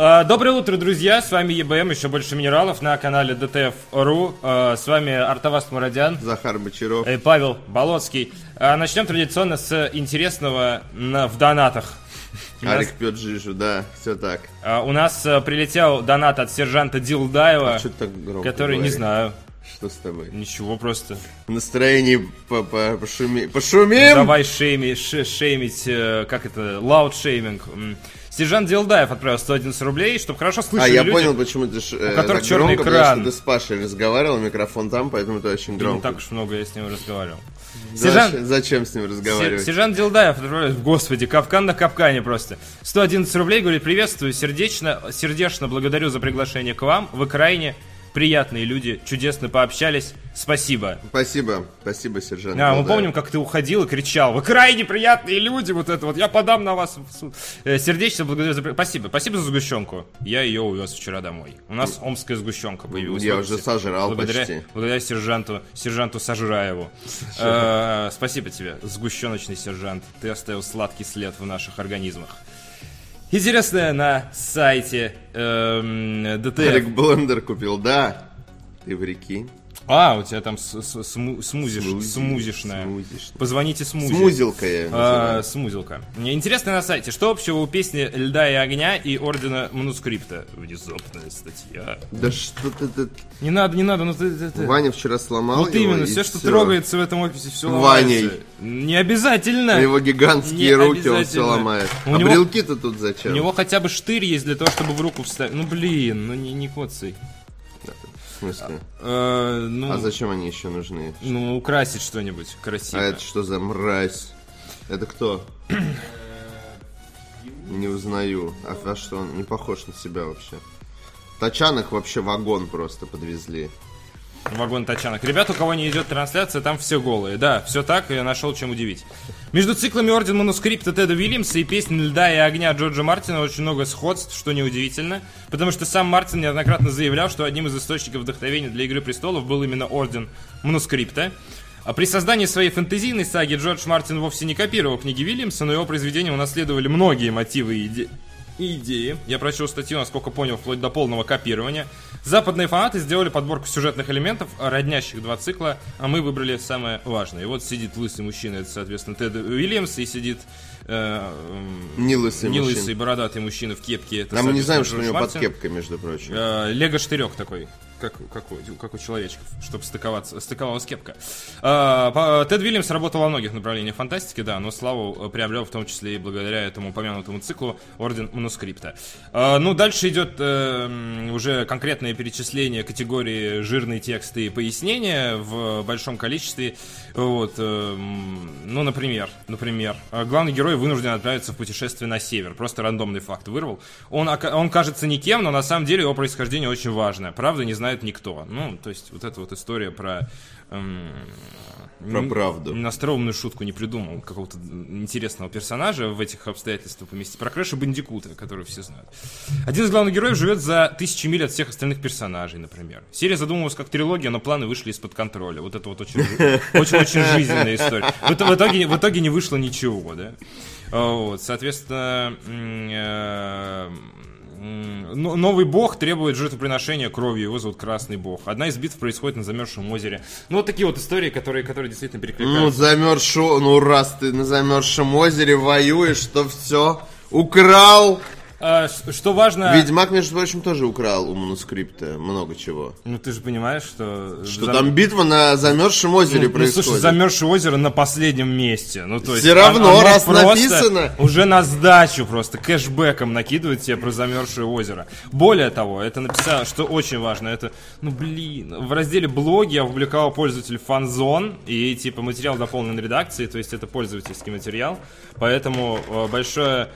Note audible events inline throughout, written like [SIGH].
А, Доброе утро, друзья! С вами ЕБМ, еще больше минералов на канале DTF.ru. А, С вами Артавас Мурадян Захар Бочаров. и Павел Болоцкий. А, Начнем традиционно с интересного в донатах. У нас- Арик пьет жижу, да, все так. У нас прилетел донат от сержанта Дилдаева, А что так который, не говоришь? знаю, Что с тобой? ничего просто. В настроении по -по пошуми... пошумим? Давай шейми, ше- шеймить, э, как это, loud shaming. М. Сержант Дилдаев отправил 111 рублей, чтобы хорошо А, слышали я люди. понял, почему ты ж, э, которых так черный громко, экран. потому что ты с Пашей разговаривал, микрофон там, поэтому ты очень Не громко. так уж много я с ним разговаривал. Сержант, зачем с ним разговаривать? Сержант Дилдаев, отправляет, господи, капкан на капкане просто. 111 рублей, говорит, приветствую, сердечно, сердечно благодарю за приглашение к вам. Вы крайне приятные люди, чудесно пообщались. Спасибо. Спасибо, спасибо, сержант. Да, мы Голдаев. помним, как ты уходил и кричал, вы крайне приятные люди, вот это вот, я подам на вас в суд. Э, Сердечно благодарю за... Спасибо, спасибо за сгущенку. Я ее увез вчера домой. У нас омская сгущенка появилась. Я уже сожрал благодаря, почти. Благодаря сержанту, сержанту Сожраеву. Э, Спасибо тебе, сгущеночный сержант. Ты оставил сладкий след в наших организмах. Интересное на сайте эм, ДТФ. Блендер купил, да. Ты в реки. А, у тебя там смузиш, Смузи, смузишная. смузишь. Позвоните смузи. Смузилка я А, смузилка. Мне Интересно на сайте, что общего у песни «Льда и огня» и Ордена Манускрипта? Внезапная статья. Да что ты... ты- Не надо, не надо, ну ты... ты- ты. Ваня вчера сломал Вот его, именно, все, что всё. трогается в этом офисе, все Ваней. ломается. Не обязательно. Его гигантские Не руки, он все ломает. У а него- брелки-то тут зачем? У него хотя бы штырь есть для того, чтобы в руку вставить. Ну блин, ну не, не коцай. В смысле? Э, ну, А зачем они еще нужны? ну, украсить что-нибудь красиво. А это что за мразь? Это кто? Не узнаю. А во что он не похож на себя вообще? Тачанок вообще вагон просто подвезли. Вагон тачанок. Ребят, у кого не идет трансляция, там все голые. Да, все так, я нашел чем удивить. Между циклами Орден Манускрипта Теда Уильямса и песни «Льда и огня» Джорджа Мартина очень много сходств, что неудивительно, потому что сам Мартин неоднократно заявлял, что одним из источников вдохновения для «Игры престолов» был именно Орден Манускрипта. А при создании своей фэнтезийной саги Джордж Мартин вовсе не копировал книги Уильямса, но его произведения унаследовали многие мотивы и иде- и идеи. Я прочел статью, насколько понял, вплоть до полного копирования. Западные фанаты сделали подборку сюжетных элементов, роднящих два цикла, а мы выбрали самое важное. И вот сидит лысый мужчина, это, соответственно, Тед Уильямс, и сидит э, м, Не лысый не лысый бородатый мужчина в кепке. Это, А мы не знаем, что у него под кепкой, между прочим. Э, Лего штырек такой, как, как, у, как у человечков, чтобы стыковаться, стыковалась кепка. По- Тед Вильямс работал во многих направлениях фантастики, да, но славу э, приобрел в том числе и благодаря этому упомянутому циклу Орден Манускрипта. Э, Ну, дальше идет э, уже конкретное перечисление категории жирные тексты и пояснения в большом количестве. Вот, э, ну, например, например, э, главный герой вынужден отправиться в путешествие на север. Просто рандомный факт вырвал. Он, он кажется никем, но на самом деле его происхождение очень важное. Правда, не знает никто. Ну, то есть, вот эта вот история про... эм, Про правду. Остроумную шутку не придумал. Какого-то интересного персонажа в этих обстоятельствах поместить. Про Крэша Бандикута, который все знают. Один из главных героев живет за тысячи миль от всех остальных персонажей, например. Серия задумывалась как трилогия, но планы вышли из-под контроля. Вот это вот очень, очень, очень жизненная история. В, ит- в итоге, в итоге не вышло ничего, да? А, Вот, соответственно, э, новый бог требует жертвоприношения кровью, его зовут Красный Бог. Одна из битв происходит на замерзшем озере. Ну, вот такие вот истории, которые, которые действительно Ну, перекликаются. замерзшу, ну раз ты на замерзшем озере воюешь, то все. Украл! А, что важно... Ведьмак, между прочим, тоже украл у манускрипта много чего. Ну, ты же понимаешь, что... Что зам- там битва на замерзшем озере Ну, происходит. слушай, замерзшее озеро на последнем месте. Ну, то есть, Всё равно, раз написано. Уже на сдачу просто кэшбэком накидывает тебе про замерзшее озеро. Более того, это написал, что очень важно, это, ну блин, в разделе блоги я опубликовал пользователь фанзон, и типа материал дополнен редакцией, то есть это пользовательский материал. Поэтому э, большое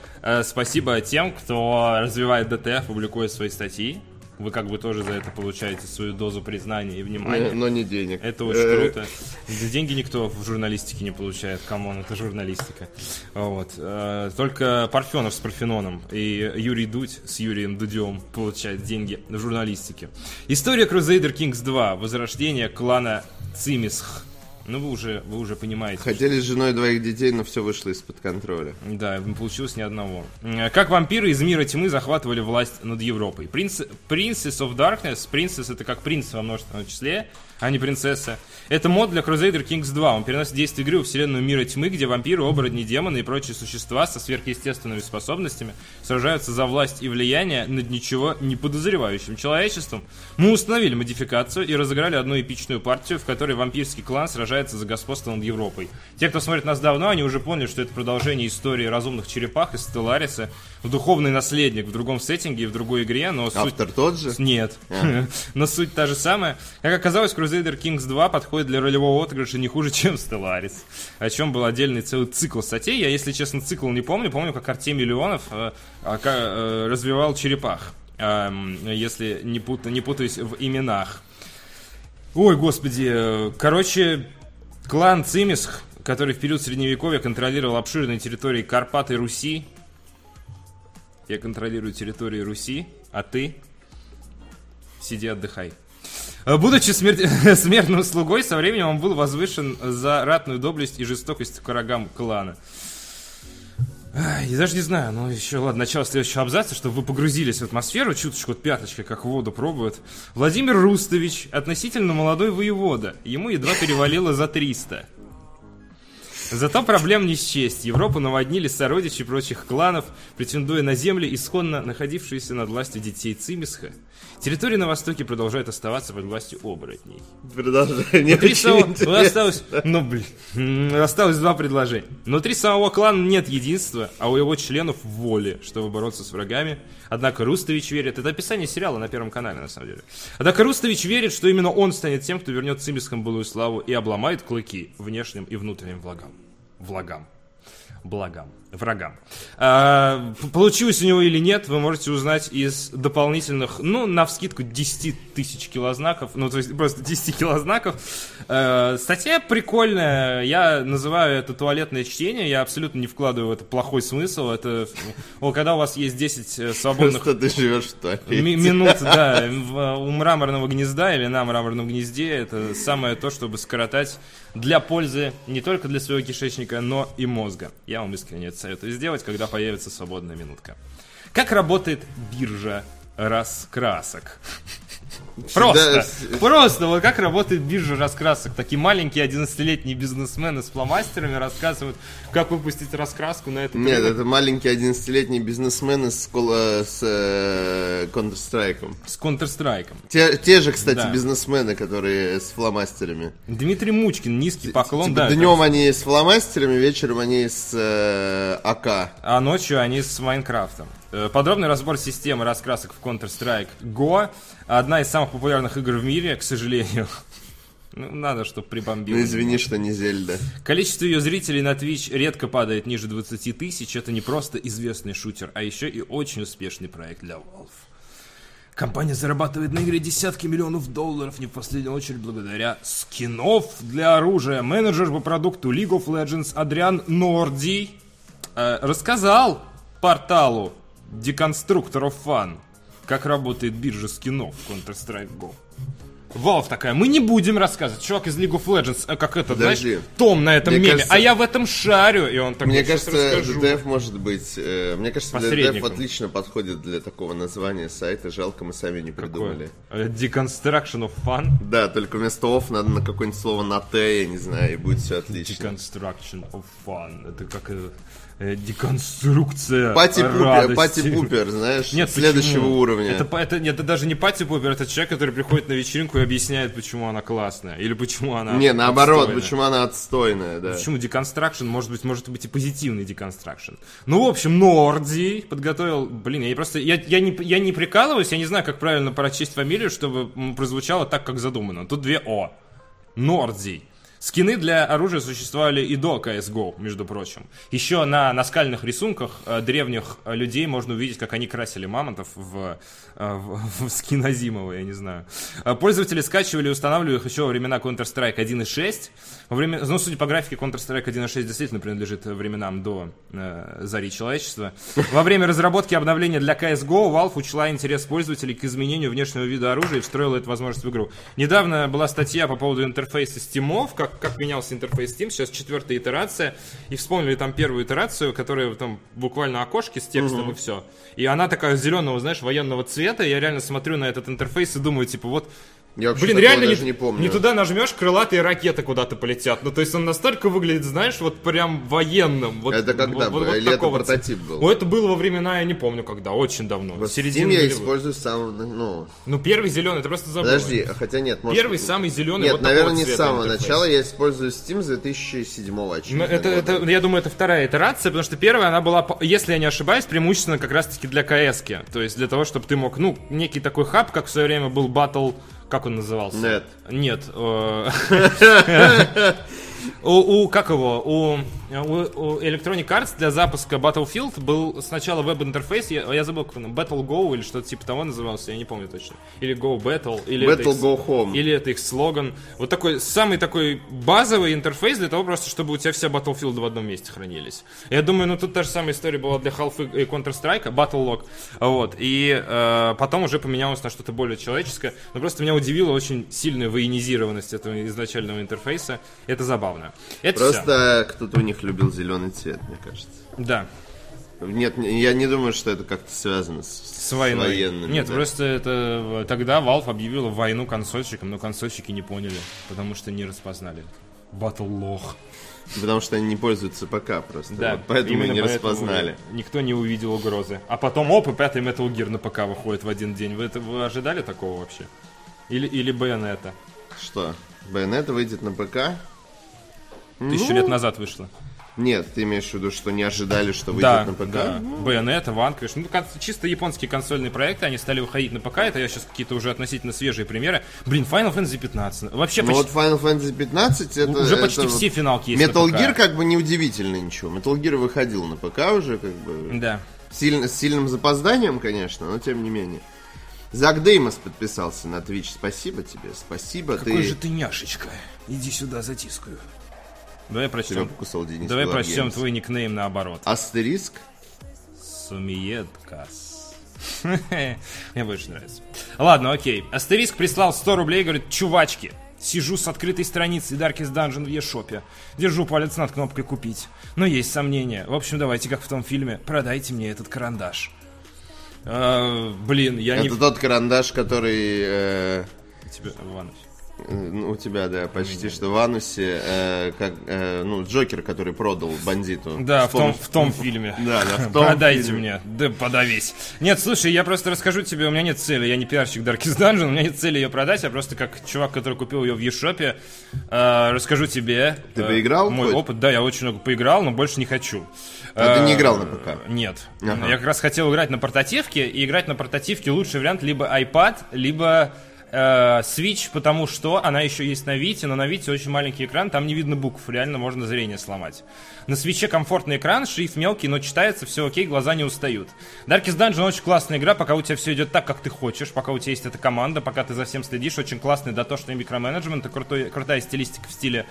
спасибо тем, кто развивает DTF, публикует свои статьи. Вы как бы тоже за это получаете свою дозу признания и внимания. Э, Но не денег. Это очень Э, круто. За деньги никто в журналистике не получает. Come on, это журналистика. Вот. Э, Только Парфенов с Парфеноном и Юрий Дудь с Юрием Дудем получают деньги в журналистике. История Crusader Kings 2. Возрождение клана Цимисх. Ну, вы уже, вы уже понимаете. Хотели с женой двоих детей, но все вышло из-под контроля. Да, не получилось ни одного. Как вампиры из мира тьмы захватывали власть над Европой. Принц, Princess of Darkness, Princess это как принц во множественном числе, а не принцесса. Это мод для Crusader Kings 2. Он переносит действие игры в вселенную мира тьмы, где вампиры, оборотни, демоны и прочие существа со сверхъестественными способностями сражаются за власть и влияние над ничего не подозревающим человечеством. Мы установили модификацию и разыграли одну эпичную партию, в которой вампирский клан сражается за господство над Европой. Те, кто смотрит нас давно, они уже поняли, что это продолжение истории разумных черепах из Стеллариса, в духовный наследник в другом сеттинге и в другой игре, но суть... Автор тот же? Нет. [LAUGHS] Но суть та же самая. Как оказалось, Crusader Kings 2 подходит для ролевого отыгрыша не хуже, чем Stellaris. О чем был отдельный целый цикл статей. Я, если честно, цикл не помню. Помню, как Артемий Леонов э, а, э, развивал черепах. Эм, если не, пут- не путаюсь в именах. Ой, господи. э, Короче, клан Цимисх, который в период Средневековья контролировал обширные территории Карпат и Руси. Я контролирую территории Руси, а ты сиди отдыхай. Э, Будучи смер- [LAUGHS] смертным слугой, со временем он был возвышен за ратную доблесть и жестокость к врагам клана. Я даже не знаю, ну еще, ладно, начало следующего абзаца, чтобы вы погрузились в атмосферу, чуточку от пяточки, как воду пробуют. Владимир Рустович, относительно молодой воевода, ему едва перевалило за 300. Зато проблем не счесть. Европу наводнили сородичи прочих кланов, претендуя на земли, исходно находившиеся над властью детей Цимисха. Территории на востоке продолжают оставаться под властью оборотней. Продолжение Внутри очень самого... Ну, осталось... Ну, блин. Осталось два предложения. Внутри самого клана нет единства, а у его членов воли, чтобы бороться с врагами. Однако Рустович верит... Это описание сериала на Первом канале, на самом деле. Однако Рустович верит, что именно он станет тем, кто вернет Цимискам былую славу и обломает клыки внешним и внутренним влагам. Влагам. Благам. Врагам. А, получилось у него или нет, вы можете узнать из дополнительных, ну, на вскидку 10 тысяч килознаков, ну, то есть просто [LAUGHS] 10 килознаков. Э, статья прикольная, я называю это туалетное чтение, я абсолютно не вкладываю в это плохой смысл, это, о, когда у вас есть 10 э, свободных Просто ты живешь в минут, да, у мраморного гнезда или на мраморном гнезде это самое то, чтобы скоротать для пользы не только для своего кишечника, но и мозга. Я вам искренне это советую сделать, когда появится свободная минутка. Как работает биржа раскрасок? Просто, с- просто, вот как работает биржа раскрасок. Такие маленькие 11-летние бизнесмены с фломастерами рассказывают, как выпустить раскраску на этот Нет, рынок. это маленький 11-летний бизнесмен из школы с э, Counter-Strike. с Counter-Strike. Те, те же, кстати, Да. бизнесмены, которые с фломастерами. Дмитрий Мучкин, низкий поклон, Типа, да. это- днем они с фломастерами, вечером они с э, АК. А ночью они с Майнкрафтом. Э, Подробный разбор системы раскрасок в Counter-Strike Go. Одна из самых популярных игр в мире, к сожалению. [LAUGHS] Ну, надо, чтобы прибомбило. Ну извини, что не Зельда. Количество ее зрителей на Twitch редко падает ниже 20 тысяч. Это не просто известный шутер, а еще и очень успешный проект для Valve. Компания зарабатывает на игре десятки миллионов долларов, не в последнюю очередь благодаря скинов для оружия. Менеджер по продукту League of Legends Адриан Норди э, рассказал порталу Of Fun, как работает биржа скинов в Counter-Strike Go. Valve такая, мы не будем рассказывать. Чувак из League of Legends, э, как это, Подожди. знаешь, Том на этом Мне меме, кажется- а я в этом шарю. И он такой, Мне «Щас кажется, расскажу». DTF может быть... э, мне кажется, Посредником. отлично подходит для такого названия сайта. Жалко, мы сами не придумали. Какое? Э, Deconstruction of Fun. Да, только вместо off надо на какое-нибудь слово на Т, я не знаю, и будет все отлично. Deconstruction of Fun. Это как э, деконструкция Пати-пупер, пати-пупер, знаешь, Нет, следующего почему? уровня. Это, это, нет, это даже не пати пупер, это человек, который приходит на вечеринку и объясняет, почему она классная. Или почему она Не, наоборот, отстойная. почему она отстойная, да. Почему деконстракшн, может быть, может быть и позитивный деконстракшн. Ну, в общем, Норди подготовил... Блин, я просто... Я, я, не, я не прикалываюсь, я не знаю, как правильно прочесть фамилию, чтобы прозвучало так, как задумано. Тут две О. Норди. Скины для оружия существовали и до CSGO, между прочим. Еще на наскальных рисунках э, древних э, людей можно увидеть, как они красили мамонтов в, э, в, [LAUGHS] в скин Азимова, я не знаю. Э, Пользователи скачивали и устанавливали их еще во времена Counter-Strike 1.6. Во время, ну, судя по графике, Counter-Strike 1.6 действительно принадлежит временам до э, зари человечества. Во время разработки обновления для CSGO Valve учла интерес пользователей к изменению внешнего вида оружия и встроила эту возможность в игру. Недавно была статья по поводу интерфейса стимов, как как, как менялся интерфейс Steam, сейчас четвертая итерация, и вспомнили там первую итерацию, которая там буквально окошки с текстом и все. И она такая зеленого, знаешь, военного цвета, я реально смотрю на этот интерфейс и думаю, типа, вот Я вообще Блин, реально даже не, не помню. не туда нажмешь, крылатые ракеты куда-то полетят. Ну, то есть он настолько выглядит, знаешь, вот прям военным. Вот, Это когда вот, вот Или это прототип был? О, это было во времена, я не помню когда, очень давно. Вот Steam я использую с самого, ну, Ну, первый зеленый, ты просто забыл. подожди, хотя нет, может... Первый самый зеленый, Нет, вот наверное, не с самого интерфейс. начала, я использую Steam с 2007 очевидно. Ну, это, года. это, я думаю, это вторая итерация, потому что первая, она была, если я не ошибаюсь, преимущественно как раз-таки для КС. -ки. То есть для того, чтобы ты мог, ну, некий такой хаб, как в свое время был Battle... Как он назывался? Нет. Нет. [LAUGHS] [LAUGHS] У, у- как его, у, у, у Electronic Arts для запуска Battlefield был сначала веб-интерфейс, я, я забыл, как он, Battle Go или что-то типа того назывался, я не помню точно. Или Go Battle, или это Battle их- Go Home. или это их слоган. Вот такой самый такой базовый интерфейс для того просто, чтобы у тебя все Battlefield в одном месте хранились. Я думаю, ну тут та же самая история была для Half и Counter-Strike, Battle Log. Вот. И э, потом уже поменялось на что-то более человеческое. Но просто меня удивила очень сильная военизированность этого изначального интерфейса. Это забавно. Это всё. Просто кто-то у них любил зеленый цвет, мне кажется. Да. Нет, не- я не думаю, что это как-то связано с, С войной. военными. Нет, да. просто это тогда Valve объявила войну консольщикам, но консольщики не поняли, потому что не распознали. Battle Log. Потому что они не пользуются ПК просто. Да, Вот поэтому не распознали. Никто не увидел угрозы. А потом, оп, и пятый Metal Gear на ПК выходит в один день. Вы это вы ожидали такого вообще? Или, или Bayonetta? Что? Байонет выйдет на ПК? Тысячу Ну, лет назад вышло. Нет, ты имеешь в виду, что не ожидали, что выйдет Да, на ПК? да. Bayonetta, Vanquish. Ну, чисто японские консольные проекты, они стали выходить на ПК. Это я сейчас какие-то уже относительно свежие примеры. Блин, Final Fantasy 15. Вообще Ну почти, вот Final Fantasy 15 это... уже почти это все вот- финалки есть Metal. Gear как бы неудивительно ничего. Metal Gear выходил на ПК уже, как бы... Да. Сильно, с сильным запозданием, конечно, но тем не менее. Зак Деймос подписался на Twitch. Спасибо тебе, спасибо. Какой ты же ты няшечка. Иди сюда, затискаю. Давай прочтем. покусал Денис Давай Кулак прочтем твой никнейм наоборот. Астериск? Сумиедкас. [LAUGHS] Мне больше нравится. Ладно, окей. Астериск прислал 100 рублей и говорит, чувачки, сижу с открытой страницей Darkest Dungeon в eShop. Держу палец над кнопкой купить. Но есть сомнения. В общем, давайте, как в том фильме, продайте мне этот карандаш. А, блин, я не... Это тот карандаш, который... э, Тебе, Иваныч. Э, у тебя, да, почти что в анусе, э, как, э, ну, Джокер, который продал бандиту. Да, в том, в том фильме. [LAUGHS] Да, да, в том Продайте мне. Да подавись. Нет, слушай, я просто расскажу тебе, у меня нет цели, я не пиарщик Darkest Dungeon, у меня нет цели ее продать, я просто как чувак, который купил ее в eShop, э, расскажу тебе. Ты э, поиграл Мой хоть? опыт, да, я очень много поиграл, но больше не хочу. А ты Э, не играл на ПК? Нет. Ага. Я как раз хотел играть на портативке, и играть на портативке лучший вариант либо iPad, либо э, Switch, потому что она еще есть на Вите, но на Вите очень маленький экран, там не видно букв, реально можно зрение сломать. На Свиче комфортный экран, шрифт мелкий, но читается, все окей, глаза не устают. Darkest Dungeon очень классная игра, пока у тебя все идет так, как ты хочешь, пока у тебя есть эта команда, пока ты за всем следишь, очень классный дотошный микроменеджмент и крутой, крутая стилистика в стиле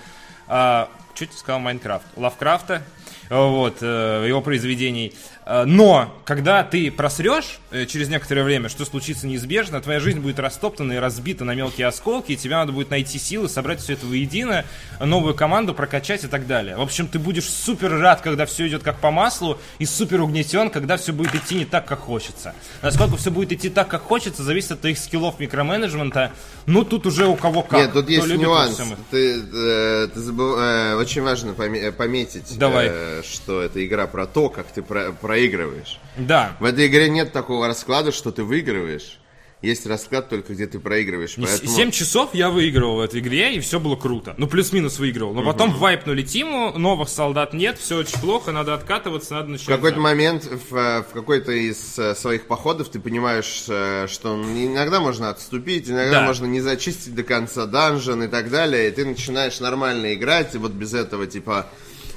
а, чуть сказал Майнкрафт, Лавкрафта, вот, э, его произведений. Э, Но, когда ты просрешь э, через некоторое время, что случится неизбежно, твоя жизнь будет растоптана и разбита на мелкие осколки, и тебе надо будет найти силы, собрать все это воедино, новую команду прокачать и так далее. В общем, ты будешь супер рад, когда все идет как по маслу, и супер угнетен, когда все будет идти не так, как хочется. Насколько все будет идти так, как хочется, зависит от твоих скиллов микроменеджмента. Ну, тут уже у кого как. Нет, тут Кто есть любит, нюанс. Ты, э, ты забыл- э, очень важно поме- пометить, Давай. э, что это игра про то, как ты про- проигрываешь. Да. В этой игре нет такого расклада, что ты выигрываешь. Есть расклад только где ты проигрываешь. Поэтому... 7 часов я выигрывал в этой игре, и все было круто. Ну, плюс-минус выигрывал. Но потом вайпнули Тиму, новых солдат нет, все очень плохо, надо откатываться, надо начинать. В какой-то момент в, э, в какой-то из э, своих походов ты понимаешь, э, что иногда можно отступить, иногда Да. можно не зачистить до конца данжен и так далее, и ты начинаешь нормально играть, и вот без этого типа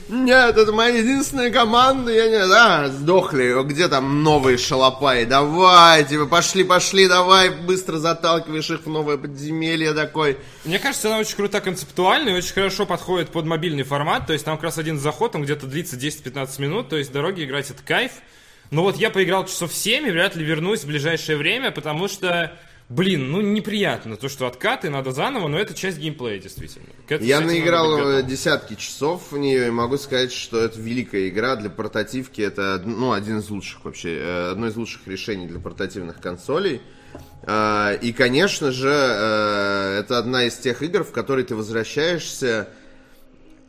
нет, это моя единственная команда, я не... Да, сдохли, где там новые шалопаи, давай, типа, пошли, пошли, давай, быстро заталкиваешь их в новое подземелье такой. Мне кажется, она очень круто концептуальна и очень хорошо подходит под мобильный формат. То есть там как раз один заход, он где-то длится 10-15 минут. То есть дороги играть это кайф. Но вот я поиграл часов 7 и вряд ли вернусь в ближайшее время, потому что Блин, ну неприятно, то, что откаты надо заново, но это часть геймплея, действительно. Я наиграл э, десятки часов в нее и могу сказать, что это великая игра для портативки. Это ну, один из лучших вообще, э, одно из лучших решений для портативных консолей. А, И, конечно же, э, это одна из тех игр, в которые ты возвращаешься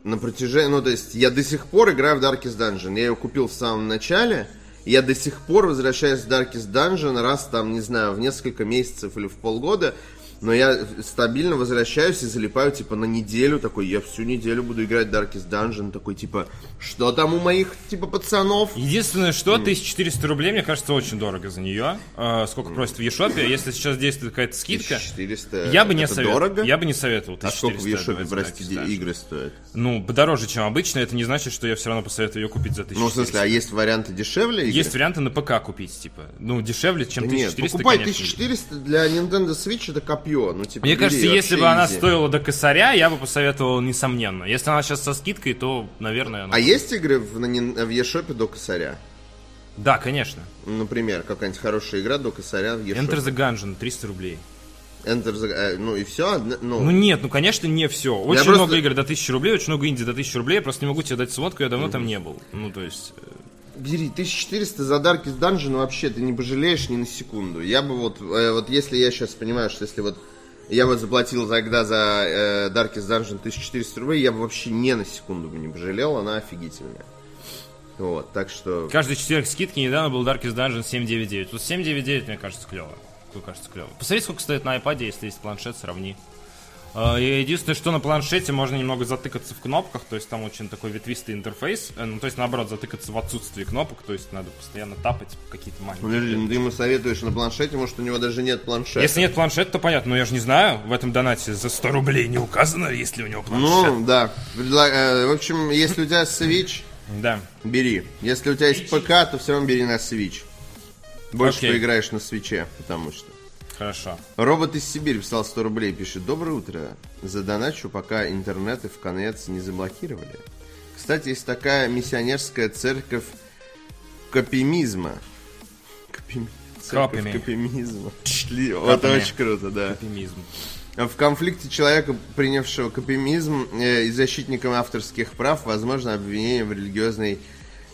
на протяжении... Ну, то есть, я до сих пор играю в Darkest Dungeon. Я ее купил в самом начале. Я до сих пор возвращаюсь в Darkest Dungeon раз там, не знаю, в несколько месяцев или в полгода. Но я стабильно возвращаюсь и залипаю, типа, на неделю. Такой, я всю неделю буду играть Darkest Dungeon. Такой, типа, что там у моих, типа, пацанов? Единственное, что 1400 рублей, мне кажется, очень дорого за нее. Э, сколько просят в Eshop, если сейчас действует какая-то скидка. 1400. Я бы не советовал. дорого? Я бы не советовал. А сколько в 1400 Ешопе, простите, Darkest игры стоят? Ну, подороже, чем обычно, это не значит, что я все равно посоветую ее купить за 1400. Ну, в смысле, а есть варианты дешевле игры? Есть варианты на ПК купить, типа. Ну, дешевле, чем Да Нет, 1400, покупать конечно. 1400 для Nintendo Switch это копье. Ну, типа, Мне бери, кажется, если бы она стоила до косаря, я бы посоветовал, несомненно. Если она сейчас со скидкой, то, наверное, она... А есть игры в, в eShop до косаря? Да, конечно. Например, какая-нибудь хорошая игра до косаря в eShop. Enter the Gungeon, 300 рублей. Enter the- э, Ну и все? Ну, Ну нет, ну конечно не все. Очень просто- много игр до 1000 рублей, очень много инди до 1000 рублей. Я просто не могу тебе дать сводку, я давно там не был. Ну то есть... бери 1400 за Darkest Dungeon вообще ты не пожалеешь ни на секунду. Я бы вот, э, вот если я сейчас понимаю, что если вот я вот заплатил тогда за э, Darkest Dungeon 1400 рублей, я бы вообще ни на секунду бы не пожалел, она офигительная. Вот, так что... Каждый четверг скидки недавно был Darkest Dungeon 799. Вот 799, мне кажется, клево. Мне кажется, клево. Посмотри, сколько стоит на iPad, если есть планшет, сравни. А, Единственное, что на планшете можно немного затыкаться в кнопках, то есть там очень такой ветвистый интерфейс, э, ну, то есть наоборот, затыкаться в отсутствии кнопок, то есть надо постоянно тапать какие-то маленькие. Подожди, ну ты ему советуешь на планшете, может у него даже нет планшета. Если нет планшета, то понятно, но я же не знаю, в этом донате за 100 рублей не указано, есть ли у него планшет. Ну, да. Предла- э, В общем, если у тебя Switch, Да. бери. Если у тебя есть ПК, то все равно бери на Switch. Больше Окей. поиграешь на свече, потому что. Хорошо. Робот из Сибири писал 100 рублей, пишет Доброе утро. Задоначу, пока интернеты в конец не заблокировали. Кстати, есть такая миссионерская церковь копимизма. Копим- Церковь Копими. копимизма. Шли- Вот очень круто, да. Оптимизм. В конфликте человека, принявшего копимизм э, и защитником авторских прав, возможно обвинение в религиозной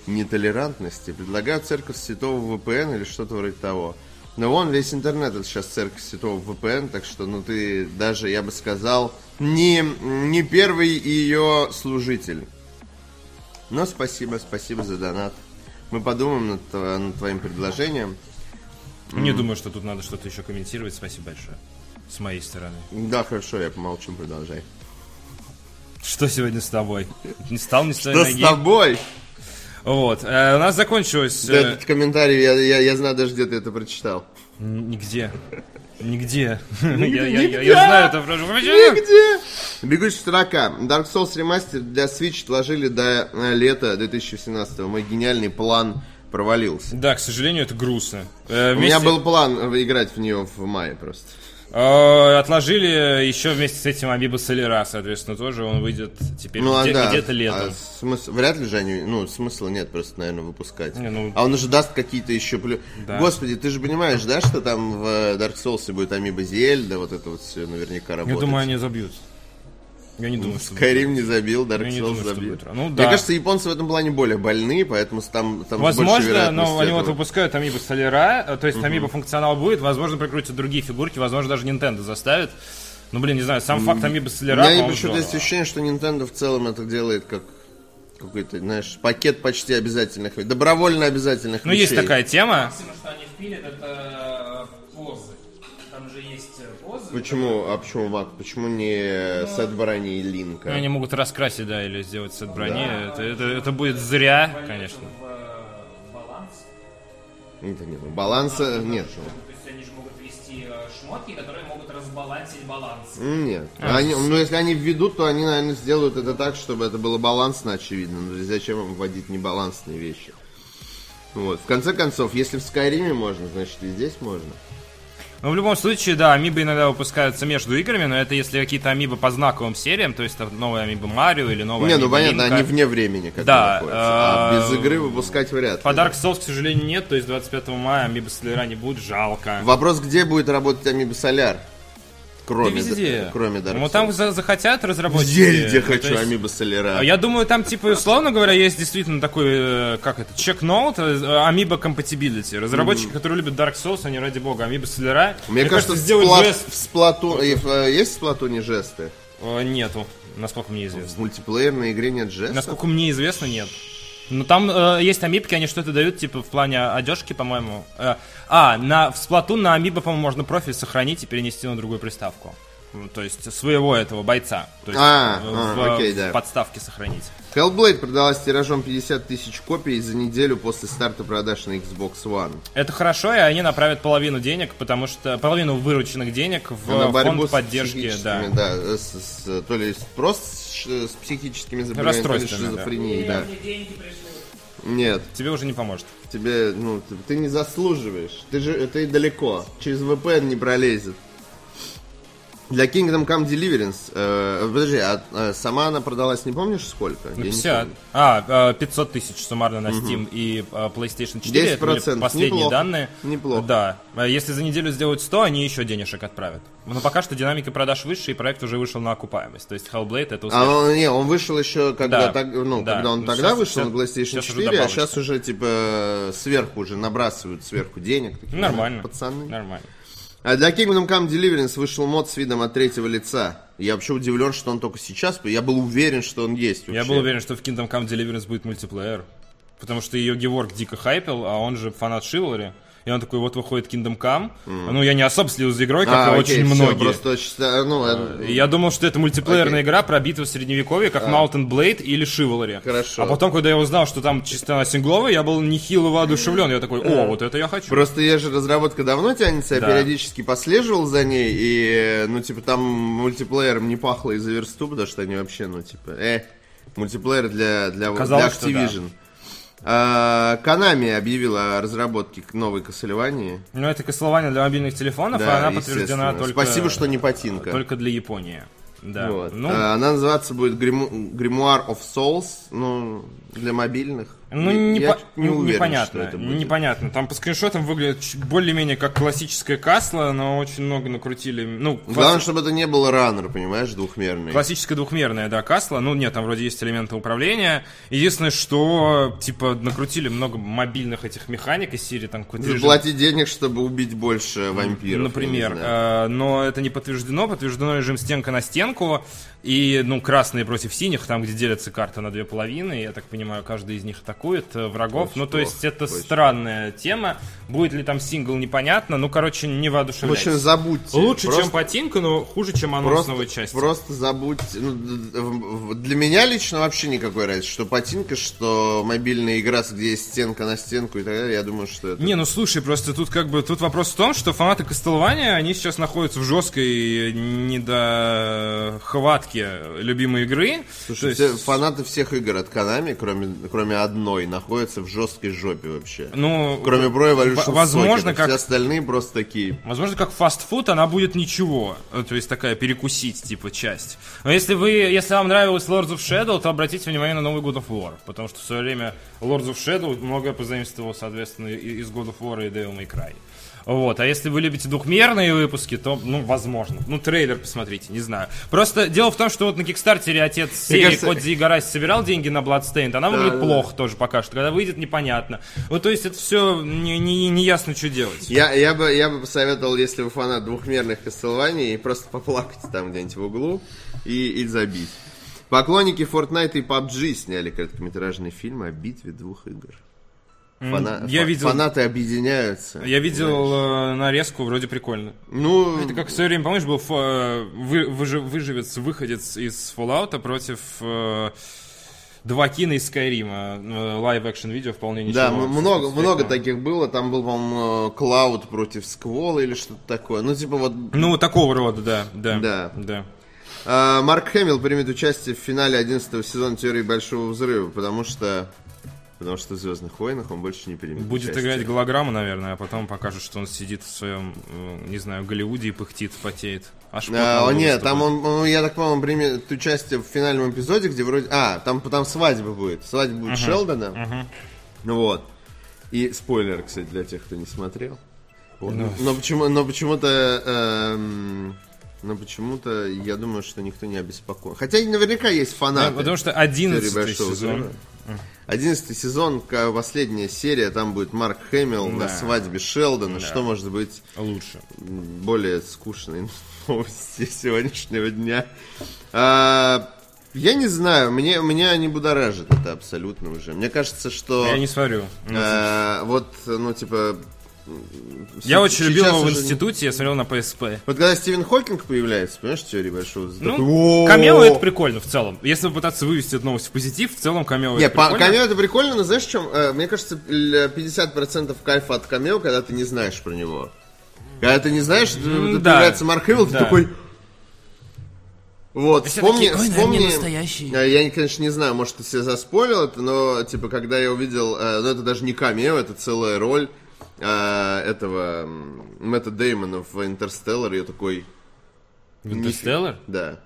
нетолерантности. Предлагаю церковь святого VPN или что-то вроде того. Но вон весь интернет это сейчас церковь святого VPN, так что ну ты даже, я бы сказал, не, не первый ее служитель. Но спасибо, спасибо за донат. Мы подумаем над, над твоим предложением. Не думаю, что тут надо что-то еще комментировать. Спасибо большое. С моей стороны. Да, хорошо, я помолчу, продолжай. Что сегодня с тобой? Не стал не с твоей Что с ноги? тобой? Вот. э, у нас закончилось... Да, э, этот комментарий, я, я, я знаю даже, где ты это прочитал. н- Нигде. Нигде. [LAUGHS] Я- я- я- знаю это. прошу. Нигде! Бегущая строка. Dark Souls Remaster для Switch отложили до э, лета 2017 Мой гениальный план провалился. Да, к сожалению, это грустно. Э, У меня вместе- был план играть в нее в мае просто. Э, Отложили еще вместе с этим Амиба Солера, соответственно, тоже он выйдет теперь Ну, а где- да. где-то А летом. смысл, вряд ли же они, ну, смысла нет просто, наверное, выпускать. Не, ну- А он уже даст какие-то еще плюс... Да. Господи, ты же понимаешь, да, что там в э, Dark Souls будет Амиба Зельда, вот это вот все наверняка Я работает. думаю, они забьют. Я не думаю, что... Скайрим не забил, Dark Souls думаю, забил. Ну, Мне да. кажется, японцы в этом плане более больны, поэтому там, там Возможно, но они вот выпускают Амибо Солера, э, то есть Амибо функционал будет, возможно, прикрутят другие фигурки, возможно, даже Nintendo заставит. Ну, блин, не знаю, сам факт Амибо У Солера, меня почему-то есть ощущение, что Nintendo в целом это делает как какой-то, знаешь, пакет почти обязательных, добровольно обязательных Ну, есть вещей. такая тема. Максимум, что они впилят, это Почему, а почему Мак, почему не сет брони и Линка? Ну, Они могут раскрасить, да, или сделать сет брони. Это, это, это будет зря, конечно. В э, баланс. Это нет, ну, баланса нет. ну. То есть они же могут ввести э, шмотки, которые могут разбалансить баланс. Нет. А. Они, ну, если они введут, то они, наверное, сделают это так, чтобы это было балансно, очевидно. Ну, зачем им вводить небалансные вещи? Вот. В конце концов, если в Скайриме можно, значит и здесь можно. Но в любом случае, да, амибы иногда выпускаются между играми, но это если какие-то амибы по знаковым сериям, то есть это новая амиба Марио или новая Не, ну понятно, Линка. они вне времени как Да, находятся. А э, без игры выпускать вряд ли. По Dark Souls, к сожалению, нет, то есть 25 мая амиба Солера не будет, жалко. Вопрос, где будет работать Амиба Соляр? Да Кроме, везде. Д- кроме Dark Ну Souls. там за- захотят разработчики. Везде, Ну, хочу есть- Амиба Соляра. А Я думаю, там, типа, условно говоря, есть действительно такой, э, как это, чек-ноут, э, Amiibo Compatibility. Разработчики, которые любят Dark Souls, они, ради бога, Amiibo Солера. Мне, кажется, в, сделают Сплат- жест. в Сплату... э, Есть в Сплатуне жесты? Нету, насколько мне известно. В мультиплеерной игре нет жестов? Насколько мне известно, нет. Ну там э, есть амибки, они что-то дают, типа, в плане одежки, по-моему. Э, а, на, в Splatoon на амибо, по-моему, можно профиль сохранить и перенести на другую приставку. То есть своего этого бойца. То есть А, э, а, в, окей, в да. подставке сохранить. Hellblade продалась тиражом 50 тысяч копий за неделю после старта продаж на Xbox One. Это хорошо, и они направят половину денег, потому что половину вырученных денег в на фонд с поддержки, да. да, с- с- то ли просто с, с психическими заболеваниями, то ли да. шизофренией, да. Пришли. Нет, Тебе уже не поможет. тебе, ну, ты, ты не заслуживаешь. Ты же, ты далеко. Через VPN не пролезет. Для Kingdom Come Deliverance, э, подожди, а э, сама она продалась, не помнишь сколько? Не 50. помню. А, э, 500 тысяч суммарно на Steam и э, PlayStation 4. Это были 10%. последние Неплохо. данные. Неплохо. Да. А Если за неделю сделают 100, они еще денежек отправят. Но пока что динамика продаж выше, и проект уже вышел на окупаемость. То есть Hellblade это успех. А он, не, он вышел еще, когда, Да, так, ну, да. когда он Ну, тогда вышел щас- на PlayStation щас уже 4, а сейчас уже, типа, сверху уже набрасывают сверху денег. Такие, Нормально. Пацаны. Нормально. А для Kingdom Come Deliverance вышел мод с видом от третьего лица. Я вообще удивлен, что он только сейчас. Я был уверен, что он есть вообще. Я был уверен, что в Kingdom Come Deliverance будет мультиплеер. Потому что ее Геворг дико хайпил, а он же фанат Шивалри. И он такой, вот выходит Kingdom Come. Ну, я не особо следил за игрой, как А, и окей, очень всё, многие. просто ну, э, И Я думал, что это мультиплеерная Окей. игра про битву в средневековье, как Mountain Blade или Chivalry. Хорошо. А потом, когда я узнал, что там чисто сингловая, я был нехило воодушевлен. Я такой, о, вот это я хочу. Просто я же разработка давно тянется, я Да. периодически послеживал за ней, и, э, ну, типа, там мультиплеером не пахло из-за версту, потому что они вообще, ну, типа, э, мультиплеер для, для, для Казалось, что Activision. Konami объявила о разработке новой Castlevania. Ну, это Castlevania для мобильных телефонов, Да, а она подтверждена только... Спасибо, что не потинка. Только для Японии. Да. Вот. Ну, А, Она называться будет Grimoire of Souls, ну, для мобильных. Ну, не, я по- не уверен, непонятно. что это будет. Непонятно. Там по скриншотам выглядит более-менее как классическая касла, но очень много накрутили. Ну, Главное, класс- чтобы это не был раннер, понимаешь, двухмерный. Классическая двухмерная, да, касла. Ну, нет, там вроде есть элементы управления. Единственное, что, типа, накрутили много мобильных этих механик из серии, там, какой-то режим- денег, чтобы убить больше вампиров. Например, э, но это не подтверждено. Подтверждено режим стенка на стенку. И, ну, красные против синих, там, где делятся карты на две половины. Я так понимаю, каждый из них атакует э, врагов. Ну, то есть, это странная тема. Будет ли там сингл, непонятно. Ну, короче, не В воодушевляйся. общем, забудьте. Лучше, Просто- чем Потинка, но хуже, чем анонс Просто, новой части. просто забудьте. Ну, в- в- для меня лично вообще никакой разницы. Что патинка, что мобильная игра, где есть стенка на стенку и так далее. Я думаю, что это... Не, ну слушай, просто тут как бы тут вопрос в том, что фанаты Кастелвания, они сейчас находятся в жесткой недохватке любимой игры. Слушай, То есть- все- фанаты всех игр от Konami, кроме, кроме одной, находятся в жесткой жопе вообще. ну, Кроме Pro Evolution возможно, Soccer. как Все остальные просто такие... Возможно, как фастфуд она будет ничего. Ну, То есть такая перекусить, типа, часть. Но если вы, если вам нравилось Lords of Shadow, то обратите внимание на новый God of War. Потому что в свое время Lords of Shadow многое позаимствовал, соответственно, из God of War и Devil May Cry. Вот, а если вы любите двухмерные выпуски, то, ну, возможно. Ну, трейлер посмотрите, не знаю. Просто дело в том, что вот на Кикстартере отец серии кажется- Кодзи Игараси собирал деньги на Bloodstained, она выглядит да, плохо тоже пока что. Когда выйдет, непонятно. Вот, то есть это все не, не, не ясно, что делать. Я, я, бы, я бы посоветовал, если вы фанат двухмерных Castlevania, просто поплакать там где-нибудь в углу и, и забить. Поклонники Fortnite и PUBG сняли короткометражный фильм о битве двух игр. Фана- я видел- Фанаты объединяются. Я видел э, нарезку, вроде прикольно. Ну, Это как в свое время, помнишь, был э, вы- выжи- выживец, выходец из Fallout против э, довакина из Скайрима. Live-action видео вполне ничего. да, много, много таких было. Там был, по-моему, Клауд против Сквола или что-то такое. Ну, типа вот Ну, такого рода, да, да. Да. да. А, Марк Хэмилл примет участие в финале 11 сезона Теории Большого Взрыва, потому что Потому что в Звездных войнах он больше не примет. Будет участие. играть голограмму, наверное, а потом покажет, что он сидит в своем, э, не знаю, Голливуде и пыхтит, потеет. Аж А, лбу нет, там он, ну, я так понял, он примет участие в финальном эпизоде, где вроде... А, там, там свадьба будет. Свадьба будет Шелдона. Ну вот. И спойлер, кстати, для тех, кто не смотрел. Вот. Ну. Но почему, но почему-то, эм, но почему-то я думаю, что никто не обеспокоен. Хотя наверняка есть Да, фанаты. потому что теории 11 Большого сезон. Одиннадцатый сезон, последняя серия, там будет Марк Хэмилл на Да. свадьбе Шелдона. Что может быть Лучше. более скучной [LAUGHS] новости сегодняшнего дня. А, я не знаю, мне, меня не будоражит это абсолютно уже. Мне кажется, что... Я не смотрю. э, вот, ну, типа... Я очень любил его в уже не- институте, я смотрел на PSP. Вот когда Стивен Хокинг появляется, понимаешь, в теории большого взрыва, Ну, камео это прикольно в целом. Если попытаться вывести эту новость в позитив, в целом камео это прикольно. камео это прикольно, но знаешь в чем? Э, Мне кажется, л- 50% кайфа от камео, когда ты не знаешь про него. Когда ты не знаешь, да. появляется Марк Хэмилл, ты такой... Вот, все вспомни, такие, «Ой, наверное, вспомни, настоящий». э, я, конечно, не знаю, может, ты себе заспорил это, но, типа, когда я увидел, э, ну, это даже не камео, это целая роль э, этого Мэтта Деймона в Интерстеллар, я такой, В Интерстеллар? да.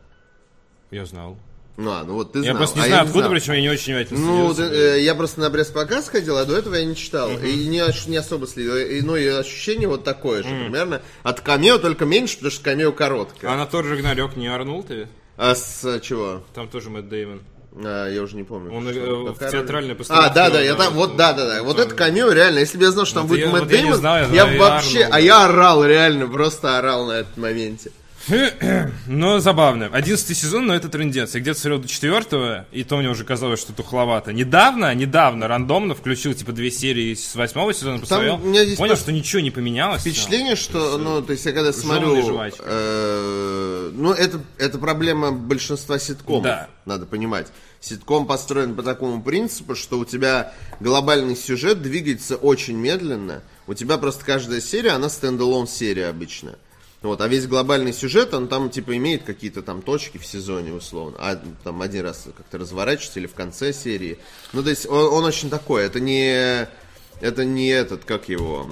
Я знал. Ну, а, ну вот ты Я знал, просто не а знаю, не откуда, знал. причем я не очень внимательно Ну, ты, э, я просто на пресс-показ ходил, а до этого я не читал. И не, не особо следил. И, ну, и ощущение вот такое же, примерно. От камео только меньше, потому что камео короткое. А на тот же Рагнарёк не орнул ты? А с э, чего? Там тоже Мэтт Деймон. А, я уже не помню. Он, что- э, в какая театральной постановке А, да, да, я там, вот, да, да, да. Вот это камео, реально. Если бы я знал, что там будет я- Мэтт вот я Деймон, я я знаю, бы и вообще, Арнольда. а я орал, реально, просто орал на этом моменте. [CLEARS THROAT] Ну, забавно. Одиннадцатый сезон, но это трендец. Я где-то смотрел до четвертого, и то мне уже казалось, что тухловато. Недавно, недавно, рандомно включил, типа, две серии с восьмого сезона, посмотрел. у меня здесь Понял, просто что ничего не поменялось. Впечатление, что, ну, то есть я когда смотрю, э, ну, это, это проблема большинства ситкомов, Да. надо понимать. Ситком построен по такому принципу, что у тебя глобальный сюжет двигается очень медленно, у тебя просто каждая серия, она стендалон серия обычно. Вот, а весь глобальный сюжет, он там, типа, имеет какие-то там точки в сезоне, условно. А там один раз как-то разворачивается или в конце серии. Ну, то есть, он, он очень такой, это не... Это не этот, как его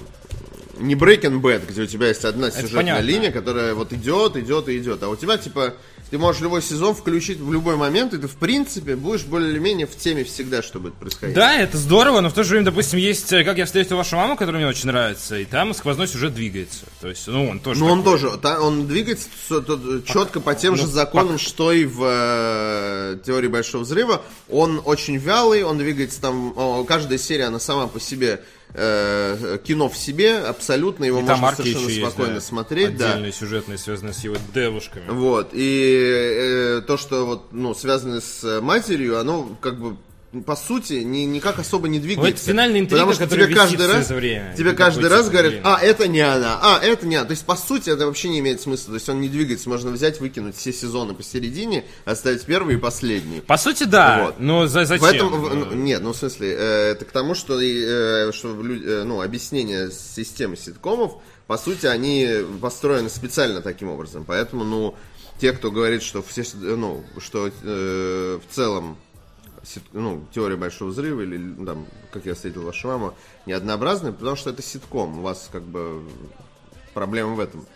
не Breaking Bad, где у тебя есть одна сюжетная понятно. линия, которая вот идет, идет и идет. А у тебя, типа, ты можешь любой сезон включить в любой момент, и ты, в принципе, будешь более-менее в теме всегда, что будет происходить. Да, это здорово, но в то же время, допустим, есть э, «Как я встретил вашу маму», который мне очень нравится, и там сквозной сюжет двигается. То есть, ну, он тоже Ну, он такой. тоже, та- он двигается с- то- четко по тем же ну, законам, что и в э, теории Большого Взрыва. Он очень вялый, он двигается там, о, каждая серия, она сама по себе э, кино в себе, абсолютно, его И можно совершенно еще есть, спокойно да, смотреть. да. Отдельные сюжетные, связанные с его девушками. Вот, и э, то, что вот, ну, связано с э, матерью, оно как бы по сути, ни, никак особо не двигается. Вот финальная интрига, Потому что тебе каждый раз, время. тебе каждый раз говорят, а, это не она, а, это не она. То есть, по сути, это вообще не имеет смысла. То есть, он не двигается. Можно взять, выкинуть все сезоны посередине, оставить первый и последний. По сути, да, Вот. но за, зачем? Поэтому, в- Ну, ну, нет, ну в смысле, э, это к тому, что, э, что э, ну, объяснение системы ситкомов, по сути, они построены специально таким образом. Поэтому, ну, те, кто говорит, что все, ну, что э, в целом ну, теория большого взрыва или ну, там, как я встретил вашу маму, не однообразная, потому что это ситком. У вас как бы проблема в этом.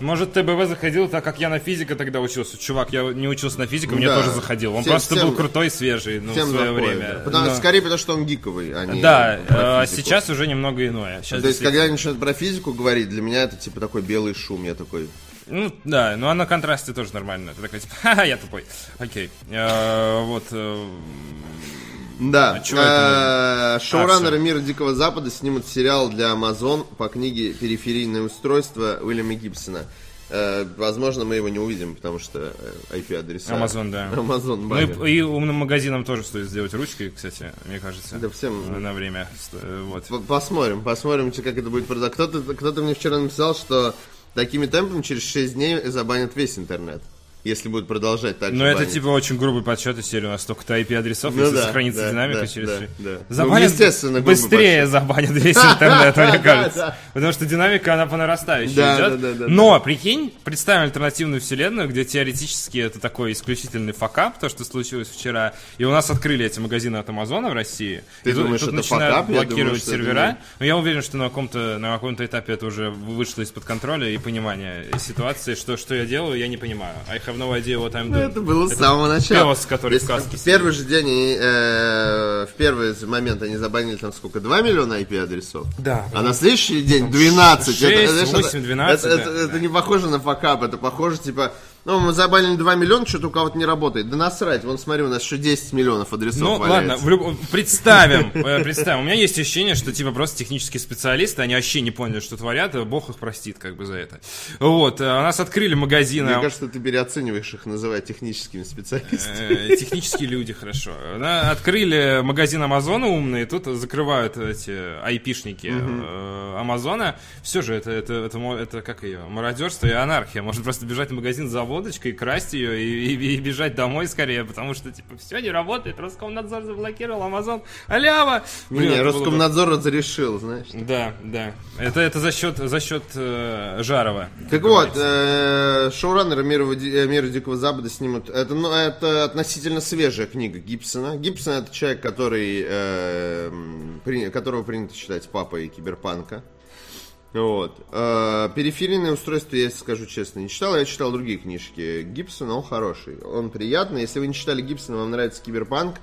Может, ТБВ заходил так, как я на физика тогда учился. Чувак, я не учился на физику, мне Да. тоже заходил. Он Всем- просто всем- был крутой и свежий ну, в свое заходит, время. да. Потому- Но- Скорее потому, что он гиковый, а не Да, а сейчас уже немного иное. Сейчас То есть, когда начинают про физику говорить, для меня это типа такой белый шум. Я такой, Ну, да, ну а на контрасте тоже нормально. Ты такой, типа, ха я тупой. Окей. Э, Вот. э, Да, А э, шоураннеры А, Мира Дикого Запада снимут сериал для Amazon по книге «Периферийное устройство» Уильяма Гибсона. Возможно, мы его не увидим, потому что IP-адреса. Amazon, да. Amazon Ну баннер. и, и умным магазинам тоже стоит сделать ручкой, кстати, мне кажется. Да всем- На время. Вот. Посмотрим, посмотрим, как это будет продать. Кто-то, кто-то мне вчера написал, что такими темпами через 6 дней забанят весь интернет. Если будут продолжать так Ну, это банить. типа очень грубый подсчет из серии. У нас столько-то IP-адресов, Ну если да, сохранится да, динамика да, через да, да. Забанят Ну, естественно, быстрее забанят весь интернет, [LAUGHS] мне кажется. Потому что динамика, она по нарастающей идет. Но, прикинь, представим альтернативную вселенную, где теоретически это такой исключительный факап, то, что случилось вчера, и у нас открыли эти магазины от Амазона в России. Ты и думаешь, тут это начинают факап? Я думаю, блокировать сервера. Но я уверен, что на каком-то на каком-то этапе это уже вышло из-под контроля и понимания ситуации, что, что я делаю, я не понимаю. I have no idea what I'm Ну, doing. это было с самого начала. пес, который Если в каске В первый же день, они, э, в первый момент они забанили там сколько, 2 миллиона IP-адресов? Да. А на следующий день 12. шесть, это, знаешь, восемь, это- 12, Это, да, это- да. это не похоже на факап, это похоже, типа, ну, мы забанили 2 миллиона, что-то у кого-то не работает. Да насрать, вон смотри, у нас еще 10 миллионов адресов Ну валяется. ладно, в люб- представим, [LAUGHS] э, представим. У меня есть ощущение, что типа просто технические специалисты, они вообще не поняли, что творят, и бог их простит как бы за это. Вот, э, у нас открыли магазины. Мне кажется, ты переоцениваешь их, называя техническими специалистами. Э, Технические люди, хорошо. Открыли магазин Амазона умный, тут закрывают эти айпишники Амазона. Все же, это, это, это, это как ее, мародерство и анархия. Можно просто бежать в магазин за водочкой, красть ее и, и- и бежать домой скорее, потому что, типа, все не работает, Роскомнадзор заблокировал, Амазон, алява! Не, не, это было бы- Роскомнадзор разрешил, знаешь. Да, да. Это, это за счет, за счет э, Жарова. Так вот, э, шоураннеры мира, мира Дикого Запада снимут. Это, ну, это относительно свежая книга Гибсона. Гибсон это человек, который, э, при- которого принято считать папой киберпанка. Вот. Э, периферийное устройство, я скажу честно, не читал. Я читал другие книжки Гибсона, он хороший. Он приятный. Если вы не читали Гибсона, вам нравится киберпанк,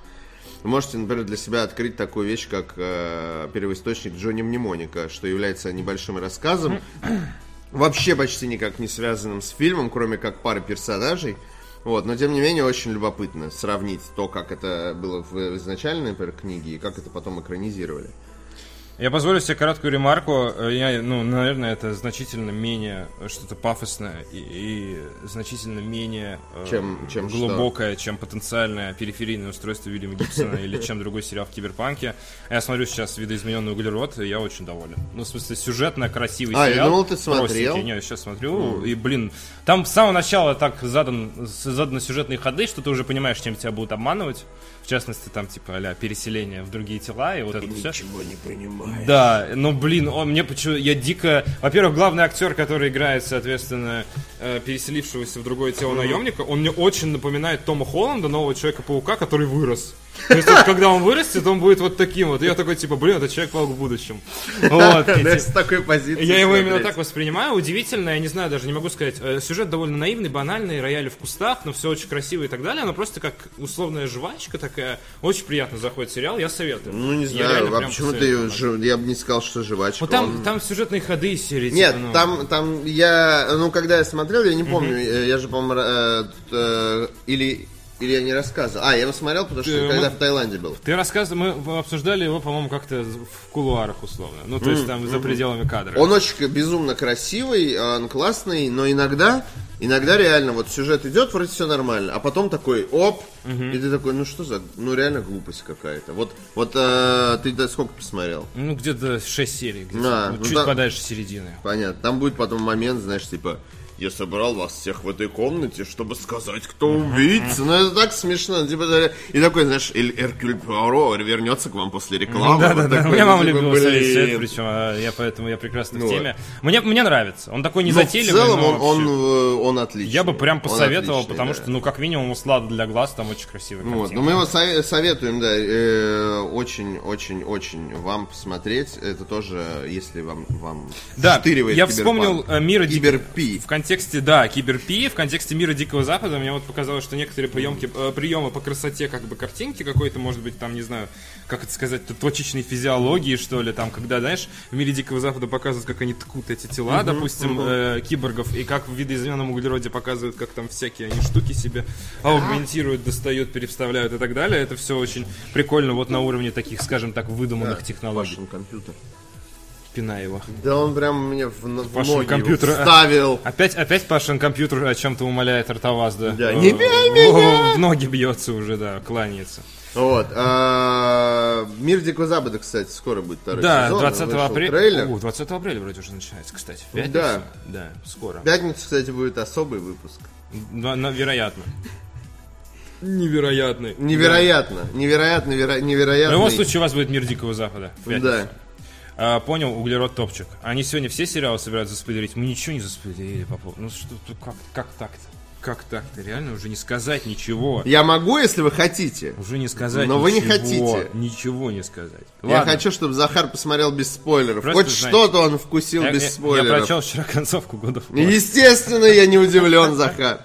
вы можете, например, для себя открыть такую вещь, как э, первоисточник Джонни Мнемоника, что является небольшим рассказом, [CLEARS THROAT] вообще почти никак не связанным с фильмом, кроме как пары персонажей. Вот, но тем не менее очень любопытно сравнить то, как это было в изначальной например, книге и как это потом экранизировали. Я позволю себе короткую ремарку. Э, Я, ну, наверное, это значительно менее что-то пафосное и, и значительно менее э, Чем- чем что? глубокое, чем потенциальное периферийное устройство Вильяма Гибсона или [LAUGHS] чем другой сериал в Киберпанке. А Я смотрю сейчас «Видоизмененный углерод», и я очень доволен. Ну, в смысле, сюжетно красивый А, я сериал. думал, ты смотрел. Простенький. Не, я сейчас смотрю, и, блин, там с самого начала так задан, заданы сюжетные ходы, что ты уже понимаешь, чем тебя будут обманывать. В частности, там, типа, а переселение в другие тела, и вот это все. не понимаю. Да, но, блин, он мне почему я дико... Во-первых, главный актер, который играет, соответственно, э, переселившегося в другое тело наемника, он мне очень напоминает Тома Холланда, нового Человека-паука, который вырос. То есть, вот, когда он вырастет, он будет вот таким вот. И я такой, типа, блин, это Человек-паук в будущем. Вот. [LAUGHS] Да, с такой позиции я его именно так воспринимаю. Удивительно, я не знаю, даже не могу сказать. э, Сюжет довольно наивный, банальный, рояли в кустах, но все очень красиво и так далее. Но просто как условная жвачка такая. Очень приятно заходит сериал, я советую. Ну, не знаю, а почему ты Я бы не сказал, что жвачка. Вот там, Он- там сюжетные ходы из серии. Нет, типа, ну, там, там я, ну, когда я смотрел, я не помню, э, я же, по-моему, э, или, или я не рассказывал. А, я его смотрел, потому что Ты- когда мы- в Таиланде был. Ты рассказывал, мы обсуждали его, по-моему, как-то в кулуарах условно. Ну, то есть там за пределами кадра. Он очень безумно красивый, э, он классный, но иногда, иногда реально вот сюжет идет, вроде все нормально, а потом такой оп, и ты такой, ну что за, ну реально глупость какая-то. Вот, вот э, ты да, сколько посмотрел? Ну, где-то 6 серий, где-то, Да, ну, ну чуть да. подальше середины. Понятно. Там будет потом момент, знаешь, типа, я собрал вас всех в этой комнате, чтобы сказать, кто убийца. Ну, это так смешно. Типа, и такой, знаешь, Эль Эркюль Пуаро вернется к вам после рекламы. Да, да, Вот да. У меня ну, мама типа, любила свет, причем я поэтому я прекрасно в Ну теме. Мне, мне нравится. Он такой Но в незатейливый. целом но он, он, вообще- э, он отличный. Я бы прям посоветовал, отличный, потому да. что, ну, как минимум, услада для глаз там очень красивый. Вот, ну мы его сове- советуем, да, э, очень-очень-очень вам посмотреть. Это тоже, если вам, вам Да, я вспомнил э, мира Дикого... В контексте, да, киберпи, в контексте мира Дикого Запада мне вот показалось, что некоторые приемки, э, приемы по красоте как бы картинки какой-то, может быть, там, не знаю, как это сказать, точечной физиологии, что ли, там, когда, знаешь, в мире Дикого Запада показывают, как они ткут эти тела, допустим, э, киборгов, и как в видоизмененном углероде показывают, как там всякие они штуки себе аугментируют, достают, переставляют и так далее. Это все очень прикольно вот на уровне таких, скажем так, выдуманных технологий. Пашин компьютер. Пинай его. Да он прям мне в, в Пашин ноги компьютер, а. вставил. Опять, опять Пашин компьютер о чем-то умоляет Артаваз, да? Да, не бей о, В ноги бьется уже, да, кланяется. Вот. а, Мир Дикого Запада, кстати, скоро будет второй Да, сезон. 20 Вышел апреля. трейлер. О, 20 апреля вроде уже начинается, кстати. В Да. пятницу. Да, скоро. В пятницу, кстати, будет особый выпуск. Но- но вероятно. Невероятный. Невероятно, невероятно, веро- В невероятно. любом случае у вас будет мир Дикого Запада. Да. А, понял, углерод топчик. Они сегодня все сериалы собираются заспойлерить. Мы ничего не заспойлерили по поводу. Ну что, как, как так-то? Как так-то? Реально уже не сказать ничего. Я могу, если вы хотите. Уже не сказать Но вы не ничего. хотите. Ничего не сказать. Я Ладно. хочу, чтобы Захар посмотрел без спойлеров. Просто Хоть знаете, что-то он вкусил Я, без я- я спойлеров. прочел вчера концовку года. в War. Естественно, я не удивлен, Захар.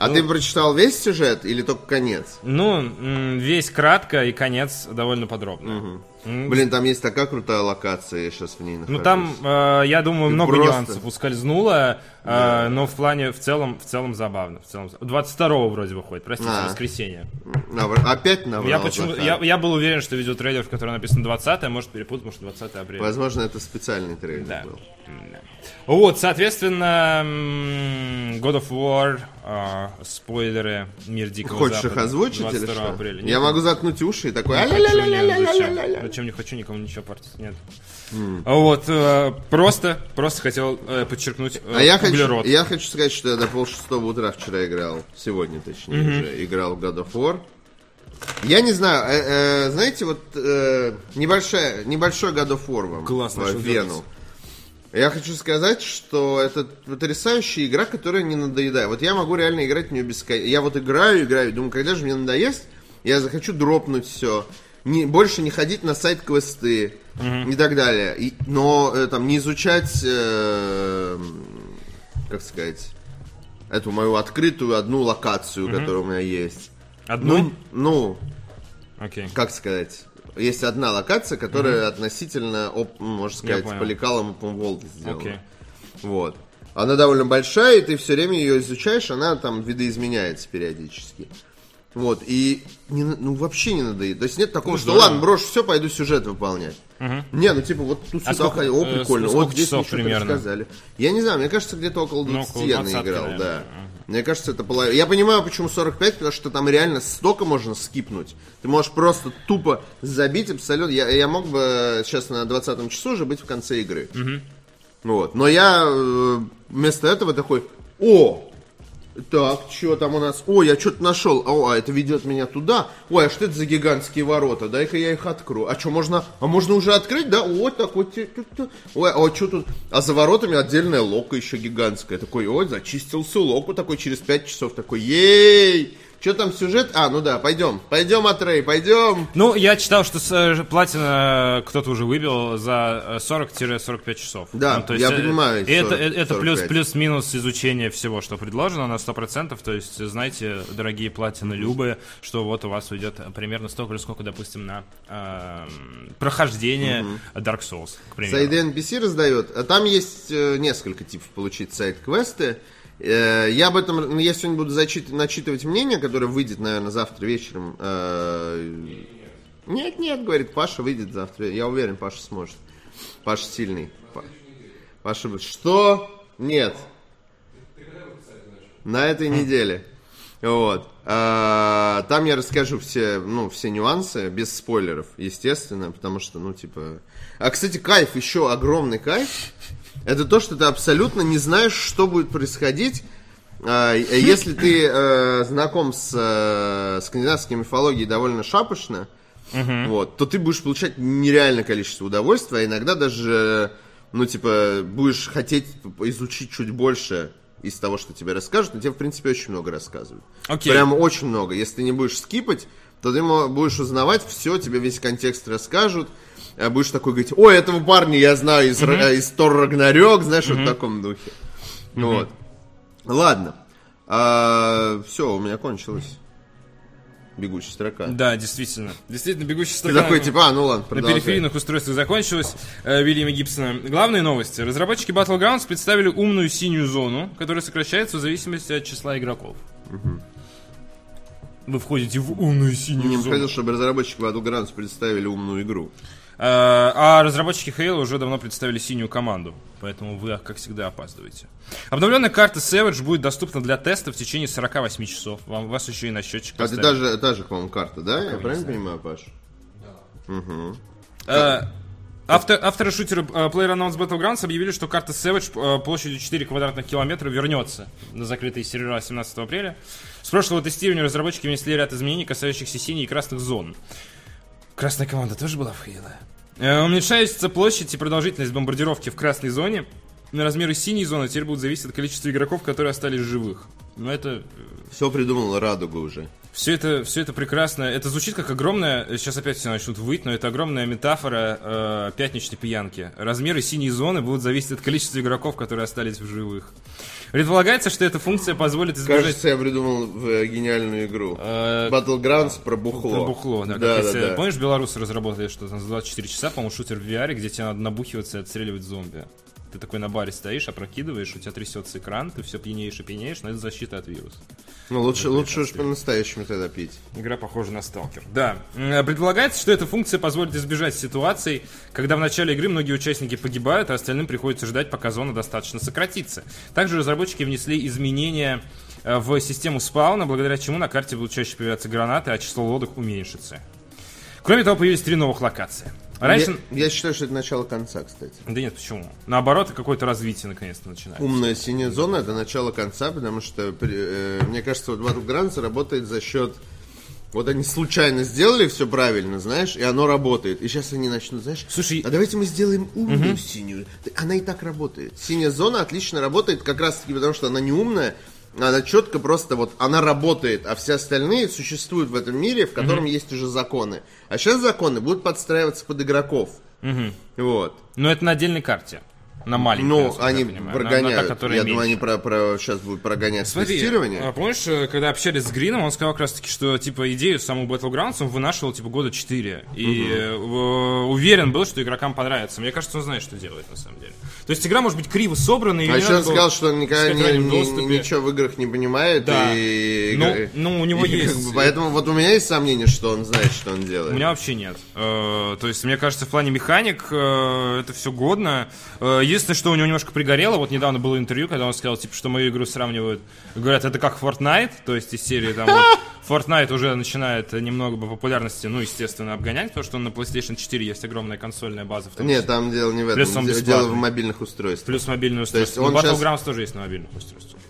А Ну. ты прочитал весь сюжет или только конец? Ну, весь кратко и конец довольно подробно. М, Блин, там есть такая крутая локация, я сейчас в ней нахожусь. Ну там, э, я думаю, много просто- нюансов ускользнуло, э, но в плане, в целом, в целом забавно. В целом, 22 вроде выходит, простите, А. воскресенье. Навр- Опять наврал Я, почему, я, я был уверен, что видеотрейлер, в котором написано 20 может перепутать, может 20 апреля. Возможно, это специальный трейлер Да. был. Вот, соответственно, God of War, а, спойлеры «Мир Дикого Хочешь Запада». Их озвучить 22 или что? апреля. Нет, я могу заткнуть уши и такой... Зачем не хочу никому ничего портить? Нет. Mm. Вот, э, просто, просто хотел э, подчеркнуть э, а я углерод. хочу, я хочу сказать, что я до полшестого утра вчера играл, сегодня точнее mm-hmm. уже, играл в God of War. Я не знаю, э, э, знаете, вот э, небольшая, небольшой God of War вам Классно, в Вену. Делать. Я хочу сказать, что это потрясающая игра, которая не надоедает. Вот я могу реально играть в нее бесконечно. Я вот играю, играю, думаю, когда же мне надоест, я захочу дропнуть все. Не, больше не ходить на сайт квесты и так далее. И- но э, там не изучать, э, как сказать, эту мою открытую одну локацию, которая у меня есть. Одну? Ну, ну, Окей. как сказать, есть одна локация, которая относительно, оп- ну, можно сказать, по лекалам Open World сделана. Окей. Вот. Она довольно большая, и ты все время ее изучаешь, она там видоизменяется периодически. Вот, и не ну, вообще не надоест. То есть нет такого, что здорово. ладно, брошу все, пойду сюжет выполнять. Не, ну типа вот тут А сюда сколько, о, э, прикольно, сколько вот здесь часов примерно? рассказали. Я не знаю, мне кажется, где-то около 20, Ну, около я 20, наиграл, наверное. да. Мне кажется, это половина. Я понимаю, почему 45, потому что там реально столько можно скипнуть. Ты можешь просто тупо забить абсолютно. Я, я мог бы сейчас на 20 часу уже быть в конце игры. Вот. Но я э, вместо этого такой, о, так, что там у нас? Ой, я что-то нашел. О, а это ведет меня туда. Ой, а что это за гигантские ворота? Дай-ка я их открою. А что, можно... А можно уже открыть, да? Вот так вот. Ой, а что тут? А за воротами отдельная лока еще гигантская. Такой, ой, зачистился локу такой через 5 часов. Такой, ей! Что там сюжет? А, ну да, пойдем. Пойдем, Атрей, пойдем. Ну, я читал, что с, э, платина кто-то уже выбил за э, 40-45 часов. Да, Ну, то я э, понимаю, Это, 40, э, это плюс, 45. плюс-минус изучение всего, что предложено на 100%. То есть, знаете, дорогие платины любые, что вот у вас уйдет примерно столько же, сколько, допустим, на эм, прохождение Dark Souls, к примеру. Сайды NPC раздает. А там есть э, несколько типов получить сайт-квесты. Э, я об этом, я сегодня буду зачит- начитывать мнение, которое выйдет, наверное, завтра вечером. Э, Нет, нет, говорит, Паша выйдет завтра. Я уверен, Паша сможет. Паша сильный. Па- Паша, что? Нет. На этой неделе. Вот. А, там я расскажу все, ну, все нюансы, без спойлеров, естественно, потому что, ну, типа... А, кстати, кайф, еще огромный кайф, это то, что ты абсолютно не знаешь, что будет происходить, а, если ты э, знаком с э, скандинавской мифологией довольно шапошно, вот, то ты будешь получать нереальное количество удовольствия, а иногда даже, ну, типа, будешь хотеть изучить чуть больше из того, что тебе расскажут, но тебе, в принципе, очень много рассказывают. Окей. Прям очень много. Если ты не будешь скипать, то ты будешь узнавать все, тебе весь контекст расскажут, а будешь такой говорить, ой, этого парня я знаю из, Ра- из Тор Рагнарёк, знаешь, вот в таком духе. Вот. Ладно. все, у меня кончилось. Бегущая строка. Да, действительно. Действительно, бегущий Ты строка. такой, типа, а, ну ладно, На продолжай. периферийных устройствах закончилась э, Вильяма Гибсона. Главные новости. Разработчики Battlegrounds представили умную синюю зону, которая сокращается в зависимости от числа игроков. Вы входите в умную синюю Мне зону. хотелось, чтобы разработчики Battlegrounds представили умную игру. Э, А разработчики Halo уже давно представили синюю команду, поэтому вы, как всегда, опаздываете. Обновленная карта Savage будет доступна для теста в течение 48 часов. Вам, вас еще и на счетчик А ты поставят. даже, та же, по-моему, карта, да? Я правильно понимаю, Паш? Э, Автор, авторы шутера uh, PlayerUnknown's Battlegrounds объявили, что карта Savage uh, площадью 4 квадратных километра вернется на закрытые сервера 17 апреля. С прошлого тестирования разработчики внесли ряд изменений, касающихся синих и красных зон. Красная команда тоже была в Хейла. Uh, уменьшается площадь и продолжительность бомбардировки в красной зоне. Размеры синей зоны теперь будут зависеть от количества игроков, которые остались живых. Но это Все придумала Радуга уже. все это, все это прекрасно. Это звучит как огромная, сейчас опять все начнут выть, но это огромная метафора э, пятничной пьянки. Размеры синей зоны будут зависеть от количества игроков, которые остались в живых. Предполагается, что эта функция позволит избежать... Кажется, я придумал э, гениальную игру. Э, Battlegrounds про бухло. Про бухло, да. да, если- да. Помнишь, белорусы разработали что-то за 24 часа, по-моему, шутер в VR, где тебе надо набухиваться и отстреливать зомби. Ты такой на баре стоишь, опрокидываешь, у тебя трясется экран, ты все пьянеешь и пьянеешь, но это защита от вируса. Ну, лучше, лучше уж по-настоящему тогда пить. Игра похожа на сталкер. Да. М, Предполагается, что эта функция позволит избежать ситуаций, когда в начале игры многие участники погибают, а остальным приходится ждать, пока зона достаточно сократится. Также разработчики внесли изменения э, в систему спауна, благодаря чему на карте будут чаще появляться гранаты, а число лодок уменьшится. Кроме того, появились три новых локации. Раньше... Я, я считаю, что это начало конца, кстати. Да нет, почему? Наоборот, какое-то развитие наконец-то начинается. Умная синяя зона это начало конца, потому что э, мне кажется, вот Battlegrounds работает за счет. Вот они случайно сделали все правильно, знаешь, и оно работает. И сейчас они начнут, знаешь, Слушай, а давайте мы сделаем умную синюю. Да Она и так работает. Синяя зона отлично работает, как раз таки потому, что она не умная, она четко просто вот, она работает, а все остальные существуют в этом мире, в котором есть уже законы. А сейчас законы будут подстраиваться под игроков. Вот. Но это на отдельной карте. На маленькой. Ну, насколько я они понимаю. На- на та, прогоняют. Я думаю, они меньше. про, про- сейчас будут прогонять Смотри, тестирование. а помнишь, э, когда общались с Грином, он сказал как раз таки, что типа идею саму Battlegrounds он вынашивал типа года 4. И в- уверен был, что игрокам понравится. Мне кажется, он знает, что делает на самом деле. То есть игра может быть криво собрана. и А еще он сказал, что он никогда не- не- ничего в играх не понимает. Да. И... Ну, и- ну, у него и как есть- бы Поэтому вот у меня есть сомнение, что он знает, что он делает. У меня вообще нет. То есть, мне кажется, в плане механик это все годно. Э, единственное, что у него немножко пригорело, вот недавно было интервью, когда он сказал, типа, что мою игру сравнивают, говорят, это как Fortnite, то есть из серии там вот, [LAUGHS] Fortnite уже начинает немного по популярности, ну, естественно, обгонять, потому что на PlayStation 4 есть огромная консольная база. В Нет, там дело не в Плюс этом. он де- бесплатный. Дело в мобильных устройствах. Плюс мобильное есть устройство. он Ну, Battlegrounds тоже есть на мобильных устройствах.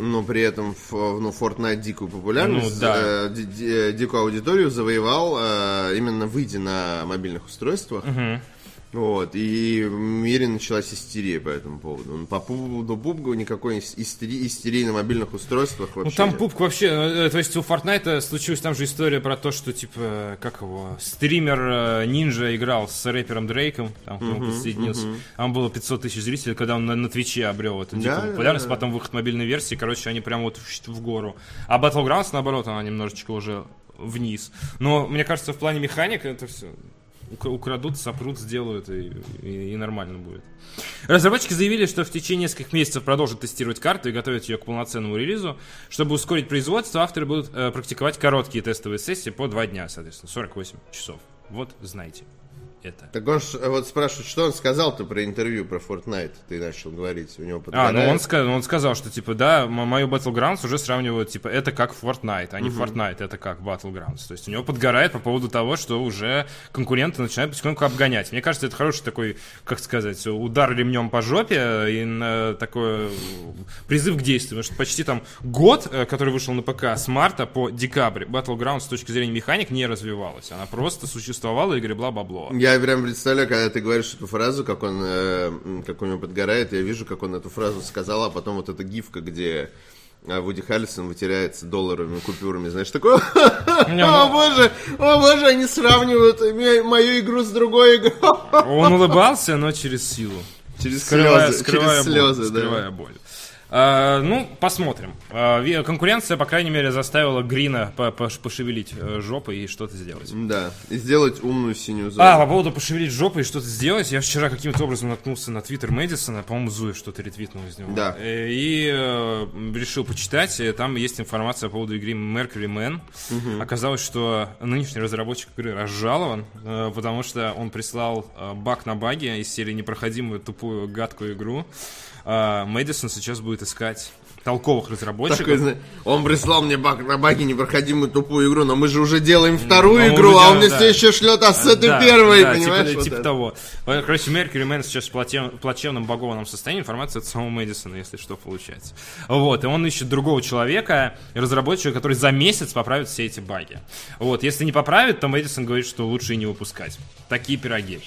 Но при этом ну, Fortnite дикую популярность, Ну, да. э, ди- ди- дикую аудиторию завоевал э, именно выйдя на мобильных устройствах. Вот, и в мире началась истерия по этому поводу. Ну, По поводу PUBG никакой ис- истерии, истерии на мобильных устройствах вообще Ну там пупк вообще, э, то есть у Fortnite случилась там же история про то, что типа, как его, стример э, Ninja играл с рэпером Дрейком, там к нему присоединился. Там было 500 тысяч зрителей, когда он на, на Твиче обрел эту дикую Да, да, популярность, да. потом выход мобильной версии, короче, они прям вот в, в гору. А Battlegrounds, наоборот, она немножечко уже вниз. Но мне кажется, в плане механик это все украдут, сопрут, сделают и, и- и нормально будет. Разработчики заявили, что в течение нескольких месяцев продолжат тестировать карту и готовить ее к полноценному релизу. Чтобы ускорить производство, авторы будут э, практиковать короткие тестовые сессии по 2 дня, соответственно, 48 часов. Вот, знаете это. Так он э, вот спрашивает, что он сказал-то про интервью про Fortnite, ты начал говорить, у него А, подгорает. ну он, ска- он сказал, что типа, да, мою Battlegrounds уже сравнивают, типа, это как Fortnite, а не Fortnite, это как Battlegrounds. То есть у него подгорает по поводу того, что уже конкуренты начинают потихоньку обгонять. Мне кажется, это хороший такой, как сказать, удар ремнем по жопе и на такой призыв к действию. Потому что почти там год, э, который вышел на ПК с марта по декабрь, Battlegrounds с точки зрения механик не развивалась. Она просто существовала и гребла бабло. Я прям представляю, когда ты говоришь эту фразу, как он, э, как у него подгорает, я вижу, как он эту фразу сказал, а потом вот эта гифка, где а, Вуди Харрисон вытирается долларовыми купюрами, знаешь, такой, [LAUGHS] о боже, о боже, они сравнивают мою игру с другой игрой. Он улыбался, но через силу. Через слезы, через слезы, да. скрывая боль. А, ну, посмотрим. Ви- конкуренция, по крайней мере, заставила Грина по- пош- пошевелить э, жопой и что-то сделать. Да, и сделать умную синюю зону. А, по поводу пошевелить жопой и что-то сделать, я вчера каким-то образом наткнулся на твиттер Мэдисона, по-моему, Зуев что-то ретвитнул из него. Да. Э, И э, решил почитать, там есть информация по поводу игры Mercury Man. Оказалось, что нынешний разработчик игры разжалован, э, потому что он прислал э, баг на баге из серии непроходимую, тупую, гадкую игру. А Мэдисон сейчас будет искать толковых разработчиков. Такой, он прислал мне баг на баге непроходимую тупую игру, но мы же уже делаем вторую Ну, игру, уже а он делаем, мне да. все еще шлет ассеты Да, первой, да, понимаешь? Типа, вот типа это. того. Э, Короче, Меркьюри Мэн сейчас в плате- плачевном багованном состоянии. Информация от самого Мэдисона, если что, получается. Вот, и он ищет другого человека, разработчика, который за месяц поправит все эти баги. Вот, если не поправит, то Мэдисон говорит, что лучше и не выпускать. Такие пироги.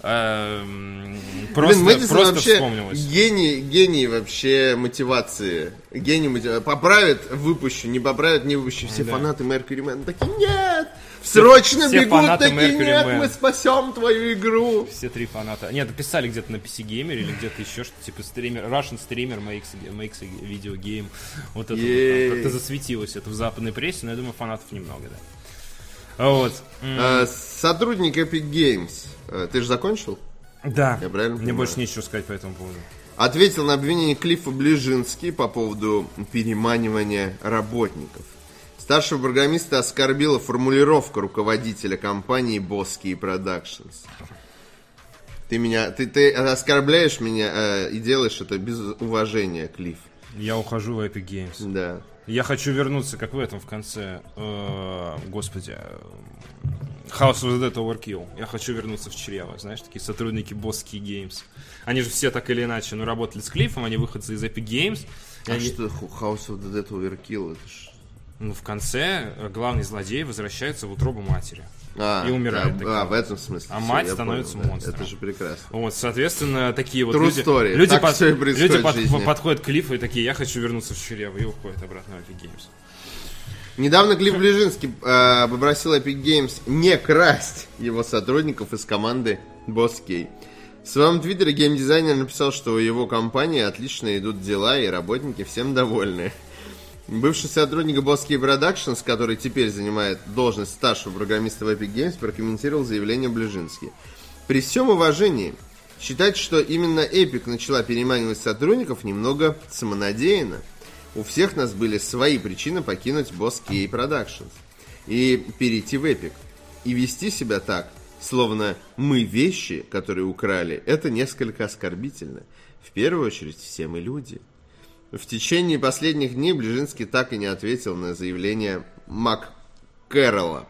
Просто, Блин, Мэдисон просто вообще вспомнилось. гений, гений вообще мотивации. Гений мотивации. Поправит, выпущу, не поправит, не выпущу. Все Да. фанаты Меркьюри Мэн такие, нет! Срочно все бегут, такие, Mercury нет, Man». мы спасем твою игру. Все три фаната. Нет, писали где-то на PC Gamer или где-то еще что-то, типа стример, Russian streamer makes, makes video game. Вот это вот как-то засветилось это в западной прессе, но я думаю, фанатов немного, да. А Вот. А, сотрудник Epic Games. Э, Ты же закончил? Да. я правильно Мне понимаю? больше нечего сказать по этому поводу. Ответил на обвинение Клиффа Ближинский по поводу переманивания работников. Старшего программиста оскорбила формулировка руководителя компании Boski Productions. Ты меня, ты, ты оскорбляешь меня э, и делаешь это без уважения, Клифф. Я ухожу в Epic Games. Да. Я хочу вернуться, как в этом в конце. э, господи. House of the Dead Overkill. Я хочу вернуться в чрево. Знаешь, такие сотрудники Boski Games. Они же все так или иначе, ну, работали с Клиффом, они выходцы из Epic Games. А они- что House of the Dead Overkill? Это ж... Ну, в конце э, главный злодей возвращается в утробу матери. А, И умирает да, а, в этом смысле. А Всё, мать становится понял, монстром. Это же прекрасно. Вот, соответственно, такие вот True люди, story. люди, Так под- люди под- подходят к Клиффу и такие, я хочу вернуться в чрево, и уходят обратно в Epic Games. Недавно Клифф Ближинский э, попросил Epic Games не красть его сотрудников из команды Boss Key. В своем твиттере геймдизайнер написал, что у его компании отлично идут дела и работники всем довольны. Бывший сотрудник Boss Key Productions, который теперь занимает должность старшего программиста в Epic Games, прокомментировал заявление Ближински. При всем уважении, считать, что именно Epic начала переманивать сотрудников, немного самонадеянно. У всех нас были свои причины покинуть Boss Key Productions и перейти в Epic. И вести себя так, словно мы вещи, которые украли, это несколько оскорбительно. В первую очередь, все мы люди. В течение последних дней Ближинский так и не ответил на заявление Мак Кэрролла.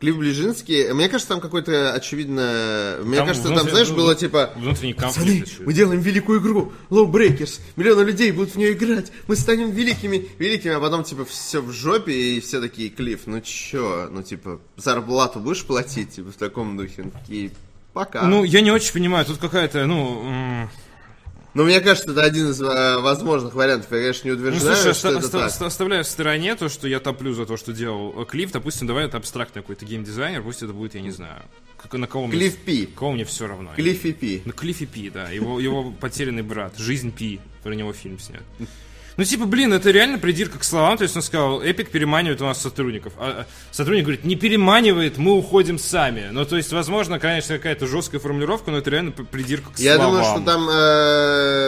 Клифф Ближинский, мне кажется, там какой-то, очевидно... Мне Там кажется, там, знаешь, было типа... Внутренний Пацаны, конфликт еще. мы делаем великую игру, Low Breakers, миллионы людей будут в нее играть, мы станем великими, великими, а потом, типа, все в жопе, и все такие, Клифф, ну чё, ну, типа, зарплату будешь платить, типа, в таком духе, Ну, такие, пока. Ну, я не очень понимаю, тут какая-то, ну... Но мне кажется, это один из э, возможных вариантов, я, конечно, не Ну, утверждаю, слушай, что оста- это оста- так. оста- оставляю в стороне то, что я топлю за то, что делал э, Клифф. Допустим, давай это абстрактный какой-то геймдизайнер, пусть это будет, я не знаю, как- на кого мне... Клифф Пи. Кого мне все равно. Клиффи Пи. Ну, Клиффи Пи, да. Его, его потерянный брат. Жизнь Пи. Про него фильм снят. Ну, типа, блин, это реально придирка к словам. То есть он сказал, Эпик переманивает у нас сотрудников. А а сотрудник говорит, не переманивает, мы уходим сами. Ну, то есть, возможно, конечно, какая-то жесткая формулировка, но это реально придирка к Я словам. думаю, что там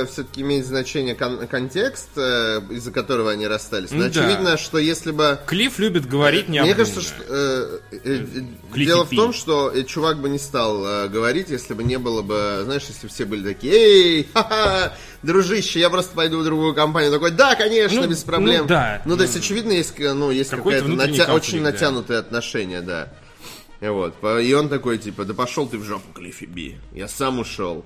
все-таки имеет значение кон- контекст, э, из-за которого они расстались. Но да. очевидно, что если бы... Клифф любит говорить Мне необдуманно. кажется, что э, э, э, Клиффи дело в том, что э, чувак бы не стал э, говорить, если бы не было бы, знаешь, если бы все были такие, эй, ха-ха, дружище, я просто пойду в другую компанию. Такой, да, конечно, Ну, без проблем. ну да. Ну, то есть, очевидно, есть, ну, есть внутренний натя- очень да. натянутые отношения, да. И Вот. И он такой, типа, да пошел ты в жопу, Клиффи Би. Я сам ушел.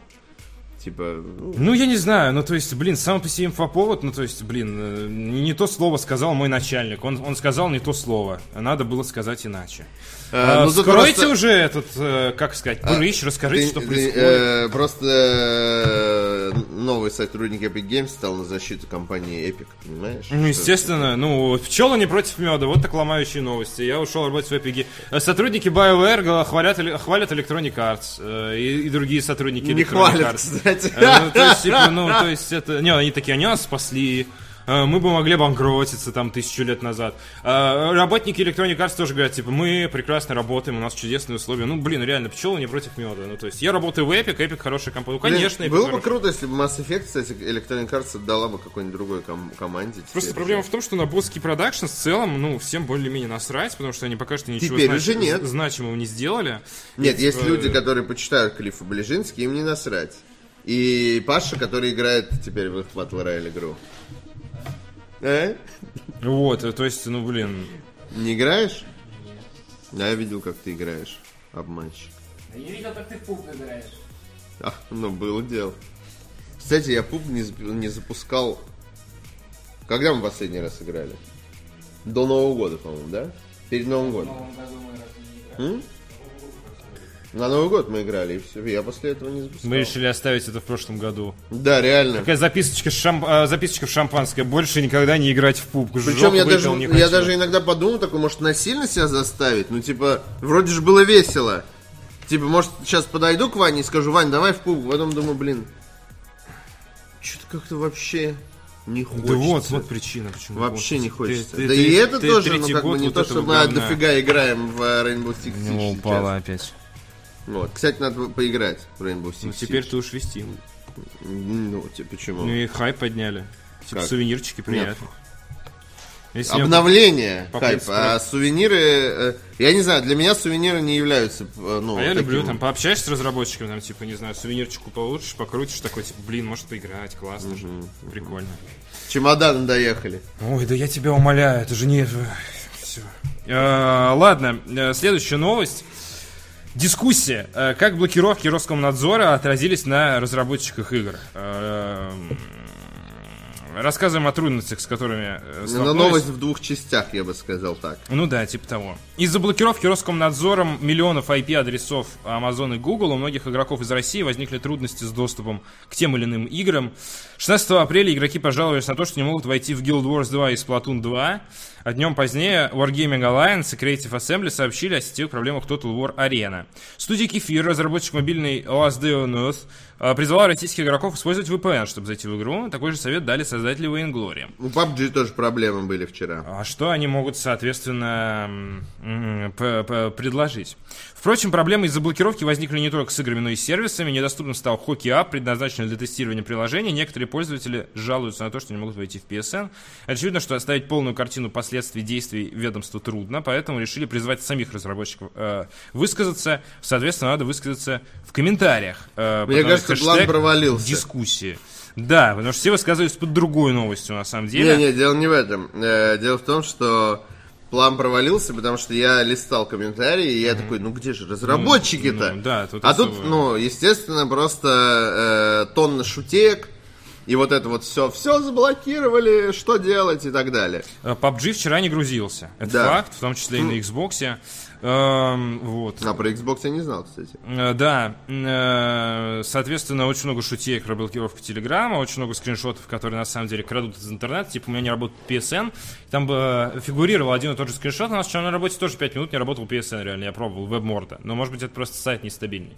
Типа, ну, Ну, я не знаю, ну, то есть, блин, сам по себе инфоповод, ну, то есть, блин, э, не то слово сказал мой начальник, он, он сказал не то слово, надо было сказать иначе. Э, А, ну, вскройте просто- уже этот, э, как сказать, прыщ, расскажите, Ты- что ты, происходит. э, просто э, новый сотрудник Epic Games стал на защиту компании Epic, понимаешь? Ну, естественно, ну, пчелы не против меда, вот так ломающие новости. Я ушел работать в Epic. Сотрудники BioWare хвалят, хвалят Electronic Arts э, и, и другие сотрудники Не Electronic хвалят, Arts. кстати. Э, ну, то есть, типа, ну, то есть это... Не, они такие, они нас спасли. Э, Мы бы могли банкротиться там тысячу лет назад. Э, Работники Electronic Arts тоже говорят, типа, мы прекрасно работаем, у нас чудесные условия. Ну, блин, реально, пчелы не против меда. Ну, то есть, я работаю в Epic, Epic хорошая компания. Ну, конечно, Epic было бы хорошая. круто, если бы Mass Effect, кстати, Electronic Arts отдала бы какой-нибудь другой ком- команде. Просто проблема в том, что на Boss Key Productions в целом, ну, всем более-менее насрать, потому что они пока что ничего Теперь знач- уже нет. значимого не сделали. Нет, И, есть типа, люди, которые почитают Клиффа Блезински, им не насрать. И Паша, который играет теперь в их Battle Royale игру. Э? Вот, то есть, ну, блин, Не играешь? Да, я видел, как ты играешь. Обманщик. Я не видел, как ты в PUBG играешь. А, ну, было дело. Кстати, я пуп не, не запускал... Когда мы последний раз играли? До Нового года, по-моему, да? Перед Новым В годом. новом году мы разве не играли? М? На Новый год мы играли, и все. Я после этого не запускал. мы решили оставить это в прошлом году. Да, реально. Такая записочка, шамп... а, записочка в шампанское. Больше никогда не играть в пуп. Причем я даже, не я даже иногда подумал, такой, может, насильно себя заставить? Ну, типа, вроде же было весело. Типа, может, сейчас подойду к Ване и скажу, Вань, давай в пуп. Потом думаю, блин, что-то как-то вообще не хочется. Да вот, вот причина, почему. Вообще не хочется. Ты- ты- да ты- и это ты тоже, ну, как бы не то, что мы дофига играем в э, Rainbow Six Siege упала сейчас. опять. Вот. Кстати, надо поиграть в Rainbow Six Ну, теперь Siege. ты уж вести. Ну, типа, почему? Ну и хайп подняли. Типа Как? сувенирчики приятно. Если Обновление, По хайп. принципу, А сувениры, э, я не знаю, для меня сувениры не являются, э, ну, А я люблю, таким- там, пообщаешься с разработчиками, там, типа, не знаю, сувенирчику получишь, покрутишь, такой, типа, блин, может поиграть, классно же, прикольно. Чемоданы доехали. Ой, да я тебя умоляю, это же не... Все. ладно, э, следующая новость. Дискуссия. Э, Как блокировки Роскомнадзора отразились на разработчиках игр? Э, Рассказываем о трудностях, с которыми э, На столкнулись. новость в двух частях, я бы сказал так. Ну да, типа того. Из-за блокировки Роскомнадзором миллионов IP-адресов Amazon и Google у многих игроков из России возникли трудности с доступом к тем или иным играм. 16 апреля игроки пожаловались на то, что не могут войти в Guild Wars 2 и Splatoon 2. А днем позднее Wargaming Alliance и Creative Assembly сообщили о сетевых проблемах Total War Arena. Студия Кефир, разработчик мобильной Last Day on Earth, э, призвала российских игроков использовать VPN, чтобы зайти в игру. Такой же совет дали создатели Vainglory. У PUBG тоже проблемы были вчера. А что они могут, соответственно, предложить? Впрочем, проблемы из-за блокировки возникли не только с играми, но и с сервисами. Недоступным стал Hockey App, предназначенный для тестирования приложений. Некоторые пользователи жалуются на то, что не могут войти в PSN. Очевидно, что оставить полную картину последствий действий ведомству трудно, поэтому решили призвать самих разработчиков э, высказаться. Соответственно, надо высказаться в комментариях. э, Мне кажется, план провалился. Дискуссии. Да, потому что все высказывались под другой новостью, на самом деле. Не, не, дело не в этом. Э, Дело в том, что план провалился, потому что я листал комментарии, и я такой, ну где же разработчики-то? Ну, да, тут а тут, особо- ну, естественно, просто э, тонна шутеек, и вот это вот все, все заблокировали, что делать и так далее. Э, PUBG вчера не грузился. Это Да. факт, в том числе и на Xbox. Эм, вот. А про Xbox я не знал, кстати. Э, Да, э, соответственно, очень много шутеек про блокировку Телеграма, очень много скриншотов, которые на самом деле крадут из интернета. Типа, у меня не работает PSN. Там бы э, фигурировал один и тот же скриншот. У нас вчера на работе тоже 5 минут не работал PSN, реально. Я пробовал, веб-морда. Но, может быть, это просто сайт нестабильный.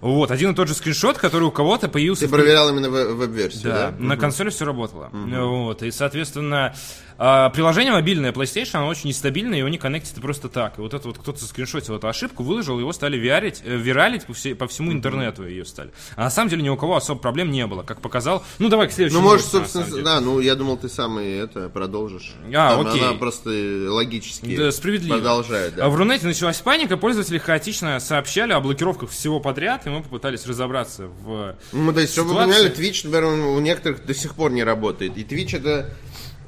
Вот, один и тот же скриншот, который у кого-то появился... Ты в- проверял именно веб- веб-версию, да, да? на консоли все работало. Вот, и, соответственно, а, приложение мобильное PlayStation, оно очень нестабильное, его не коннектит просто так. И вот это вот кто-то скриншотил эту ошибку, выложил, его стали виарить, э, виралить по, всей- по всему интернету ее стали. А на самом деле ни у кого особо проблем не было, как показал. Ну, давай к следующему. Ну, может, собственно, да, ну, я думал, ты сам и это продолжишь. А, Там окей. Она просто логически Да, справедливо. продолжает, да. А В Рунете началась паника, пользователи хаотично сообщали о блокировках всего подряд, и мы попытались разобраться в... Ну, то есть, чтобы вы понимали, Twitch, он у некоторых до сих пор не работает. И Twitch это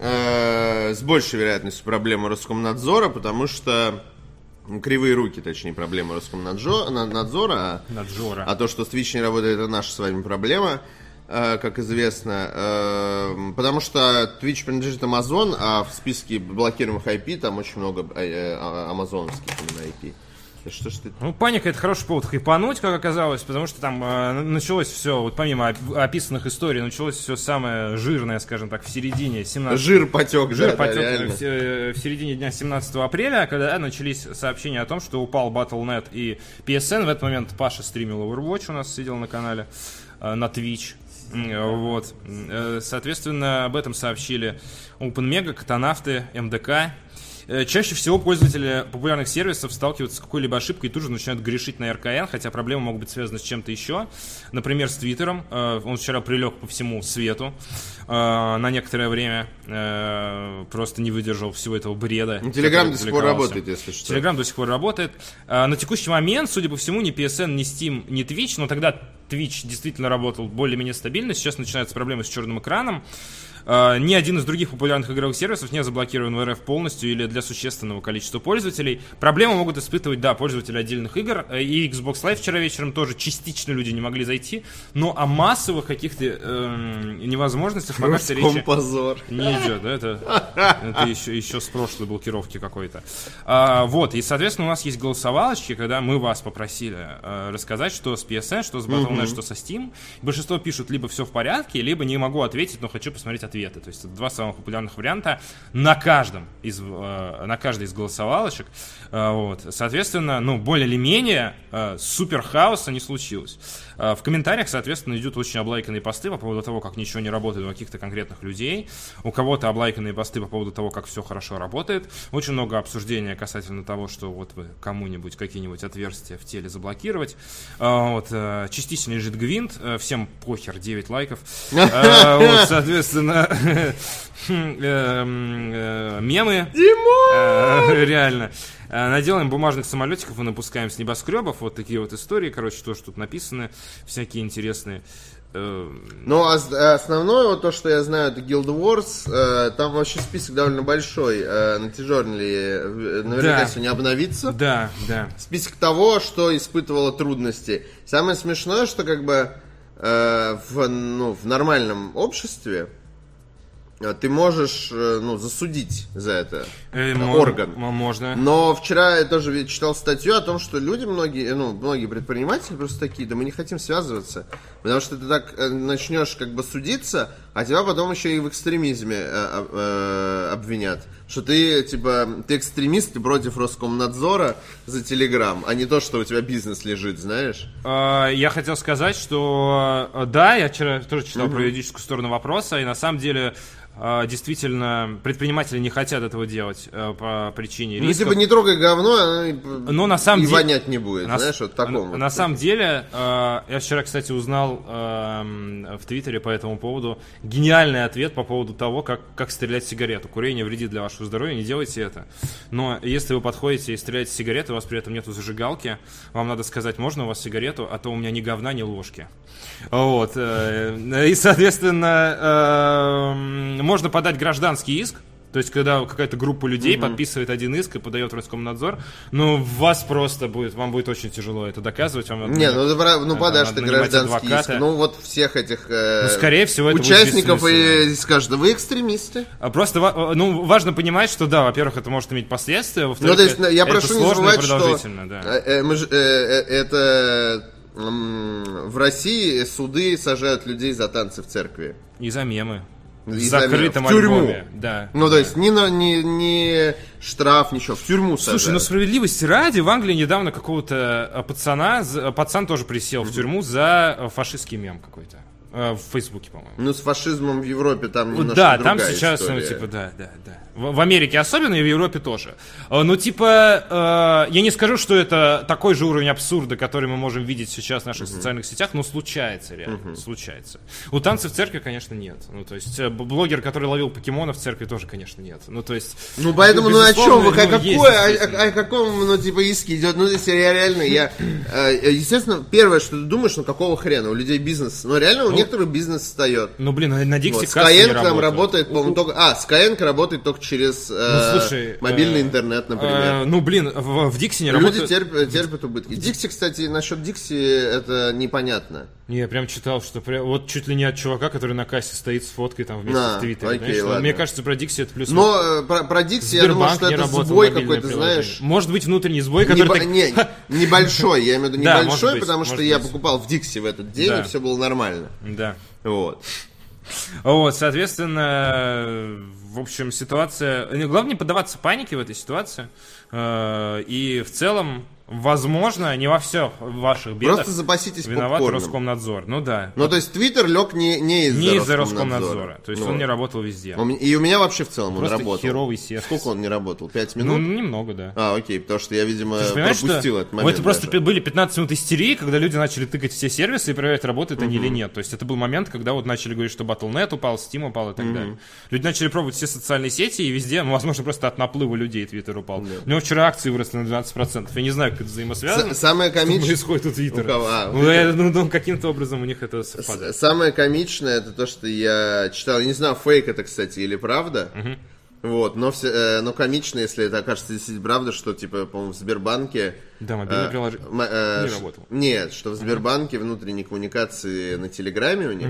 э, с большей вероятностью проблема Роскомнадзора, потому что ну, кривые руки, точнее, проблема Роскомнадзора, на- надзора, а, а то, что Twitch не работает, это наша с вами проблема, э, как известно. Э, потому что Twitch принадлежит Amazon, а в списке блокируемых IP там очень много э, э, а- амазоновских именно IP. Да Что ж ты Ну, паника это хороший повод хайпануть, как оказалось, потому что там э, началось все, вот помимо оп- описанных историй, началось все самое жирное, скажем так, в середине 17 Жир потек, Жир да, да, потек реально. в, э, в середине дня 17 апреля, когда начались сообщения о том, что упал Battle.net и PSN. В этот момент Паша стримил Overwatch у нас, сидел на канале, э, на Twitch. Э, Вот. Э, Соответственно, об этом сообщили OpenMega, Катанавты, МДК. Э, Чаще всего пользователи популярных сервисов сталкиваются с какой-либо ошибкой и тут же начинают грешить на РКН, хотя проблемы могут быть связаны с чем-то еще. Например, с Твиттером. Э, Он вчера прилег по всему свету э, на некоторое время. Просто не выдержал всего этого бреда. Ну, Телеграм до сих пор работает, если что. Телеграм до сих пор работает. На текущий момент, судя по всему, ни PSN, ни Steam, ни Twitch, но тогда Twitch действительно работал более-менее стабильно. Сейчас начинаются проблемы с черным экраном. А, Ни один из других популярных игровых сервисов не заблокирован в РФ полностью или для существенного количества пользователей. Проблемы могут испытывать, да, пользователи отдельных игр. Э, И Xbox Live вчера вечером тоже частично люди не могли зайти. Но о массовых каких-то эм, невозможностях пока что речи позор. не идет, да, это, это еще, еще с прошлой блокировки какой-то. А, вот, и, соответственно, у нас есть голосовалочки, когда мы вас попросили э, рассказать, что с PSN, что с Battle.net, что со Steam. Большинство пишут либо все в порядке, либо не могу ответить, но хочу посмотреть ответы. То есть это два самых популярных варианта на каждом из, э, на каждой из голосовалочек. Э, вот. Соответственно, ну, более или менее э, супер хаоса не случилось. Э, В комментариях, соответственно, идут очень облайканные посты по поводу того, как ничего не работает у каких-то конкретных людей. У кого-то облайканные посты по поводу того, как все хорошо работает. Очень много обсуждения касательно того, что вот вы кому-нибудь какие-нибудь отверстия в теле заблокировать. Э, Вот, э, частично лежит гвинт, э, всем похер, 9 лайков. Э, [LAUGHS] Вот, соответственно, [LAUGHS] э, э, мемы. Реально. Э, Наделаем бумажных самолетиков и напускаем с небоскребов. Вот такие вот истории, короче, тоже тут написаны. Всякие интересные. Э, Ну, а а основное, вот то, что я знаю, это Guild Wars. э, там вообще список довольно большой. на э, наверняка Да. сегодня обновится. Да, да. Список того, что испытывало трудности. Самое смешное, что как бы в, ну, в нормальном обществе ты можешь э, ну, засудить за это Э, э, орган. мо- Можно. Но вчера я тоже читал статью о том, что люди, многие, ну, многие предприниматели просто такие, да мы не хотим связываться, потому что ты так э, начнешь как бы судиться, а тебя потом еще и в экстремизме э, э, обвинят. Что ты, типа, ты экстремист, ты против Роскомнадзора за Телеграм, а не то, что у тебя бизнес лежит, знаешь? Э, Я хотел сказать, что э, да, я вчера тоже читал про юридическую сторону вопроса, и на самом деле э, действительно предприниматели не хотят этого делать э, по причине Ну, рисков. типа, не трогай говно, оно Но на самом и деле- вонять не будет, На, знаешь, вот таком на, вот. на самом деле, э, я вчера, кстати, узнал эм, в Твиттере по этому поводу гениальный ответ по поводу того, как, как стрелять в сигарету. Курение вредит для вашего здоровья, не делайте это. Но если вы подходите и стреляете в сигарету, у вас при этом нету зажигалки, вам надо сказать, можно у вас сигарету, а то у меня ни говна, ни ложки. Вот. э, И, соответственно, эм, можно подать гражданский иск, то есть, когда какая-то группа людей подписывает один иск и подает в Роскомнадзор, ну, вас просто будет, вам будет очень тяжело это доказывать. Вам Не, ну, прав- ну это подашь ты гражданский иск. адвоката. Ну вот всех этих э, Ну, скорее всего, это участников и скажут, вы экстремисты. А Просто, ва- ну, важно понимать, что да, во-первых, это может иметь последствия, во-вторых, Ну, то есть, это, я это прошу не сложно и забывать, что да. э, э, мы э, э, это в России суды сажают людей за танцы в церкви. И за мемы. В за закрытом. В тюрьму. альбоме, да. Ну, то есть, ни, на- ни, ни штраф, ничего, в тюрьму Слушай, ну сажают. справедливости ради, в Англии недавно какого-то э, пацана, за- пацан тоже присел в тюрьму за э, фашистский мем какой-то. Э, В Фейсбуке, по-моему. Ну, с фашизмом в Европе там немножко да, там сейчас, история. ну, типа, да, да, да. В, в Америке особенно и в Европе тоже. Э, Ну, типа, э, я не скажу, что это такой же уровень абсурда, который мы можем видеть сейчас в наших социальных сетях, но случается реально, случается. У танцев в церкви, конечно, нет. Ну, то есть, э, блогер, который ловил покемонов в церкви, тоже, конечно, нет. Ну, то есть... Ну, поэтому, ну, о чем вы, о, ну, есть, какое, о- о, о каком, ну, типа, иске идет, ну, я реально, я, естественно, первое, что ты думаешь, ну, какого хрена, у людей бизнес, ну, реально, у некоторых бизнес встает. Ну, блин, на, Dixie Вот, Skyeng там работает, по-моему, только... А, Skyeng работает только через э, Ну, слушай, мобильный э, интернет, например. Э, ну, блин, в, в Dixie не Люди работает... терпят, терпят убытки. Дикси, кстати, насчет Дикси это непонятно. Не, я прям читал, что прям, вот чуть ли не от чувака, который на кассе стоит с фоткой там вместе На, в Твиттере. окей, знаешь, ладно. Мне кажется, про Dixie это плюс Но э, про, про Дикси я думал, Сбербанк что это сбой какой-то, знаешь. Может быть, внутренний сбой, Небо- который так- не, [LAUGHS] небольшой, я имею в виду небольшой, быть, потому что я покупал в Дикси в этот день, Да. и все было нормально. Да. Вот. Вот, соответственно, в общем, ситуация... Главное не поддаваться панике в этой ситуации. Э, И в целом возможно, не во всех ваших бедах Просто запаситесь виноват попкорном. Роскомнадзор. Ну да. Ну, то есть Твиттер лег не, не из-за не из-за Роскомнадзора. Роскомнадзора. То есть Ну, он не работал везде. И у меня вообще в целом Просто он работал. херовый сервис. Сколько он не работал? Пять Ну, минут? немного, да. А, окей, потому что я, видимо, Ты пропустил что этот момент. это просто даже. были 15 минут истерии, когда люди начали тыкать все сервисы и проверять, работают они или нет. То есть это был момент, когда вот начали говорить, что Battle.net упал, Steam упал и так далее. Люди начали пробовать все социальные сети, и везде, ну, возможно, просто от наплыва людей Твиттер упал. У него вчера акции выросли на 12%. Я не знаю, как это взаимосвязано. С- Самое комичное... происходит у Твиттера. У кого? А, Ну, я- ну, ну, каким-то образом у них это совпадает. Самое комичное это то, что я читал. Я не знаю, фейк это, кстати, или правда. Вот, но, все, э, но комично, если это окажется действительно правда, что, типа, по-моему, в Сбербанке... Да, мобильное э, приложение э, не работало. Нет, что в Сбербанке внутренние коммуникации на Телеграме у них,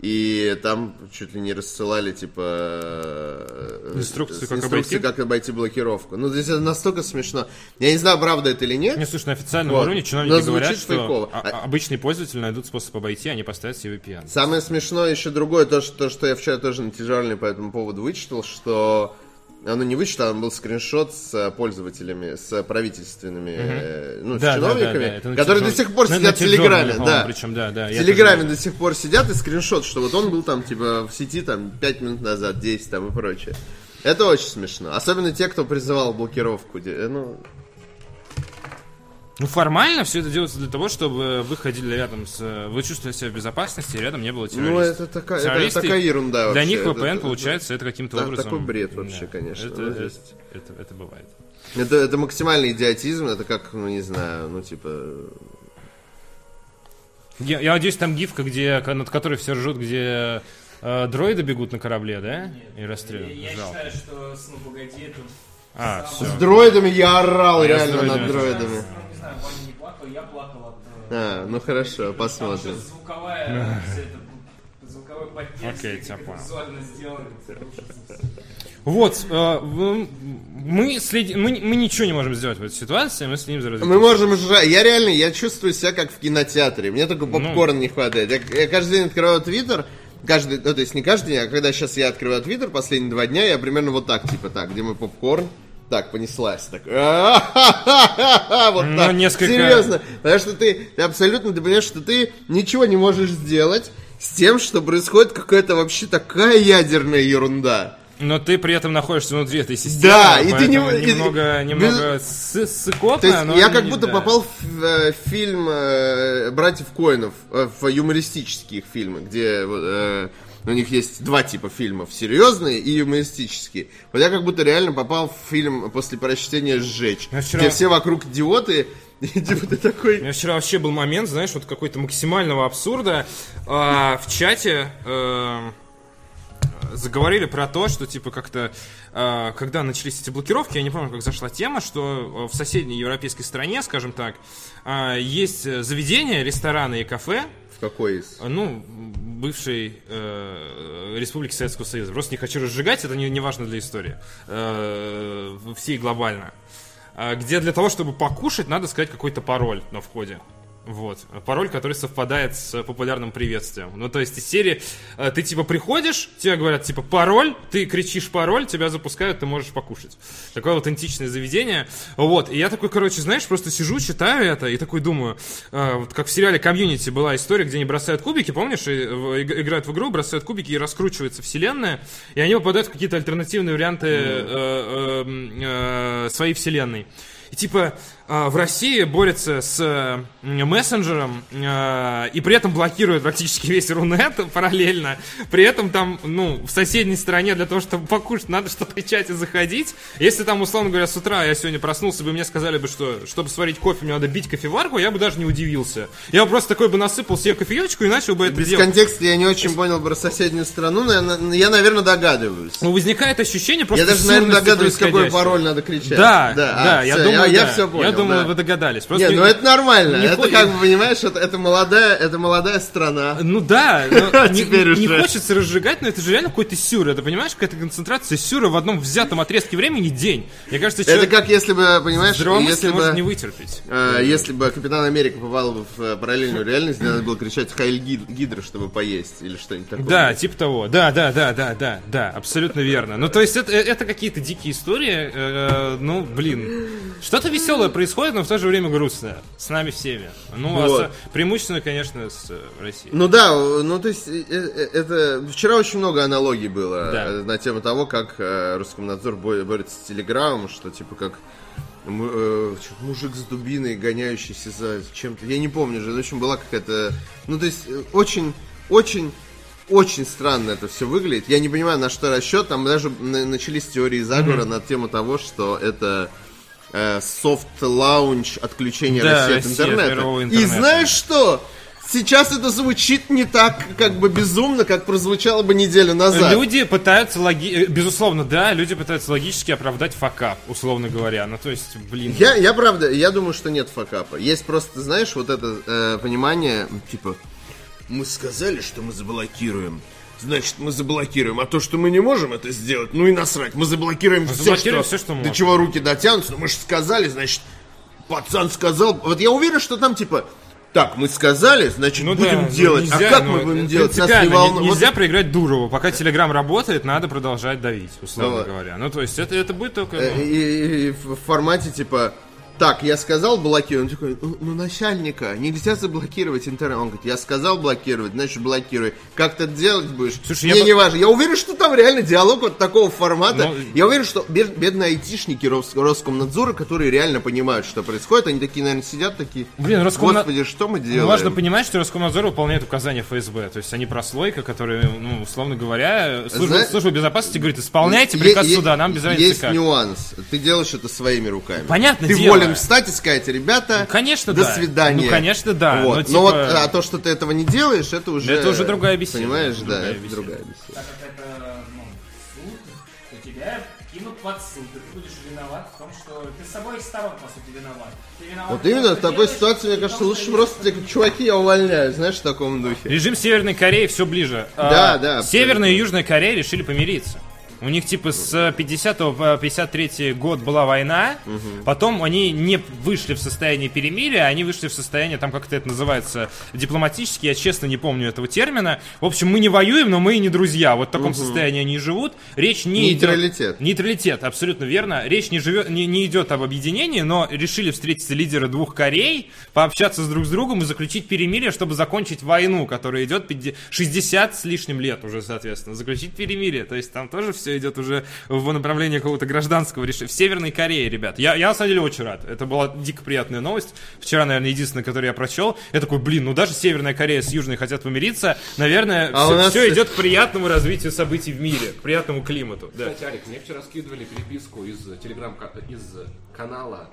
и там чуть ли не рассылали, типа... э, Инструкции, как инструкции, обойти? как обойти блокировку. Ну, здесь это настолько смешно. Я не знаю, правда это или нет. Не, слушай, на официальном Вот. уровне Но чиновники звучит говорят, что фейково. а- А- обычные пользователи найдут способ обойти, они поставят себе VPN. Самое смешное еще другое, то что, то, что я вчера тоже на тяжелый по этому поводу вычитал, что оно не вычитал, он был скриншот с э, пользователями, с правительственными, э, ну, с Да, да, да, чиновниками, да, это на которые тяжелом- до сих пор на- сидят на в Телеграме, да. Причем, да, да. В Телеграме тоже- до сих пор сидят и скриншот, что вот он был там, типа, в сети там 5 минут назад, 10 там и прочее. Это очень смешно. Особенно те, кто призывал блокировку. э, Ну, Ну, формально все это делается для того, чтобы вы ходили рядом с... Вы чувствовали себя в безопасности, и рядом не было террористов. ну это, такая, это Террористы, такая ерунда Для вообще. них Это- VPN, это- получается, это каким-то да, образом... такой бред вообще, конечно. Это, Ну, это, это- это бывает. Это, это максимальный идиотизм, это как, ну не знаю, ну типа... Я, я надеюсь, там гифка, где, над которой все ржут, где э, дроиды бегут на корабле, да? И расстреливают. Я Жалко. считаю, что с «Ну, погоди» это... А, все. С дроидами я орал Я с реально дроидами. над дроидами. Ну, знаю, Ваня не плакал, я плакал от... э, А, ну хорошо, посмотрим. звуковая, [LAUGHS] звуковой подтекст, Окей, тебя понял. визуально ужас. Вот, э, мы, следи- мы, мы ничего не можем сделать в этой ситуации, мы следим за развитием. Мы можем жрать. Я реально, я чувствую себя как в кинотеатре. Мне только попкорн не хватает. Я, я каждый день открываю твиттер, каждый, ну то есть не каждый день, а когда сейчас я открываю твиттер, последние два дня, я примерно вот так, типа так, где мой попкорн. Так, понеслась. Так. [LAUGHS] Вот Ну, так. несколько- Серьезно. Потому что ты, ты абсолютно, ты понимаешь, что ты ничего не можешь сделать с тем, что происходит какая-то вообще такая ядерная ерунда. Но ты при этом находишься внутри этой системы, Да, и ты не- поэтому и- немного, без- немного сы- сыкотно, То есть но я не- как будто да. попал в э, фильм э, братьев Коинов, э, в юмористические фильмы, где э, у них есть два типа фильмов, серьезные и юмористические. Вот я как будто реально попал в фильм после прочтения «Сжечь», Я вчера- где все вокруг идиоты, [LAUGHS] и типа ты У такой... меня вчера вообще был момент, знаешь, вот какой-то максимального абсурда. А, в чате э, заговорили про то, что типа как-то, э, когда начались эти блокировки, я не помню, как зашла тема, что э, в соседней европейской стране, скажем так, э, есть заведения, рестораны и кафе, Какой из? ну, бывшей э, Республики Советского Союза. Просто не хочу разжигать, это не, не важно для истории. Э, всей глобально. А, Где для того, чтобы покушать, надо сказать какой-то пароль на входе. Вот. Пароль, который совпадает с популярным приветствием. Ну, то есть из серии э, ты типа приходишь, тебе говорят типа пароль, ты кричишь пароль, тебя запускают, ты можешь покушать. Такое аутентичное заведение. Вот. И я такой, короче, знаешь, просто сижу, читаю это и такой думаю, э, вот как в сериале Комьюнити была история, где они бросают кубики, помнишь, играют в игру, бросают кубики и раскручивается вселенная, и они попадают в какие-то альтернативные варианты э, своей вселенной. И типа в России борется с э, мессенджером э, и при этом блокирует практически [LAUGHS] весь Рунет параллельно. При этом там, ну, в соседней стране для того, чтобы покушать, надо что-то кричать и заходить. Если там, условно говоря, с утра я сегодня проснулся бы, мне сказали бы, что чтобы сварить кофе, мне надо бить кофеварку, я бы даже не удивился. Я бы просто такой бы насыпал себе кофеечку и начал бы это Без делать. контекста я не очень понял про соседнюю страну, но я, я, наверное, догадываюсь. Ну, возникает ощущение просто Я даже, наверное, догадываюсь, какой пароль надо кричать. Да, да, а, я всё, думаю, я, да. все понял. Я думаю, да. вы догадались. Просто Не, ну это нормально. не это хо- как бы, понимаешь, это, это молодая, это молодая страна. Ну да, [LAUGHS] не, Теперь не уже. хочется разжигать, но это же реально какой-то сюр. Это понимаешь, какая-то концентрация сюра в одном взятом отрезке времени день. Мне кажется, Это как если бы, понимаешь, если бы, не вытерпеть. э, если бы Капитан Америка попал бы в э, параллельную реальность, надо было кричать Хайль Гид- Гидра, чтобы поесть, или что-нибудь такое. Да, типа того. Да, да, да, да, да, да, абсолютно верно. Ну, то есть это, это какие-то дикие истории. э, ну, блин, Что-то веселое происходит, но в то же время грустное. С нами всеми. Ну, Вот. осо- преимущественно, конечно, с э, Россией. Ну да, ну то есть э, э, это вчера очень много аналогий было Да. на тему того, как Роскомнадзор бо- борется с Телеграмом, что типа как мужик с дубиной, гоняющийся за чем-то. Я не помню же, в общем, была какая-то. Ну, то есть, очень, очень. Очень странно это все выглядит. Я не понимаю, на что расчет. Там даже на- начались теории заговора на тему того, что это soft launch отключения Да, России от интернета. мирового И интернета. знаешь что? Сейчас это звучит не так, как бы безумно, как прозвучало бы неделю назад. Люди пытаются логи... э, Безусловно, да, люди пытаются логически оправдать факап, условно говоря. Ну, то есть, блин. Я, я правда, я думаю, что нет факапа. Есть просто, знаешь, вот это э, понимание, типа, мы сказали, что мы заблокируем. Значит, мы заблокируем. А то, что мы не можем это сделать, ну и насрать. Мы заблокируем все, заблокируем что, всё, что до можем. чего руки дотянутся. Ну мы же сказали, значит, пацан сказал. Вот я уверен, что там, типа, так, мы сказали, значит, Ну будем да, ну делать. нельзя, а как ну, мы будем делать? Нас не принципиально, волнует. не- Вот Нельзя проиграть Дурову. Пока Телеграм работает, надо продолжать давить, условно Давай. говоря. Ну, то есть, это, это будет только... Э, ну, И, и- и в формате типа так, я сказал блокировать. Он такой, ну, ну, начальника, нельзя заблокировать интернет. Он говорит, я сказал блокировать, значит блокируй. Как ты это делать будешь? Слушай, Мне я не важно. Я уверен, что там реально диалог вот такого формата. Ну, я уверен, что бед- бедные айтишники Рос- Роскомнадзора, которые реально понимают, что происходит, они такие, наверное, сидят такие, Блин, Роскомна- господи, что мы делаем? Ну, важно понимать, что Роскомнадзор выполняет указания ФСБ. То есть они прослойка, которая, ну, условно говоря, служба, Зна- служба безопасности говорит, исполняйте приказ е- суда, нам без разницы Есть как. нюанс. Ты делаешь это своими руками. Понятное Ты дело. волен встать и сказать, ребята, Ну, конечно, до да. свидания. Ну, конечно, да. Вот. Но, Но типа- вот, а то, что ты этого не делаешь, это уже... Это уже другая беседа. Понимаешь, Другая да, это беседа. другая беседа. Так как это, ну, суд, то тебя кинут под суд, и ты будешь виноват в том, что ты с собой сторон, по сути, виноват. Ты виноват Вот именно в такой ситуации, мне кажется, лучше просто, типа, чуваки, я увольняю, знаешь, в таком духе. Режим Северной Кореи все ближе. Да, А, да, Северная и Южная Корея решили помириться. У них типа с 50 по 53 год была война, потом они не вышли в состояние перемирия, они вышли в состояние, там как-то это называется дипломатически, я честно не помню этого термина. В общем, мы не воюем, но мы и не друзья. Вот в таком состоянии они живут. Речь не Нейтралитет. идет... Нейтралитет, абсолютно верно. Речь не, живет, не, не идет об объединении, но решили встретиться лидеры двух Корей, пообщаться с друг с другом и заключить перемирие, чтобы закончить войну, которая идет 50 60 с лишним лет уже, соответственно. Заключить перемирие. То есть там тоже все идет уже в направлении какого-то гражданского решения. В Северной Корее, ребят. Я, я на самом деле очень рад. Это была дико приятная новость. Вчера, наверное, единственная, которую я прочел. Я такой, блин, ну даже Северная Корея с Южной хотят помириться. Наверное, А все, нас- идет к приятному развитию событий в мире, к приятному климату. Да. Кстати, Алик, мне вчера скидывали переписку из телеграм из канала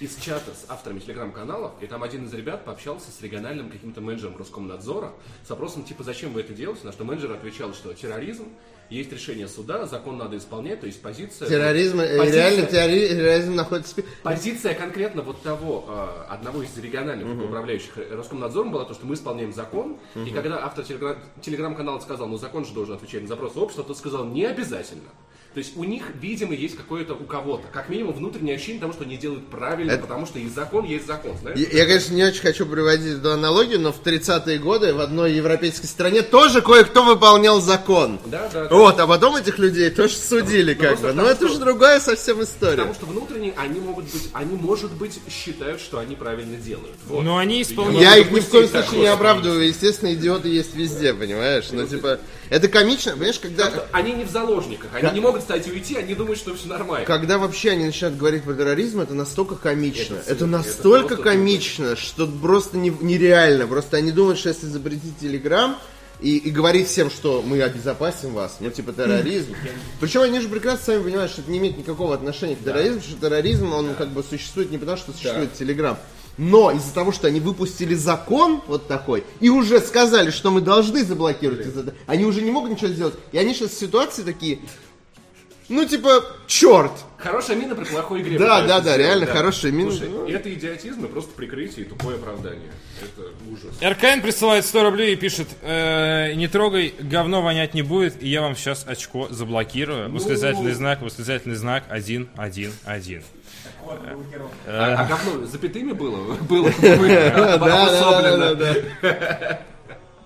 из чата с авторами телеграм-каналов, и там один из ребят пообщался с региональным каким-то менеджером Роскомнадзора с вопросом типа «Зачем вы это делаете?», на что менеджер отвечал, что терроризм, есть решение суда, закон надо исполнять, то есть позиция... Терроризм, э, позиция- реально террори- терроризм находится... Позиция конкретно вот того, э, одного из региональных управляющих Роскомнадзором была то, что мы исполняем закон, и когда автор телегра- телеграм-канала сказал, ну закон же должен отвечать на запросы общества, тот сказал, не обязательно. То есть у них, видимо, есть какое-то у кого-то, как минимум, внутреннее ощущение того, что они делают правильно, Это- потому что и закон есть закон, знаешь? Я, я, конечно, не очень хочу приводить эту аналогию, но в 30-е годы в одной европейской стране тоже кое-кто выполнял закон. Да, да, да. Вот, а потом этих людей тоже судили, как просто бы. Но потому это что- же другая совсем история. Потому что внутренне они могут быть, они, может быть, считают, что они правильно делают. Вот. Но они исполняют. Я их ни в коем случае не оправдываю. Естественно, идиоты есть везде, понимаешь? Ну, типа, это комично, понимаешь, когда... Они не в заложниках, они не могут встать и уйти, они думают, что все нормально. Когда вообще они начинают говорить про терроризм, это настолько комично. Это Это, настолько это комично, что просто не- нереально. Просто они думают, что если запретить Телеграм и, и говорить всем, что мы обезопасим вас, ну типа терроризм. Причем они же прекрасно сами понимают, что это не имеет никакого отношения к терроризму, что терроризм, он как бы существует не потому, что существует Телеграм. Но из-за того, что они выпустили закон вот такой, и уже сказали, что мы должны заблокировать, из-за- они уже не могут ничего сделать. И они сейчас в ситуации такие, ну типа, черт, Хорошая мина при плохой игре. Да, да, да, реально хорошая мина. Слушай, Ну. это идиотизм и просто прикрытие и тупое оправдание. Это ужас. РКН присылает 100 рублей и пишет, «Э, не трогай, говно вонять не будет, и я вам сейчас очко заблокирую. Восклицательный знак, восклицательный знак, один, один, один. А, а говно запятыми было? [LAUGHS] Было [LAUGHS] Да, да, да.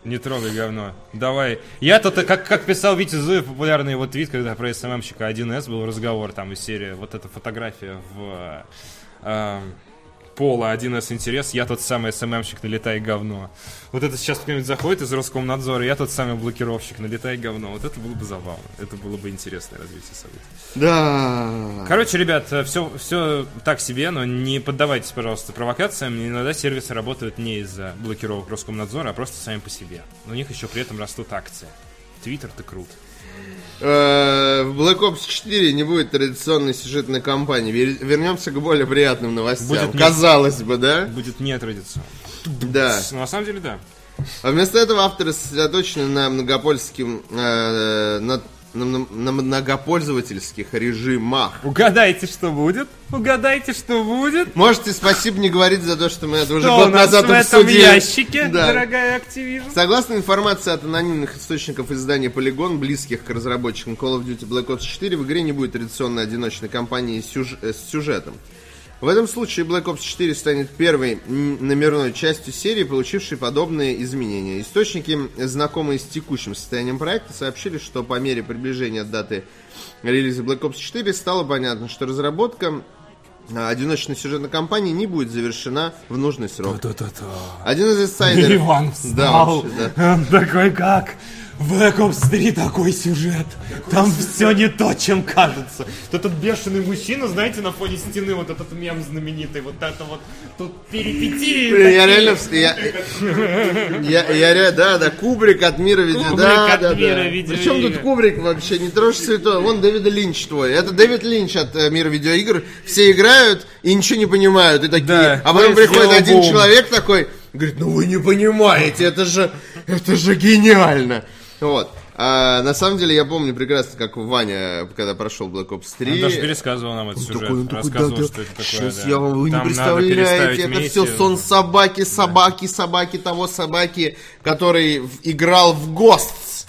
Не трогай говно. Давай. Я тут, как, как писал Витя Зуев, популярный его твит, когда про СММщика 1С был разговор там из серии, вот эта фотография в а, Пола, 1С интерес, я тот самый СММщик, налетай говно. Вот это сейчас кто-нибудь заходит из Роскомнадзора, я тот самый блокировщик, налетай говно. Вот это было бы забавно. Это было бы интересное развитие событий. Да. Короче, ребят, все, все так себе, но не поддавайтесь, пожалуйста, провокациям. Иногда сервисы работают не из-за блокировок Роскомнадзора, а просто сами по себе. Но у них еще при этом растут акции. Твиттер ты крут. Э, В Black Ops 4 не будет традиционной сюжетной кампании. Вер- Вернемся к более приятным новостям. Будет не- Казалось бы, да? Будет нетрадиционно. Да. Но на самом деле, да. А вместо этого авторы сосредоточены на многопольским, э, на, на- на многопользовательских режимах. Угадайте, что будет? Угадайте, что будет? Можете спасибо не говорить за то, что мы это уже Что год назад в этом обсудили. ящике, Да. дорогая Activision? Согласно информации от анонимных источников издания Polygon, близких к разработчикам Call of Duty Black Ops 4, в игре не будет традиционной одиночной кампании с сюж- э, с сюжетом. В этом случае Black Ops 4 станет первой номерной частью серии, получившей подобные изменения. Источники, знакомые с текущим состоянием проекта, сообщили, что по мере приближения даты релиза Black Ops 4 стало понятно, что разработка а, одиночной сюжетной кампании не будет завершена в нужный срок. Один из инсайдеров... Иван Да, встал. вообще, да. Он такой, как? В Black Ops 3 такой сюжет. Там все не то, чем кажется. Вот Этот бешеный мужчина, знаете, на фоне стены, вот этот мем знаменитый, вот это вот, тут перипетии. Блин, Я такие. реально... Я, я, я да, да, Кубрик от мира видео. Кубрик да, от да, мира да. видеоигр. Причем тут Кубрик вообще, не трожь святой. Вон Дэвида Линч твой. Это Дэвид Линч от э, мира видеоигр. Все играют и ничего не понимают. И такие. Да, а потом приходит один бум? человек такой, говорит, ну вы не понимаете, это же, это же гениально. Вот. А, на самом деле я помню прекрасно, как Ваня, когда прошел Black Ops 3. Он даже пересказывал нам этот сюжет. такой, он такой, рассказывал, да, да, что это такое. Сейчас да. я вам, вы не Там переставить представляете, это все сон собаки, собаки, собаки того собаки, который играл в Ghosts.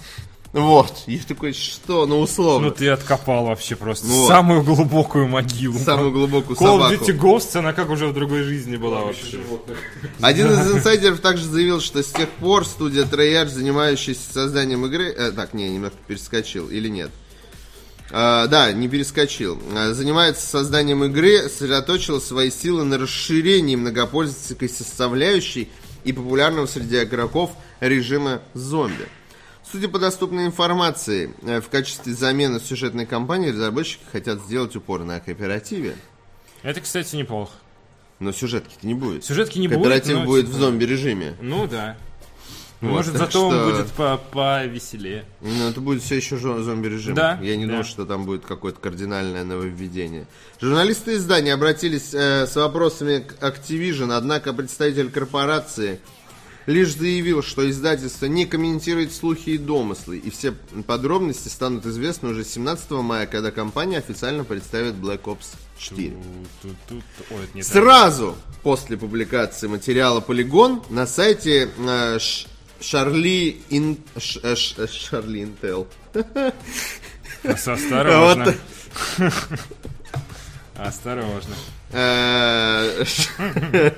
Вот. И такой, что? Ну, условно. Ну ты откопал вообще просто Вот. самую глубокую могилу. Самую глубокую Call of собаку. Duty Ghosts, она как уже в другой жизни была вообще. Один из [LAUGHS] инсайдеров также заявил, что с тех пор студия Treyarch, занимающаяся созданием игры... э, так, не, немножко перескочил, или нет? А, да, не перескочил. А, занимается созданием игры, сосредоточила свои силы на расширении многопользовательской составляющей и популярного среди игроков режима зомби. Судя по доступной информации, э, в качестве замены сюжетной кампании разработчики хотят сделать упор на кооперативе. Это, кстати, неплохо. Но сюжетки-то не будет. Сюжетки не будет, Кооператив но будет типа- в зомби-режиме. Ну да. Вот, Может, зато он что- будет по повеселее. Ну, это будет все еще зомби-режим. Да, Я не да. думаю, что там будет какое-то кардинальное нововведение. Журналисты издания обратились э, с вопросами к Activision, однако представитель корпорации лишь заявил, что издательство не комментирует слухи и домыслы, и все подробности станут известны уже 17 мая, когда компания официально представит Black Ops 4. Тут, тут, ой. Сразу после публикации материала Polygon на сайте э, Шарли Ин... Ш- э, Ш- э, Шарли Интел. [LAUGHS] Осторожно. [LAUGHS] Осторожно. Э, ш-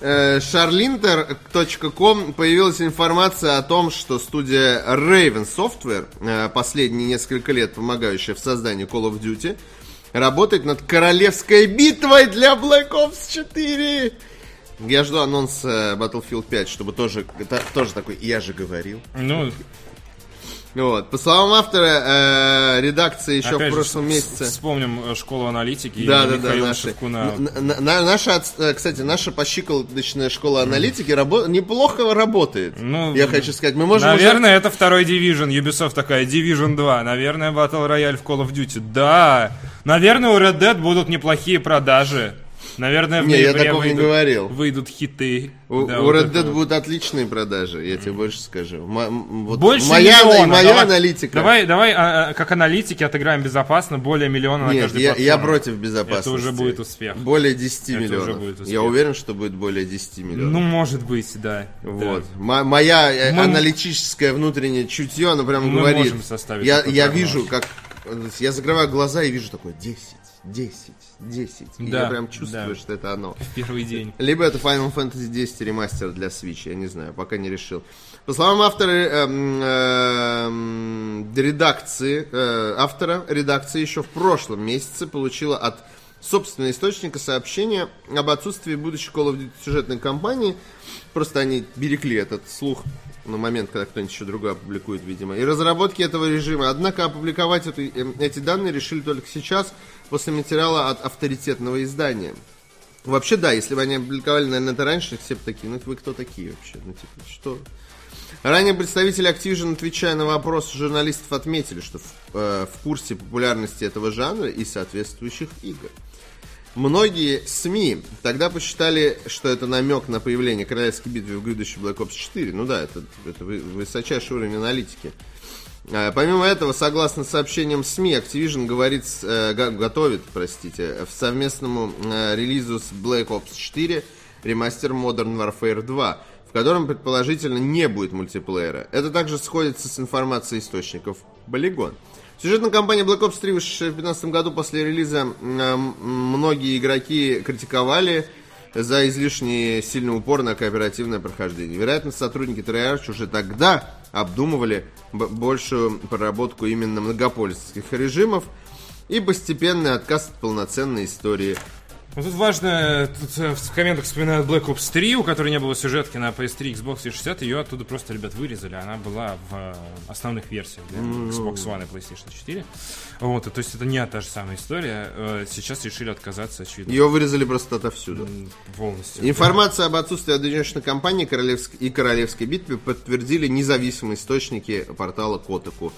э, Charlinter.com появилась информация о том, что студия Raven Software, э, последние несколько лет помогающая в создании Call of Duty, работает над королевской битвой для Black Ops 4. Я жду анонс э, Battlefield 5, чтобы тоже, тоже такой, я же говорил. Ну, Вот. По словам автора, э, редакция еще опять в же, прошлом вс- месяце... Вспомним э, школу аналитики Да, и да, да, наши. Шевкуна. Н- н- на- наша, э, кстати, наша пощиколоточная школа аналитики рабо- неплохо работает. Ну, я хочу сказать, мы можем уже- Наверное, это второй Division. Ubisoft такая, Division 2. Наверное, Battle Royale в Call of Duty. Да. Наверное, у Red Dead будут неплохие продажи. Наверное, в Не, я такого не выйдут, говорил. выйдут хиты. У, Да, у вот Red Dead вот. будут отличные продажи, я тебе больше скажу. М- вот Больше моя, миллиона. моя давай, аналитика. Давай, давай, а, а, как аналитики отыграем безопасно, более миллиона на Нет, каждой я, я платформе. против безопасности. Это уже будет успех. Более 10 Это уже миллионов. будет успех. Я уверен, что будет более 10 миллионов. Ну, может быть, да. Вот. Да. М- моя э, Мы- аналитическое внутреннее чутье, оно прям Мы говорит. можем составить я, я вижу, как я закрываю глаза и вижу такое 10, 10, 10. И Да, я прям чувствую, да. что это оно. В первый день. Либо это Final Fantasy 10 ремастер для Switch, я не знаю, пока не решил. По словам автора эм, эм, редакции, э, автора редакции еще в прошлом месяце получила от собственного источника сообщения об отсутствии будущей Call of Duty сюжетной кампании. Просто они берегли этот слух на момент, когда кто-нибудь еще другой опубликует, видимо. И разработки этого режима. Однако опубликовать эту- эти данные решили только сейчас, после материала от авторитетного издания. Вообще, да, если бы они опубликовали, наверное, это раньше, все бы такие, ну вы кто такие вообще? Ну, типа, что? Ранее представители Activision, отвечая на вопросы журналистов, отметили, что в, э, в курсе популярности этого жанра и соответствующих игр. Многие СМИ тогда посчитали, что это намек на появление королевской битвы в грядущей Black Ops 4. Ну да, это, это вы- высочайший уровень аналитики. Э, Помимо этого, согласно сообщениям СМИ, Activision говорит, э, го- готовит, простите, в совместному э, релизу с Black Ops 4 ремастер Modern Warfare 2, в котором, предположительно, не будет мультиплеера. Это также сходится с информацией источников Polygon. Сюжетная кампания Black Ops 3, вышедшая в 2015 году после релиза, многие игроки критиковали за излишне сильный упор на кооперативное прохождение. Вероятно, сотрудники Treyarch уже тогда обдумывали большую проработку именно многопольских режимов и постепенный отказ от полноценной истории. Ну, тут важно, тут э, в комментах вспоминают Black Ops 3, у которой не было сюжетки на PS3, Xbox 360, ее оттуда просто, ребят, вырезали, она была в э, основных версиях для Xbox One и PlayStation 4. Вот, то есть это не та же самая история, Э, сейчас решили отказаться, очевидно, Ее вырезали просто отовсюду. полностью. Информация об отсутствии одиночной кампании и королевской битве подтвердили независимые источники портала Котаку.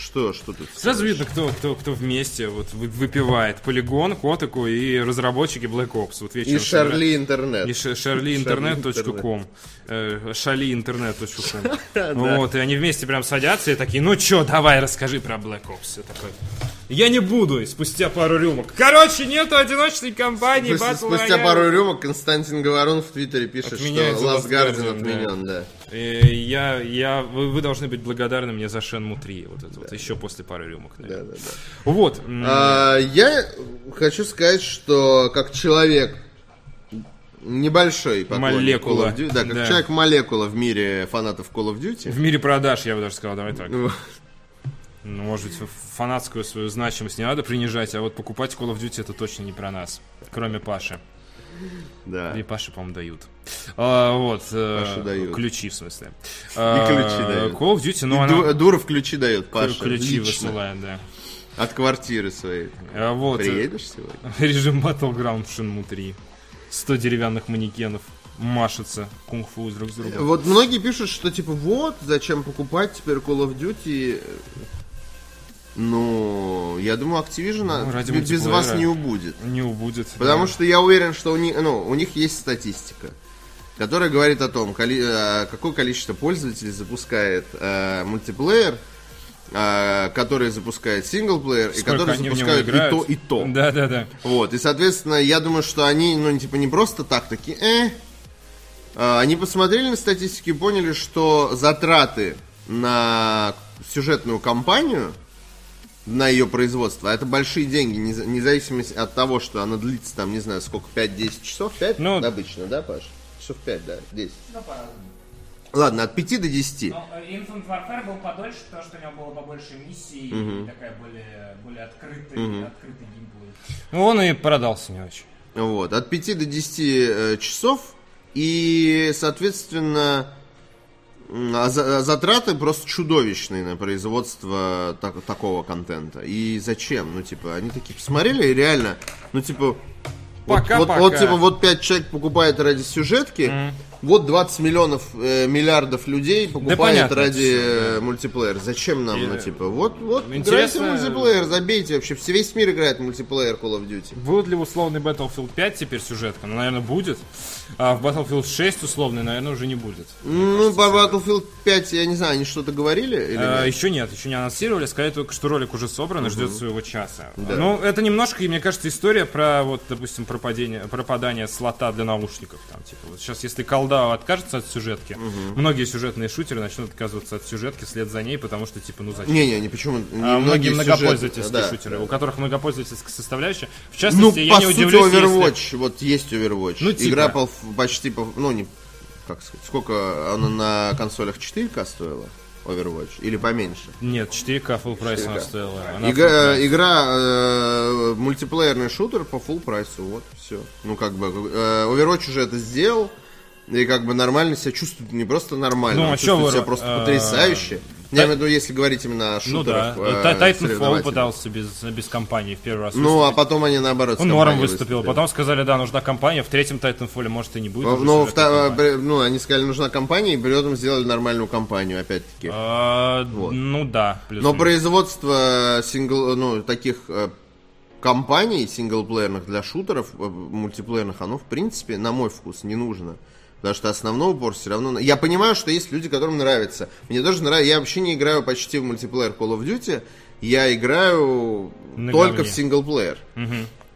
Что, что тут? Сразу видно, кто, кто, кто вместе вот вы- выпивает. Полигон, Котаку и разработчики Black Ops. Вот И вечером Шарли Интернет. И ш- шарлиинтернет.ком. Э, Шалиинтернет.ком. [LAUGHS] Да. Вот, и они вместе прям садятся и такие, ну чё, давай расскажи про Black Ops. Я такой, я не буду, и спустя пару рюмок. Короче, нету одиночной кампании Спустя, спустя пару рюмок Константин Говорун в Твиттере пишет, что Guardian Guardian, отменен, да. И я, я, вы, вы должны быть благодарны мне за Шенму 3. Вот это вот, еще после пары рюмок, Да, наверное. да, да. Вот. м, А, я хочу сказать, что как человек небольшой Молекула. Duty, да, как Да. человек молекула в мире фанатов Call of Duty. В мире продаж, я бы даже сказал, давай так. Ну, может быть, фанатскую свою значимость не надо принижать, а вот покупать Call of Duty это точно не про нас. Кроме Паши. Да. И Паши, по-моему, дают. А, вот. э, Паше дают. Ключи, в смысле. А, ключи дают. Call of Duty, ну, И она... Ду- Дуров ключи дает, Паша. ключи лично. высылает, да. От квартиры своей. А, вот. Приедешь сегодня? [LAUGHS] Режим Battleground в Shenmue 3. 100 деревянных манекенов машутся кунг-фу друг с другом. Вот многие пишут, что типа вот, зачем покупать теперь Call of Duty. Ну, я думаю, Activision Ну, ради без- вас не убудет. Не убудет. Потому да. что я уверен, что у них, ну, у них есть статистика, которая говорит о том, коли- э, какое количество пользователей запускает э, мультиплеер, э, который запускает синглплеер, и Сколько который в него запускают и то, и то. Да, да, да. Вот, и, соответственно, я думаю, что они, ну, типа, не просто так такие, э, А, Они посмотрели на статистику и поняли, что затраты на сюжетную кампанию, на ее производство, а это большие деньги, нез- независимо от того, что она длится, там, не знаю, сколько, 5-10 часов, 5 Ну, обычно, да, Паш? Часов 5, да, 10. Ну, по-разному. Ладно, от 5 до 10. Но э, Infinite Warfare был подольше, потому что у него было побольше миссий и такая более, более открытый, открытый геймплей. Ну, он и продался не очень. Вот, от 5 до 10 э, часов. И, соответственно, а а затраты просто чудовищные на производство так- такого контента. И зачем? Ну, типа, они такие посмотрели и реально, ну, типа, вот, Пока-пока. вот, вот, типа, вот 5 человек покупает ради сюжетки, вот 20 миллионов, э, миллиардов людей покупает понятно ради всё, э, мультиплеер. Зачем нам, И, ну, типа, вот, вот, интересно- играйте в мультиплеер, забейте вообще. Все- Весь мир играет в мультиплеер Call of Duty. Будет ли условный Battlefield 5 теперь сюжетка? Ну, наверное, будет. А в Battlefield 6 условный, наверное, уже не будет. Ну, по Battlefield 5, я не знаю, они что-то говорили или А, нет? еще нет, еще не анонсировали, сказали только, что ролик уже собран и ждет своего часа. Ну, это немножко, и мне кажется, история про, вот, допустим, пропадение, пропадание слота для наушников. Там, типа, вот сейчас, если колда откажется от сюжетки, многие сюжетные шутеры начнут отказываться от сюжетки вслед за ней, потому что, типа, ну зачем? Не-не, не почему. не А многие многопользовательские да, шутеры, да. у которых многопользовательская составляющая. В Ну, частности, я по не сути, удивлюсь, если... Overwatch, вот есть Overwatch. Ну, типа. Игра пол- почти, по- ну, не, как сказать, сколько она на консолях 4К стоила? Overwatch? Или поменьше? Нет, 4К full прайс она 4К. стоила. Она full прайс. игра э, мультиплеерный шутер по full прайсу, вот, все. Ну, как бы, э, Overwatch уже это сделал, и как бы нормально себя чувствует, не просто нормально, Ну, а чё чувствует вы, себя просто э, потрясающе. Я имею в виду, если говорить именно о Ну да. шутерах. э, Та- Titanfall соревновательных. пытался без, без компании в первый раз Ну, а потом они наоборот Он норм компанией выступил. Потом сказали, да, нужна компания. В третьем Titanfall может и не будет. Ну, э, ну, они сказали, нужна компания, и при этом сделали нормальную компанию, опять-таки. А, Ну да. Но производство сингл, ну, таких э, компаний синглплеерных для шутеров, э, мультиплеерных, оно, в принципе, на мой вкус, не нужно. Потому что основной упор все равно... Я понимаю, что есть люди, которым нравится. Мне тоже нравится. Я вообще не играю почти в мультиплеер Call of Duty. Я играю На только говне. в синглплеер.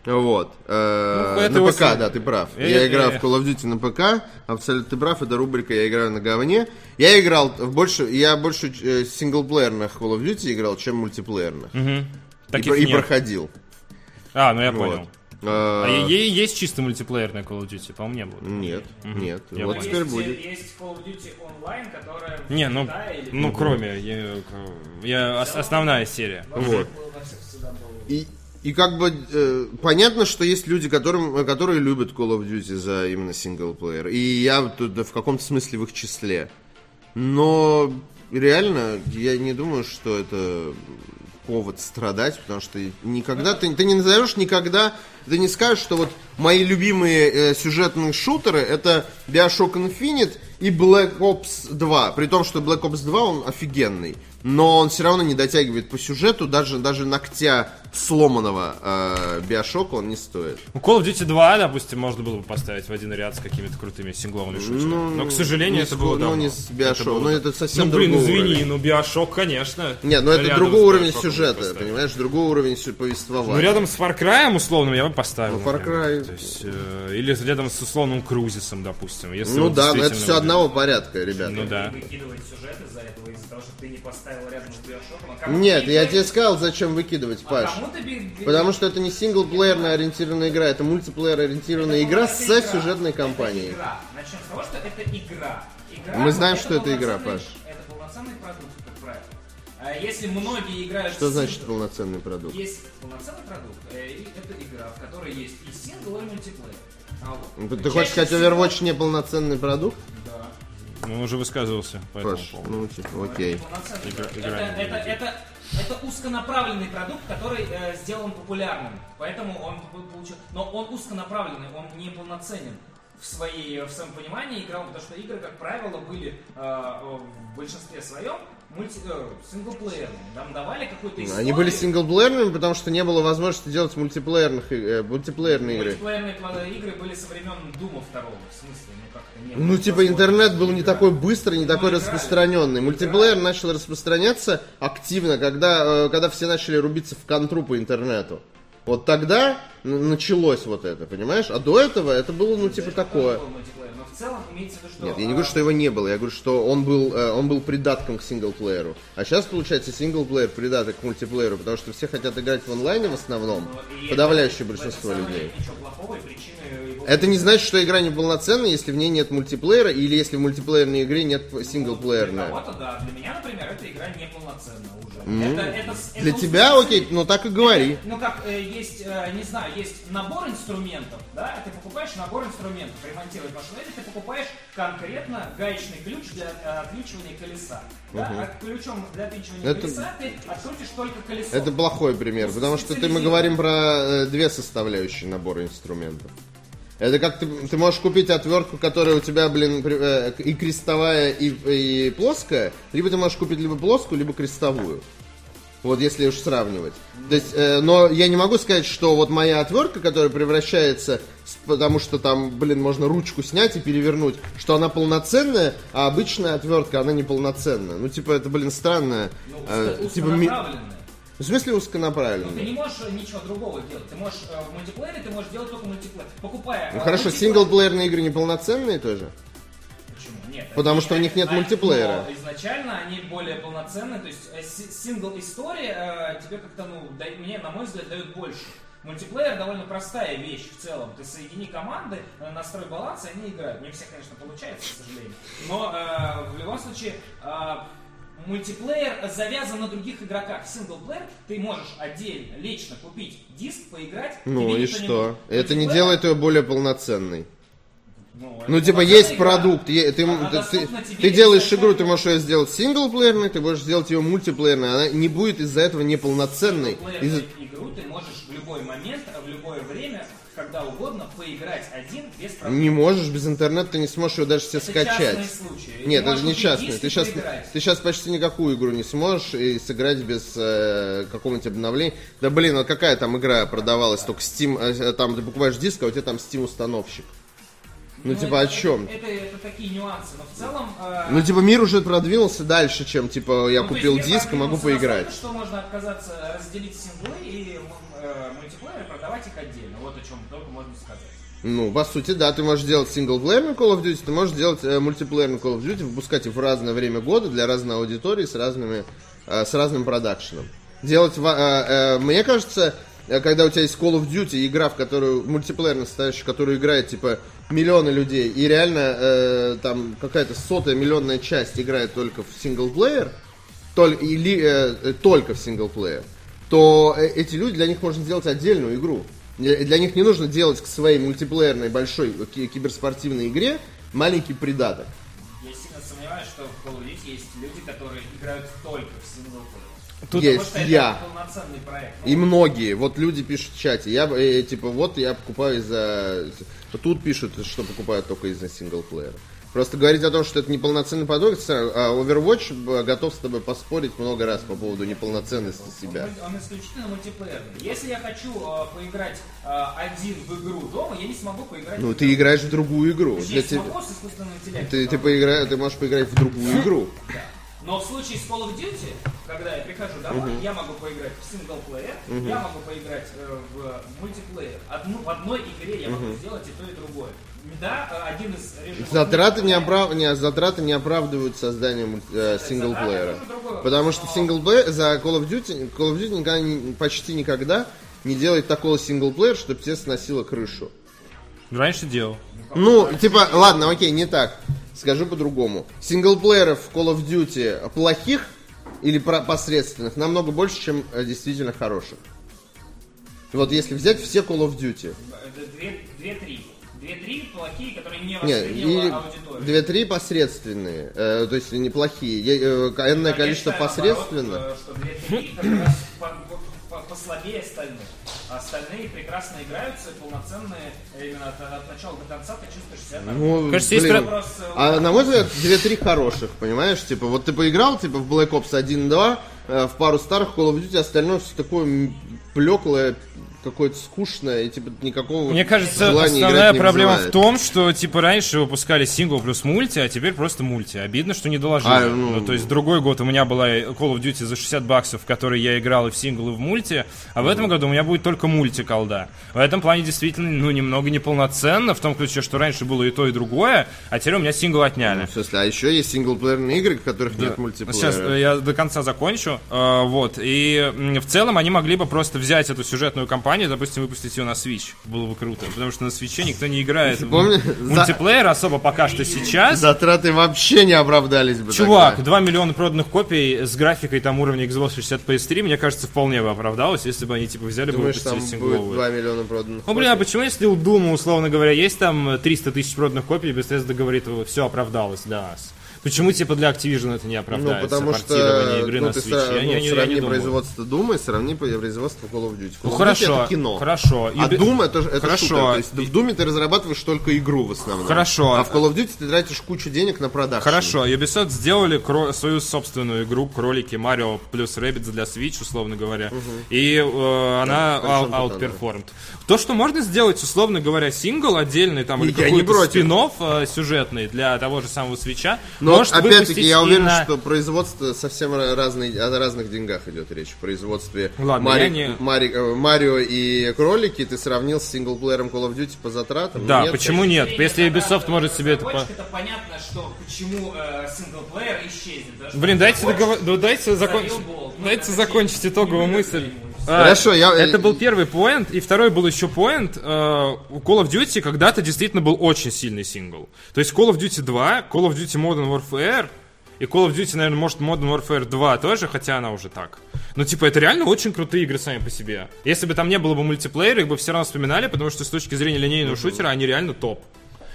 Вот. Э, Ну, на ПК, да, ты прав. Э, Я э, играю э. в Call of Duty на ПК. Абсолютно ты прав, это рубрика «Я играю на говне». Я играл в больше... Я больше э, синглплеерных Call of Duty играл, чем мультиплеерных. И, Таких про- и нет. проходил. А, ну я Вот. понял. А, А есть чисто мультиплеерная Call of Duty? По-моему, не было. Нет, нет. Я вот понял. теперь есть, будет. есть Call of Duty Online, которая Не, ну, или ну кроме, я, я- ос- основная серия. Вот. во всех всегда было. И, и как бы э, понятно, что есть люди, которым, которые любят Call of Duty за именно синглплеер. И я тут да, в каком-то смысле в их числе. Но реально, я не думаю, что это повод страдать, потому что никогда ты, ты не назовешь никогда, ты не скажешь, что вот мои любимые э, сюжетные шутеры это Bioshock Infinite и Black Ops 2. При том, что Black Ops 2 он офигенный. Но он все равно не дотягивает по сюжету, даже, даже ногтя сломанного э, Биошока он не стоит. Ну, Call of Duty 2, допустим, можно было бы поставить в один ряд с какими-то крутыми сингловыми шутерами. Но, к сожалению, не это с- было ну, давно. не с было ну, бы- это совсем Ну, блин, извини, уровень. ну Биошок, конечно. Нет, ну это другой уровень BioShock сюжета, поставить. понимаешь? Другой уровень повествования. Ну, рядом с Far Cry, условно, я бы поставил. Ну, Far. Cry. То есть, э, или рядом с условным Крузисом, допустим. Если Ну да, но это все одного порядка, ребята. Ну да. Выкидывать сюжет из-за этого, из-за того, что ты не поставил рядом с Биошоком. А Нет, я тебе сказал, зачем выкидывать, А Паш. Ты Потому что это не синглплеерная ориентированная игра, это мультиплеер ориентированная Это игра с игра. сюжетной Это кампанией. игра. Начнем с того, что это игра. Игра, Мы знаем, это что это игра, Паш. Это полноценный продукт, как правило. А если многие играют Что значит полноценный продукт? Есть полноценный продукт, э, это игра, в которой есть и сингл, и мультиплеер. А вот. Ну, Ты хочешь сказать, Overwatch не полноценный продукт? Да. Ну, он уже высказывался по этому Паш, поводу. ну типа, окей. Игра- игра это, это, это, это узконаправленный продукт, который э, сделан популярным. Поэтому он получил. Но он узконаправленный, он не полноценен в своей в своем понимании играл, потому что игры, как правило, были э, в большинстве своем мульти, э, синглплеерными. Нам давали какую-то историю. Они были синглплеерными, потому что не было возможности делать мультиплеерных, э, мультиплеерные игры. Мультиплеерные игры были со времен Дума второго, в смысле, ну типа, интернет был не такой быстрый, не такой распространенный. Мультиплеер начал распространяться активно, когда, э, когда все начали рубиться в контру по интернету. Вот тогда началось вот это, понимаешь? А до этого это было, ну, типа, такое. В целом имеется в виду, что... Нет, я не говорю, что его не было, я говорю, что он был, э, он был придатком к синглплееру. А сейчас, получается, синглплеер придаток к мультиплееру, потому что все хотят играть в онлайне в основном, и подавляющее в этом большинство самом людей. плохого, его... Это не значит, что игра неполноценная, если в ней нет мультиплеера, или если в мультиплеерной игре нет Для синглплеерная. кого-то, да. Для меня, например, эта игра неполноценна уже. Это- это Для это тебя, окей, ну так и говори. Ну как э, есть, э, не знаю, есть набор инструментов, да, ты покупаешь набор инструментов, ремонтировать машину, или ты покупаешь конкретно гаечный ключ для э, откручивания колеса. Да? А ключом для откручивания Это- колеса ты открутишь только колесо. Это плохой пример, потому что ты, мы говорим про э, две составляющие набора инструментов. Это как ты, ты можешь купить отвертку, которая у тебя, блин, э, и крестовая, и, и плоская, либо ты можешь купить либо плоскую, либо крестовую. Вот если уж сравнивать. То есть, э, но я не могу сказать, что вот моя отвертка, которая превращается, потому что там, блин, можно ручку снять и перевернуть, что она полноценная, а обычная отвертка, она неполноценная. Ну, типа, это, блин, странно. Ну, Э, типа, ми-. В смысле Ну, узконаправленная? ты не можешь э, ничего другого делать. Ты можешь э, в мультиплеере ты можешь делать только мультиплеер. Покупая. Ну э, хорошо, мультиплеер- синглплеерные игры неполноценные тоже? Почему? Нет. Потому что у них нет они- мультиплеера. но изначально они более полноценные, то есть э, си- сингл история э, тебе как-то, ну, да- мне, на мой взгляд, дают больше. Мультиплеер довольно простая вещь в целом. Ты соедини команды, э, настрой баланс, и они играют. Не все, конечно, получается, к сожалению. Но э, в любом случае, э, Мультиплеер завязан на других игроках. Синглплеер ты можешь отдельно, лично купить диск, поиграть. Ну и не что? нужен. Это не делает ее более полноценной. Ну, Ну, типа, есть игра. продукт, ты, ты- ты, ты делаешь игру, ты можешь ее сделать синглплеерной, ты можешь сделать ее мультиплеерной, она не будет из-за этого неполноценной. Синглплеерную игру ты можешь в любой момент, в любое время, когда угодно, поиграть. Не можешь, без интернета ты не сможешь ее даже себе Это скачать. случаи. Нет, это можешь не частный. Ты сейчас, ты сейчас почти никакую игру не сможешь и сыграть без э, какого-нибудь обновления. Да блин, вот какая там игра продавалась, только Steam, э, там ты покупаешь диск, а у тебя там Steam установщик. Ну, типа, это- о чем? Это, это, это такие нюансы, но в целом... э, Ну, типа, мир уже продвинулся дальше, чем, типа, я ну, есть купил мир диск и могу поиграть. настолько, что можно отказаться разделить синглы и э, мультиплеер и продавать их отдельно. Вот о чем только можно сказать. Ну, по сути, да, ты можешь делать синглплеерный Call of Duty, ты можешь делать э, мультиплеерный Call of Duty, выпускать их в разное время года для разной аудитории с разными, э, с разным продакшеном. Делать, э, э, мне кажется, э, когда у тебя есть Call of Duty, игра, в которую мультиплеерно состоящая, в которую играет типа миллионы людей, и реально э, там какая-то сотая миллионная часть играет только в синглплеер, толь- или э, только в синглплеер, то э, эти люди, для них можно сделать отдельную игру. Для, них не нужно делать к своей мультиплеерной большой ки- киберспортивной игре маленький придаток. Я сильно сомневаюсь, что в Call of Duty есть люди, которые играют только в синглплеер. Тут есть что это я. полноценный проект. И многие, вот люди пишут в чате, я э, типа, вот я покупаю из-за... Тут пишут, что покупают только из-за синглплеера. Просто говорить о том, что это неполноценный продукт, а Overwatch готов с тобой поспорить много раз по поводу неполноценности себя. Он, он исключительно мультиплеерный. Если я хочу э, поиграть э, один в игру дома, я не смогу поиграть Ну, в ты играешь в другую игру. Я Для тебя- с искусственным интеллектом. Ты, ты, поигра... ты можешь поиграть в другую игру. Да. Но в случае с Call of Duty, когда я прихожу домой, я могу поиграть в синглплеер, я могу поиграть э, в мультиплеер. Одну, в одной игре я могу сделать и то, и другое. Да, э, один из режимов... Затраты не, оправ... не, затраты не оправдывают создание мульти- э, синглплеера. Потому что синглплеер за Call of Duty, Call of Duty никогда не- почти никогда не делает такого синглплеера, чтобы тебе сносило крышу. Раньше делал. Ну, типа, ладно, окей, не так. Скажу по-другому. Синглплееров в Call of Duty плохих или про- посредственных намного больше, чем э, действительно хороших. Вот если взять все Call of Duty. Две- Две-три. Две-три плохие, которые не восприняла и аудитория. две-три посредственные, э, то есть неплохие. Е- э, энное количество наоборот, э, что две-три как раз по- по- послабее остальных. А остальные прекрасно играются, полноценные именно от, от начала до конца ты чувствуешь себя там. Ну, Кажется, блин, про- Вопрос, э, А на мой взгляд, 2-3 хороших, понимаешь? Типа, вот ты поиграл, типа, в Black Ops 1-2, э, в пару старых Call of Duty, остальное все такое плеклое, какое-то скучное, и типа никакого Мне кажется, основная проблема в вызывает. том, что типа раньше выпускали сингл плюс мульти, а теперь просто мульти. Обидно, что не доложили. А, ну- Ну, то есть другой год у меня была Call of Duty за 60 баксов, в которой я играл и в сингл, и в мульти, а в этом году у меня будет только мульти колда. В этом плане действительно, ну, немного неполноценно, в том ключе, что раньше было и то, и другое, а теперь у меня сингл отняли. В смысле, а еще есть синглплеерные игры, в которых нет мультиплеера. Сейчас э, я до конца закончу. Э, вот. И в целом они могли бы просто взять эту сюжетную кампанию, допустим, выпустить ее на Switch. Было бы круто. Потому что на Switch никто не играет в помни- мультиплеер особо пока что сейчас. Затраты вообще не оправдались бы Чувак, тогда. 2 миллиона проданных копий с графикой там уровня Xbox 60 PS3, мне кажется, вполне бы оправдалось, если бы они типа взяли бы Думаешь, выпустили там будет сингловую. 2 миллиона проданных? Ну, блин, а почему если у Дума, условно говоря, есть там 300 тысяч проданных копий, Bethesda говорит, все оправдалось для нас? Почему, типа, для Activision это не Ну, оправдается? потому портирование что игры ну, на ты Switch? сра- Я- ну, я не- я сравни не производство Дума и сравни производство Call of Duty. Call Ну, of Duty хорошо, это кино. хорошо. А Юби- Doom это, это Хорошо. шутер. То есть в Думе ты разрабатываешь только игру в основном. Хорошо. А в Call of Duty ты тратишь кучу денег на продакшн. Хорошо, Ubisoft сделали кро- свою собственную игру кролики Марио плюс Rabbids для Switch, условно говоря, и э, она тут outperformed. То, что можно сделать, условно говоря, сингл отдельный там или какой-то спин сюжетный для того же самого Свеча, Но может опять-таки я уверен, на- что производство совсем ра- разный, о разных деньгах идет речь. В производстве Ладно, Мари- не- Мари- э, Марио и кролики ты сравнил с синглплеером Call of Duty по затратам? Да, Нет? почему нет? Если Ubisoft может себе это... по- Разработчик, это понятно, что почему э, синглплеер исчезнет. Блин, дайте, договор- ну, дайте, болт. Ну, дайте закончить итоговую мысль. А, Хорошо, я- Это был первый поинт, и второй был еще поинт. э, У Call of Duty когда-то действительно был очень сильный сингл. То есть Call of Duty 2, Call of Duty Modern Warfare, И Call of Duty, наверное, может Modern Warfare 2 тоже, хотя она уже так. Но, типа, это реально очень крутые игры сами по себе. Если бы там не было бы мультиплеера, их бы все равно вспоминали, потому что с точки зрения линейного шутера они реально топ.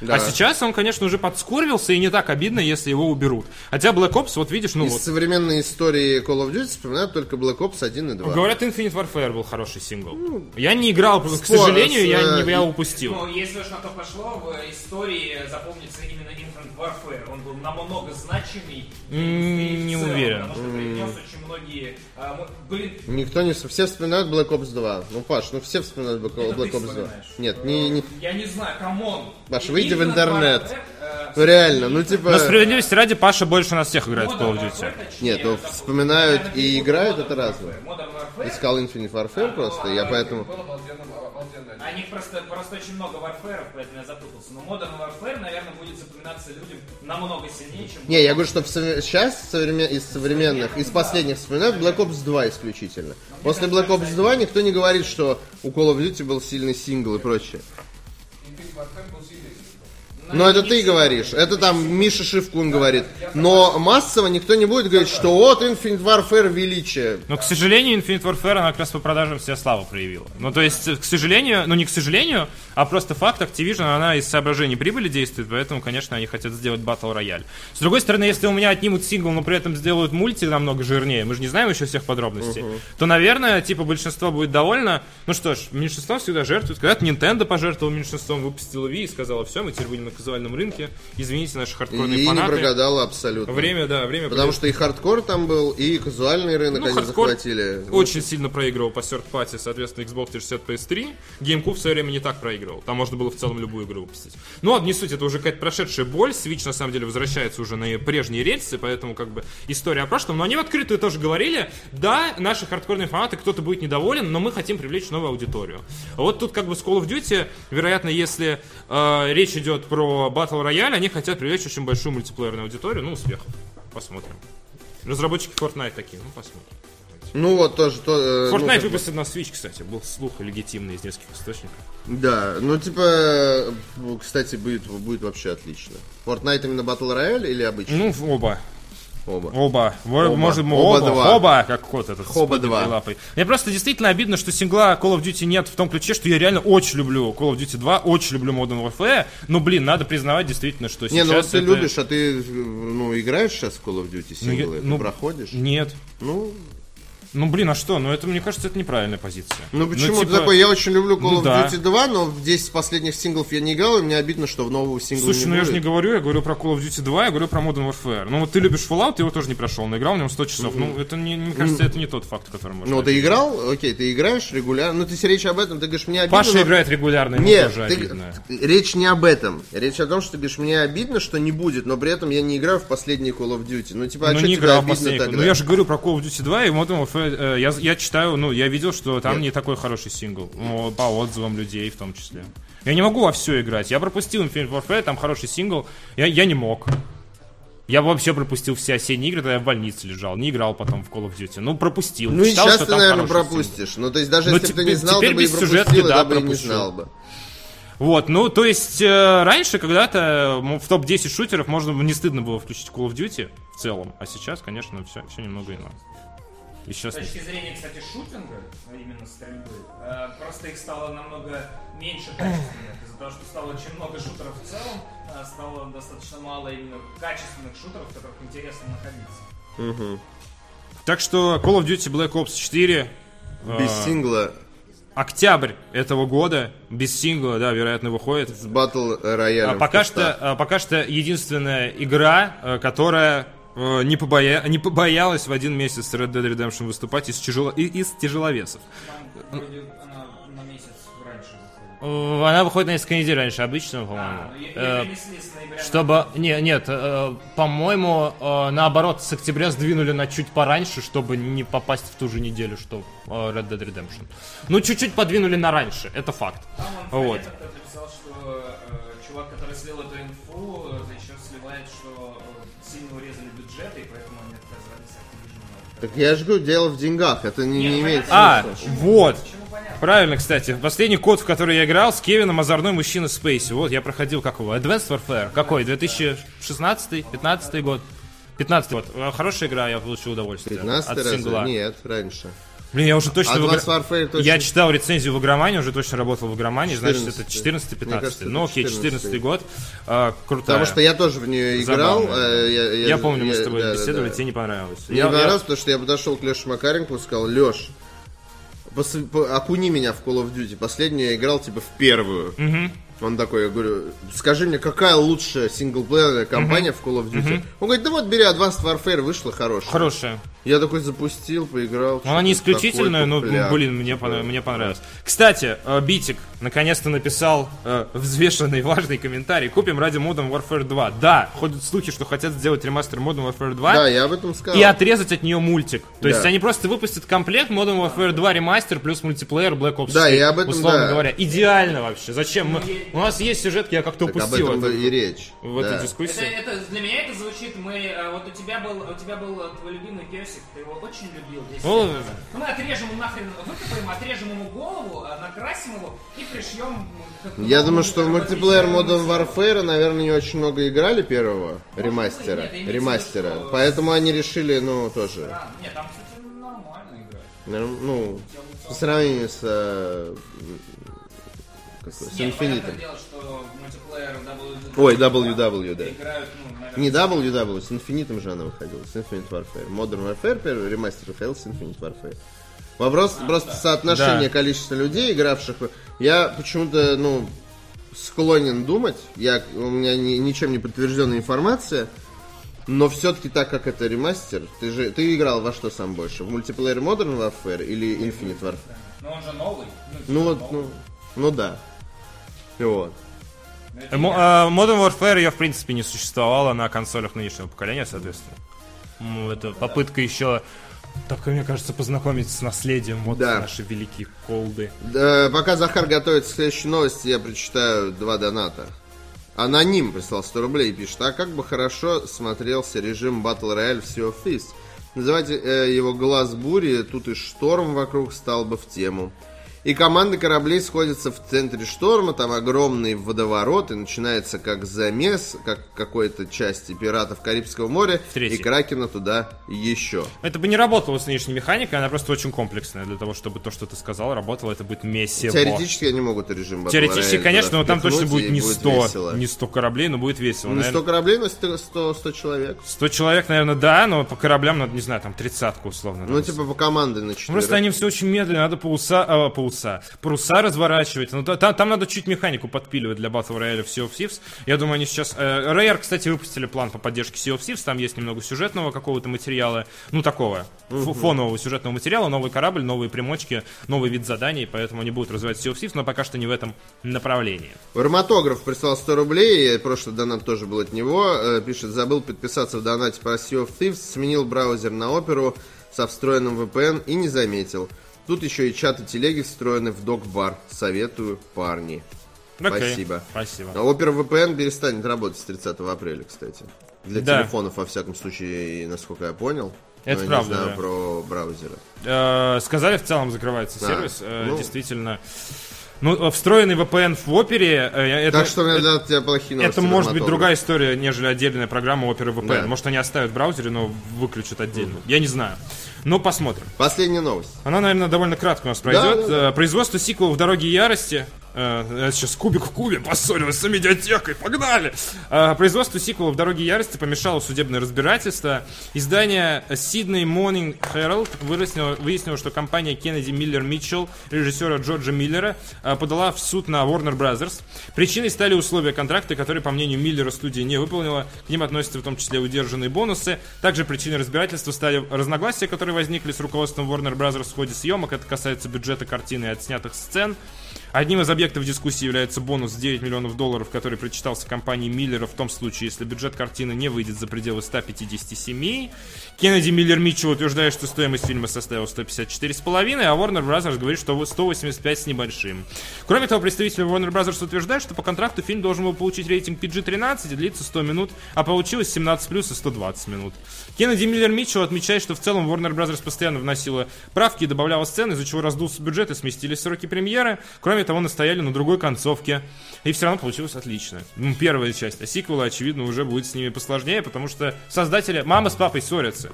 Да. А сейчас он, конечно, уже подскурвился, и не так обидно, если его уберут. Хотя Black Ops, вот видишь, ну Из вот, современной истории Call of Duty вспоминают только Black Ops 1 и 2. говорят, Infinite Warfare был хороший сингл. я не играл, к Ну, спор- сожалению, я, с, не, э, я упустил. Но если уж на то пошло, в истории запомнится именно Infinite Warfare. Он был намного значимый. Не целом, уверен. Потому что принес очень многие... а, Блин, Никто не... Все вспоминают Black Ops 2. Ну, Паш, ну все вспоминают Black, Это ты Black Ops 2. вспоминаешь. Нет, не... не... я не знаю, come on. Паш, выйди в интернет. Э, Ну реально, ну типа... Но справедливости ради, Паша больше нас всех играет в Call of Modern Duty. Нет, ну, вспоминают и играют, Modern это разное. Modern Искал Infinite Warfare просто, я поэтому... Был обалденно, обалденно. О них просто, просто очень много Warfare, поэтому я запутался. Но Modern Warfare, наверное, будет запоминаться людям намного сильнее, чем... Не, я говорю, что в совре- сейчас современ- из современных, из последних вспоминают Black Ops 2 исключительно. После Black Ops 2 никто не говорит, что у Call of Duty был сильный сингл и прочее. Infinite Warfare был сильный. Но это ты говоришь, это там Миша Шивкун говорит. Но массово никто не будет говорить, что вот Infinite Warfare величие. Но, к сожалению, Infinite Warfare, она как раз по продажам себя славу проявила. Ну, то есть, к сожалению, ну не к сожалению, а просто факт, Activision, она из соображений прибыли действует, поэтому, конечно, они хотят сделать Battle Royale. С другой стороны, если у меня отнимут сингл, но при этом сделают мульти намного жирнее, мы же не знаем еще всех подробностей, то, наверное, типа, большинство будет довольно. Ну что ж, меньшинство всегда жертвует. Когда-то Nintendo пожертвовал меньшинством, выпустила Wii и сказала, все, мы теперь будем на казуальном рынке, извините, наши хардкорные И не фанаты. прогадала абсолютно. Время, да, время Потому что и хардкор там был, и казуальный рынок Ну, они захватили. очень сильно проигрывал по third party, соответственно, Xbox 360 PS3. GameCube в свое время не так проигрывал. Там можно было в целом любую игру выпустить. Ну, ладно, не суть, это уже какая-то прошедшая боль. Switch, на самом деле, возвращается уже на прежние рельсы, поэтому, как бы, история о прошлом. Но они в открытую тоже говорили, да, наши хардкорные фанаты, кто-то будет недоволен, но мы хотим привлечь новую аудиторию. Вот тут, как бы, с Call of Duty, вероятно, если э, речь идет про Battle Royale, они хотят привлечь очень большую мультиплеерную аудиторию. Ну, успехов. Посмотрим. Разработчики Fortnite такие, ну, посмотрим. Ну вот тоже... То, э, ну, Fortnite как бы- выпустит на Switch, кстати. Был слух легитимный из нескольких источников. Да, ну типа, э, кстати, будет, будет вообще отлично. Fortnite именно Battle Royale или обычный? Ну, оба. Оба. Оба. Оба. Может, Оба оба. два. Оба, как кот этот. поднятой два. лапой. Мне просто действительно обидно, что сингла Call of Duty нет в том ключе, что я реально очень люблю Call of Duty 2, очень люблю Modern Warfare. Но, блин, надо признавать действительно, что Не, сейчас ну вот ты это- любишь, а ты, ну, играешь сейчас в Call of Duty Ну, синглы? Ты ну, проходишь? Нет. Ну, Ну, блин, а что? Ну, это, мне кажется, это неправильная позиция. ну почему типа, ты такой, я очень люблю Call ну of да. Duty 2, но в 10 последних синглов я не играл, и мне обидно, что в нового сингла Слушай, не ну я же будет. не говорю, я говорю про Call of Duty 2, я говорю про Modern Warfare. Ну вот ты любишь Fallout, ты его тоже не прошел, но играл в нем 100 часов. Ну, это, не, мне кажется, это не тот факт, который можно... Ну, ты играл? Окей, ты играешь регулярно. Ну, ты речь об этом, ты говоришь, мне обидно. Паша но- играет регулярно, ему Нет, тоже ты- обидно. речь не об этом. Речь о том, что ты говоришь, мне обидно, что не будет, но при этом я не играю в последний Call of Duty. Ну, типа, а ну, что не тебе обидно последний. тогда? Ну, я же говорю про Call of Duty 2 и Modern Warfare. Э, я, я читаю, ну, я видел, что там не такой хороший сингл. Ну, по отзывам людей в том числе. Я не могу во все играть. Я пропустил Infinite Warfare, там хороший сингл. Я, я не мог. Я вообще пропустил все осенние игры, когда я в больнице лежал. Не играл потом в Call of Duty. Ну, пропустил. Ну и Читал, сейчас ты, наверное, пропустишь. Ну, то есть даже Ну, если бы ты не знал, ты бы и сюжетки, и да, бы и не знал бы. Вот, ну, то есть, э, раньше когда-то в топ-10 шутеров можно не стыдно было включить Call of Duty в целом, а сейчас, конечно, все, все немного иное. Сейчас С точки зрения, кстати, шутинга, а именно стрельбы, э, просто их стало намного меньше качественных. Из-за того, что стало очень много шутеров в целом, э, стало достаточно мало именно качественных шутеров, в которых интересно находиться. Так что Call of Duty Black Ops 4, Без А. сингла октябрь этого года, без сингла, да, вероятно, выходит. с Battle Royale. А пока что, а, пока что единственная игра, э, которая э, не, побоя... не побоялась в один месяц с Red Dead Redemption выступать из, тяжело... и- из тяжеловесов. Она на месяц раньше выходит. Она выходит на несколько недель раньше обычного, А, по-моему. Э, на- Чтобы... Не, нет, э, по-моему, э, наоборот, с октября сдвинули на чуть пораньше, чтобы не попасть в ту же неделю, что Red Dead Redemption. Ну, чуть-чуть подвинули на раньше, это факт. Там он Вот. вот. Так я же говорю, дело в деньгах. Это не, не имеет А, смысла. вот. Почему понятно? Правильно, кстати. Последний код, в который я играл, с Кевином озорной мужчина Спейси. Вот, я проходил как его? Advanced Warfare. Какой? 2016-15 год? 15 год. Хорошая игра, я получил удовольствие 15 от раз? сингла. Нет, раньше. Блин, я уже точно... Advanced игра- Warfare точно. Я читал рецензию в игромании, уже точно работал в игромании, значит, 14. это 14 15 Мне кажется, Ну, это окей, 14. 14 год. А, крутая. Потому что я тоже в нее играл. Э, Я помню, мы с тобой да, да, беседовали, да. тебе не понравилось. Мне Я- не я- понравилось, потому что я подошел к Леше Макаренко и сказал, Леш, пос- по- окуни меня в Call of Duty. Последнюю я играл, типа, в первую. Он такой, я говорю, скажи мне, какая лучшая синглплеерная компания в Call of Duty? Он говорит, да вот бери Advanced Warfare, вышла хорошая. Хорошая. Я такой запустил, поиграл. Она не исключительная, такой но, блин, мне, пона- мне понравилось. Кстати, э, Битик наконец-то написал э, взвешенный [LAUGHS] важный комментарий. Купим ради Modern Warfare 2. Да, ходят слухи, что хотят сделать ремастер Modern Warfare 2. Да, я об этом сказал. и отрезать от нее мультик. То есть Да. они просто выпустят комплект Modern Warfare 2 ремастер плюс мультиплеер Black Ops 4. Да, я об этом, условно да. говоря. Идеально вообще. Зачем? Мы- у нас есть сюжетки, я как-то Так об упустил этом это и речь. в этой Да. Это, дискуссии. это- для меня это звучит, мы, э, вот у тебя был, у тебя был э, твой любимый песик, ты его очень любил. 10 Ну, лет назад. Ну, мы отрежем ему нахрен, выкопаем, отрежем ему голову, э, накрасим его и пришьем. Я думаю, что в мультиплеер мультиплееру. Warfare, наверное, не очень много играли первого ремастера. быть, нет, Ремастера. что- Поэтому они решили, ну, тоже. Да, нет, там, кстати, нормально играть. Ну, по сравнению с... какой, с дело, что мультиплеер WWE Ой, WW, да. играют, ну, наверное, Не WW, с Infinite же она выходила, с Infinite Warfare. Modern Warfare, первый ремастер выходил с Infinite Warfare. Вопрос просто соотношение Да. количества людей, игравших. Я почему-то, ну, склонен думать, я, у меня ни- ничем не подтвержденная информация, но все-таки так как это ремастер, ты же ты играл во что сам больше? В мультиплеер Modern Warfare или Infinite Warfare? Но он же новый. Ну вот, ну, ну да. Вот. Э, э, Modern Warfare ее, в принципе, не существовало на консолях нынешнего поколения, соответственно. Ну, это попытка еще, так мне кажется, познакомиться с наследием вот Да. наши великие колды. Да, пока Захар готовится к следующей новости, я прочитаю два доната. Аноним прислал 100 рублей и пишет, а как бы хорошо смотрелся режим Battle Royale в Sea of Thieves. Называйте э, его «Глаз бури», тут и шторм вокруг стал бы в тему. И команды кораблей сходятся в центре шторма, там огромный водоворот, и начинается как замес, как какой-то части пиратов Карибского моря, и Кракена туда еще. Это бы не работало с нынешней механикой, она просто очень комплексная. Для того, чтобы то, что ты сказал, работало, это будет месиво. Теоретически они могут режим Теоретически, конечно, но там точно будет не 100, весело. не 100 кораблей, но будет весело. Не Наверное, 100 кораблей, но 100, 100, 100 человек. 100 человек, наверное, да, но по кораблям надо, не знаю, там тридцатку условно. Ну, типа по команды на 4. Просто они все очень медленно, надо пауса, а, пауса, паруса разворачивать. Ну, та- там, там надо чуть механику подпиливать для Battle Royale в Sea of Thieves. Я думаю, они сейчас... Э, Rare, кстати, выпустили план по поддержке Sea of Thieves. Там есть немного сюжетного какого-то материала. Ну, такого. фо- Фонового сюжетного материала. Новый корабль, новые примочки, новый вид заданий. Поэтому они будут развивать Sea of Thieves, но пока что не в этом направлении. Арматограф прислал 100 рублей, прошлый донат тоже был от него. Э, Пишет, забыл подписаться в донате про Sea of Thieves, сменил браузер на оперу со встроенным VPN и не заметил. Тут еще и чаты телеги встроены в док-бар. Советую, парни. Окей. Спасибо. Спасибо. А Opera VPN перестанет работать с 30 апреля, кстати. Для Да. телефонов, во всяком случае, насколько я понял. Это Но я правда, не знаю да. про браузеры. Э, сказали, в целом закрывается Да. сервис. Э, Ну. Действительно. Ну, э, встроенный VPN в опере... это, Так что это- для тебя плохие новости. Это может быть другая история, нежели отдельная программа Opera VPN. Да. Может, они оставят в браузере, но выключат отдельно. Я не знаю. Но посмотрим. Последняя новость. Она, наверное, довольно кратко у нас пройдет. да, да. Э, Производство сиквелов «Дороги ярости». Э, сейчас кубик в кубе поссорилась с медиатекой. Погнали! Э, Производство сиквелов «Дороги ярости» помешало судебное разбирательство. Издание Sydney Morning Herald выяснило, выяснило, что компания Кеннеди Миллер Митчелл, режиссера Джорджа Миллера, э, подала в суд на Warner Brothers. Причиной стали условия контракта, которые, по мнению Миллера, студия не выполнила. К ним относятся в том числе удержанные бонусы. Также причиной разбирательства стали разногласия, которые возникли с руководством Warner Bros. в ходе съемок. Это касается бюджета картины и отснятых сцен. Одним из объектов дискуссии является бонус в 9 миллионов долларов, который причитался компании Миллера в том случае, если бюджет картины не выйдет за пределы 157. Кеннеди Миллер Митчелл утверждает, что стоимость фильма составила 154,5, а Warner Bros. говорит, что 185 с небольшим. Кроме того, представители Warner Bros. утверждают, что по контракту фильм должен был получить рейтинг PG-13 и длиться 100 минут, а получилось 17 плюс и 120 минут. Кеннеди Миллер Митчелл отмечает, что в целом Warner Bros. постоянно вносила правки и добавляла сцены, из-за чего раздулся бюджет и сместились сроки премьеры. Кроме того, настоял настояли на другой концовке. И все равно получилось отлично. Ну, первая часть. А сиквела, очевидно, уже будет с ними посложнее, потому что создатели... Мама с папой ссорятся.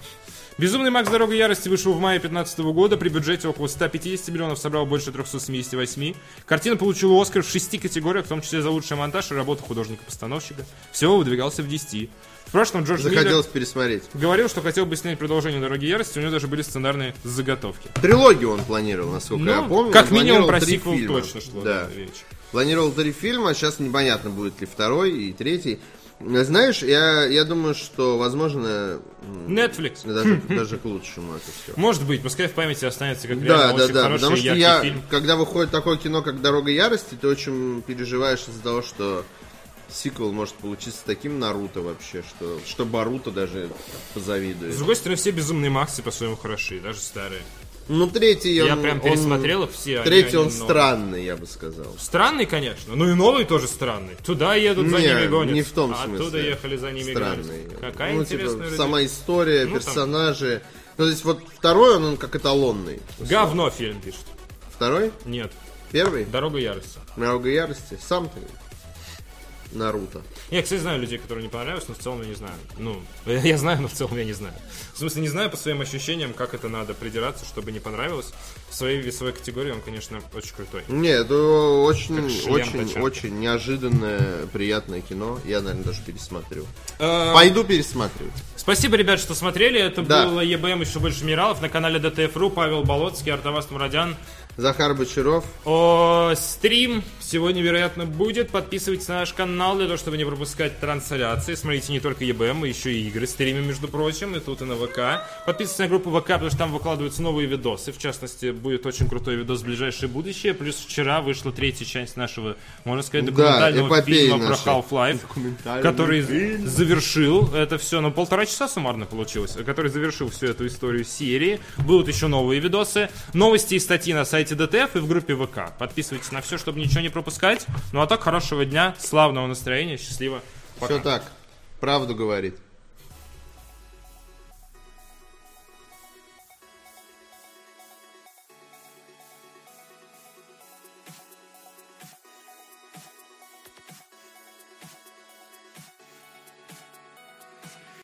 Безумный Макс Дорога Ярости вышел в мае 2015 года при бюджете около 150 миллионов, собрал больше 378. Картина получила Оскар в шести категориях, в том числе за лучший монтаж и работу художника-постановщика. Всего выдвигался в 10. В прошлом Джордж Миллер Захотелось пересмотреть. говорил, что хотел бы снять продолжение Дороги Ярости, у него даже были сценарные заготовки. Трилогию он планировал, насколько Ну, я помню. как Он минимум планировал про три сиквел фильма. точно шло Да. речь. Планировал три фильма, сейчас непонятно, будет ли второй и третий. Знаешь, я, я думаю, что, возможно, м, Netflix. даже, [LAUGHS] даже к лучшему это все. Может быть, пускай в памяти останется как Да, реально да, очень да, хороший потому что яркий я, фильм. когда выходит такое кино, как «Дорога ярости», ты очень переживаешь из-за того, что сиквел может получиться таким Наруто вообще, что, что Баруто даже позавидует. С другой стороны, все безумные Максы по-своему хороши, даже старые. Ну, третий, Я он, прям он- пересмотрел их все. они- Третий, он они новые. странный, я бы сказал. Странный, конечно. Ну и новый тоже странный. Туда едут за Не, ними гонят. не в том а смысле. Оттуда ехали за ними Странный. гонять. Какая ну, интересная типа, сама история, Ну, там- персонажи. Ну, то есть вот второй, он, он как эталонный. Говно фильм пишет. Второй? Нет. Первый? Дорога ярости. Дорога ярости. Сам ты. Наруто. Я, кстати, знаю людей, которые не понравилось, но в целом я не знаю. Ну, [LAUGHS] я знаю, но в целом я не знаю. В смысле, не знаю по своим ощущениям, как это надо придираться, чтобы не понравилось. В своей весовой категории он, конечно, очень крутой. Нет, это очень, очень, очень неожиданное, приятное кино. Я, наверное, даже пересмотрю. Э, Пойду пересматривать. Спасибо, ребят, что смотрели. Это Да. было ЕБМ еще больше минералов на канале DTF.ru. Павел Болоцкий, Артавас Мурадян. Захар Бочаров. О, стрим сегодня, вероятно, будет. Подписывайтесь на наш канал для того, чтобы не пропускать трансляции. Смотрите не только ЕБМ, мы еще и игры стримим, между прочим, и тут и на ВК. Подписывайтесь на группу ВК, потому что там выкладываются новые видосы. В частности, будет очень крутой видос в ближайшее будущее. Плюс вчера вышла третья часть нашего, можно сказать, Да, документального эпопеи фильма нашей. про Half-Life, который завершил это все, ну, полтора часа суммарно получилось, который завершил всю эту историю серии. Будут еще новые видосы, новости и статьи на сайте ДТФ и в группе ВК. Подписывайтесь на все, чтобы ничего не пропускать. Ну а так, хорошего дня, славного настроения, счастливо. Пока. Все так. Правду говорит.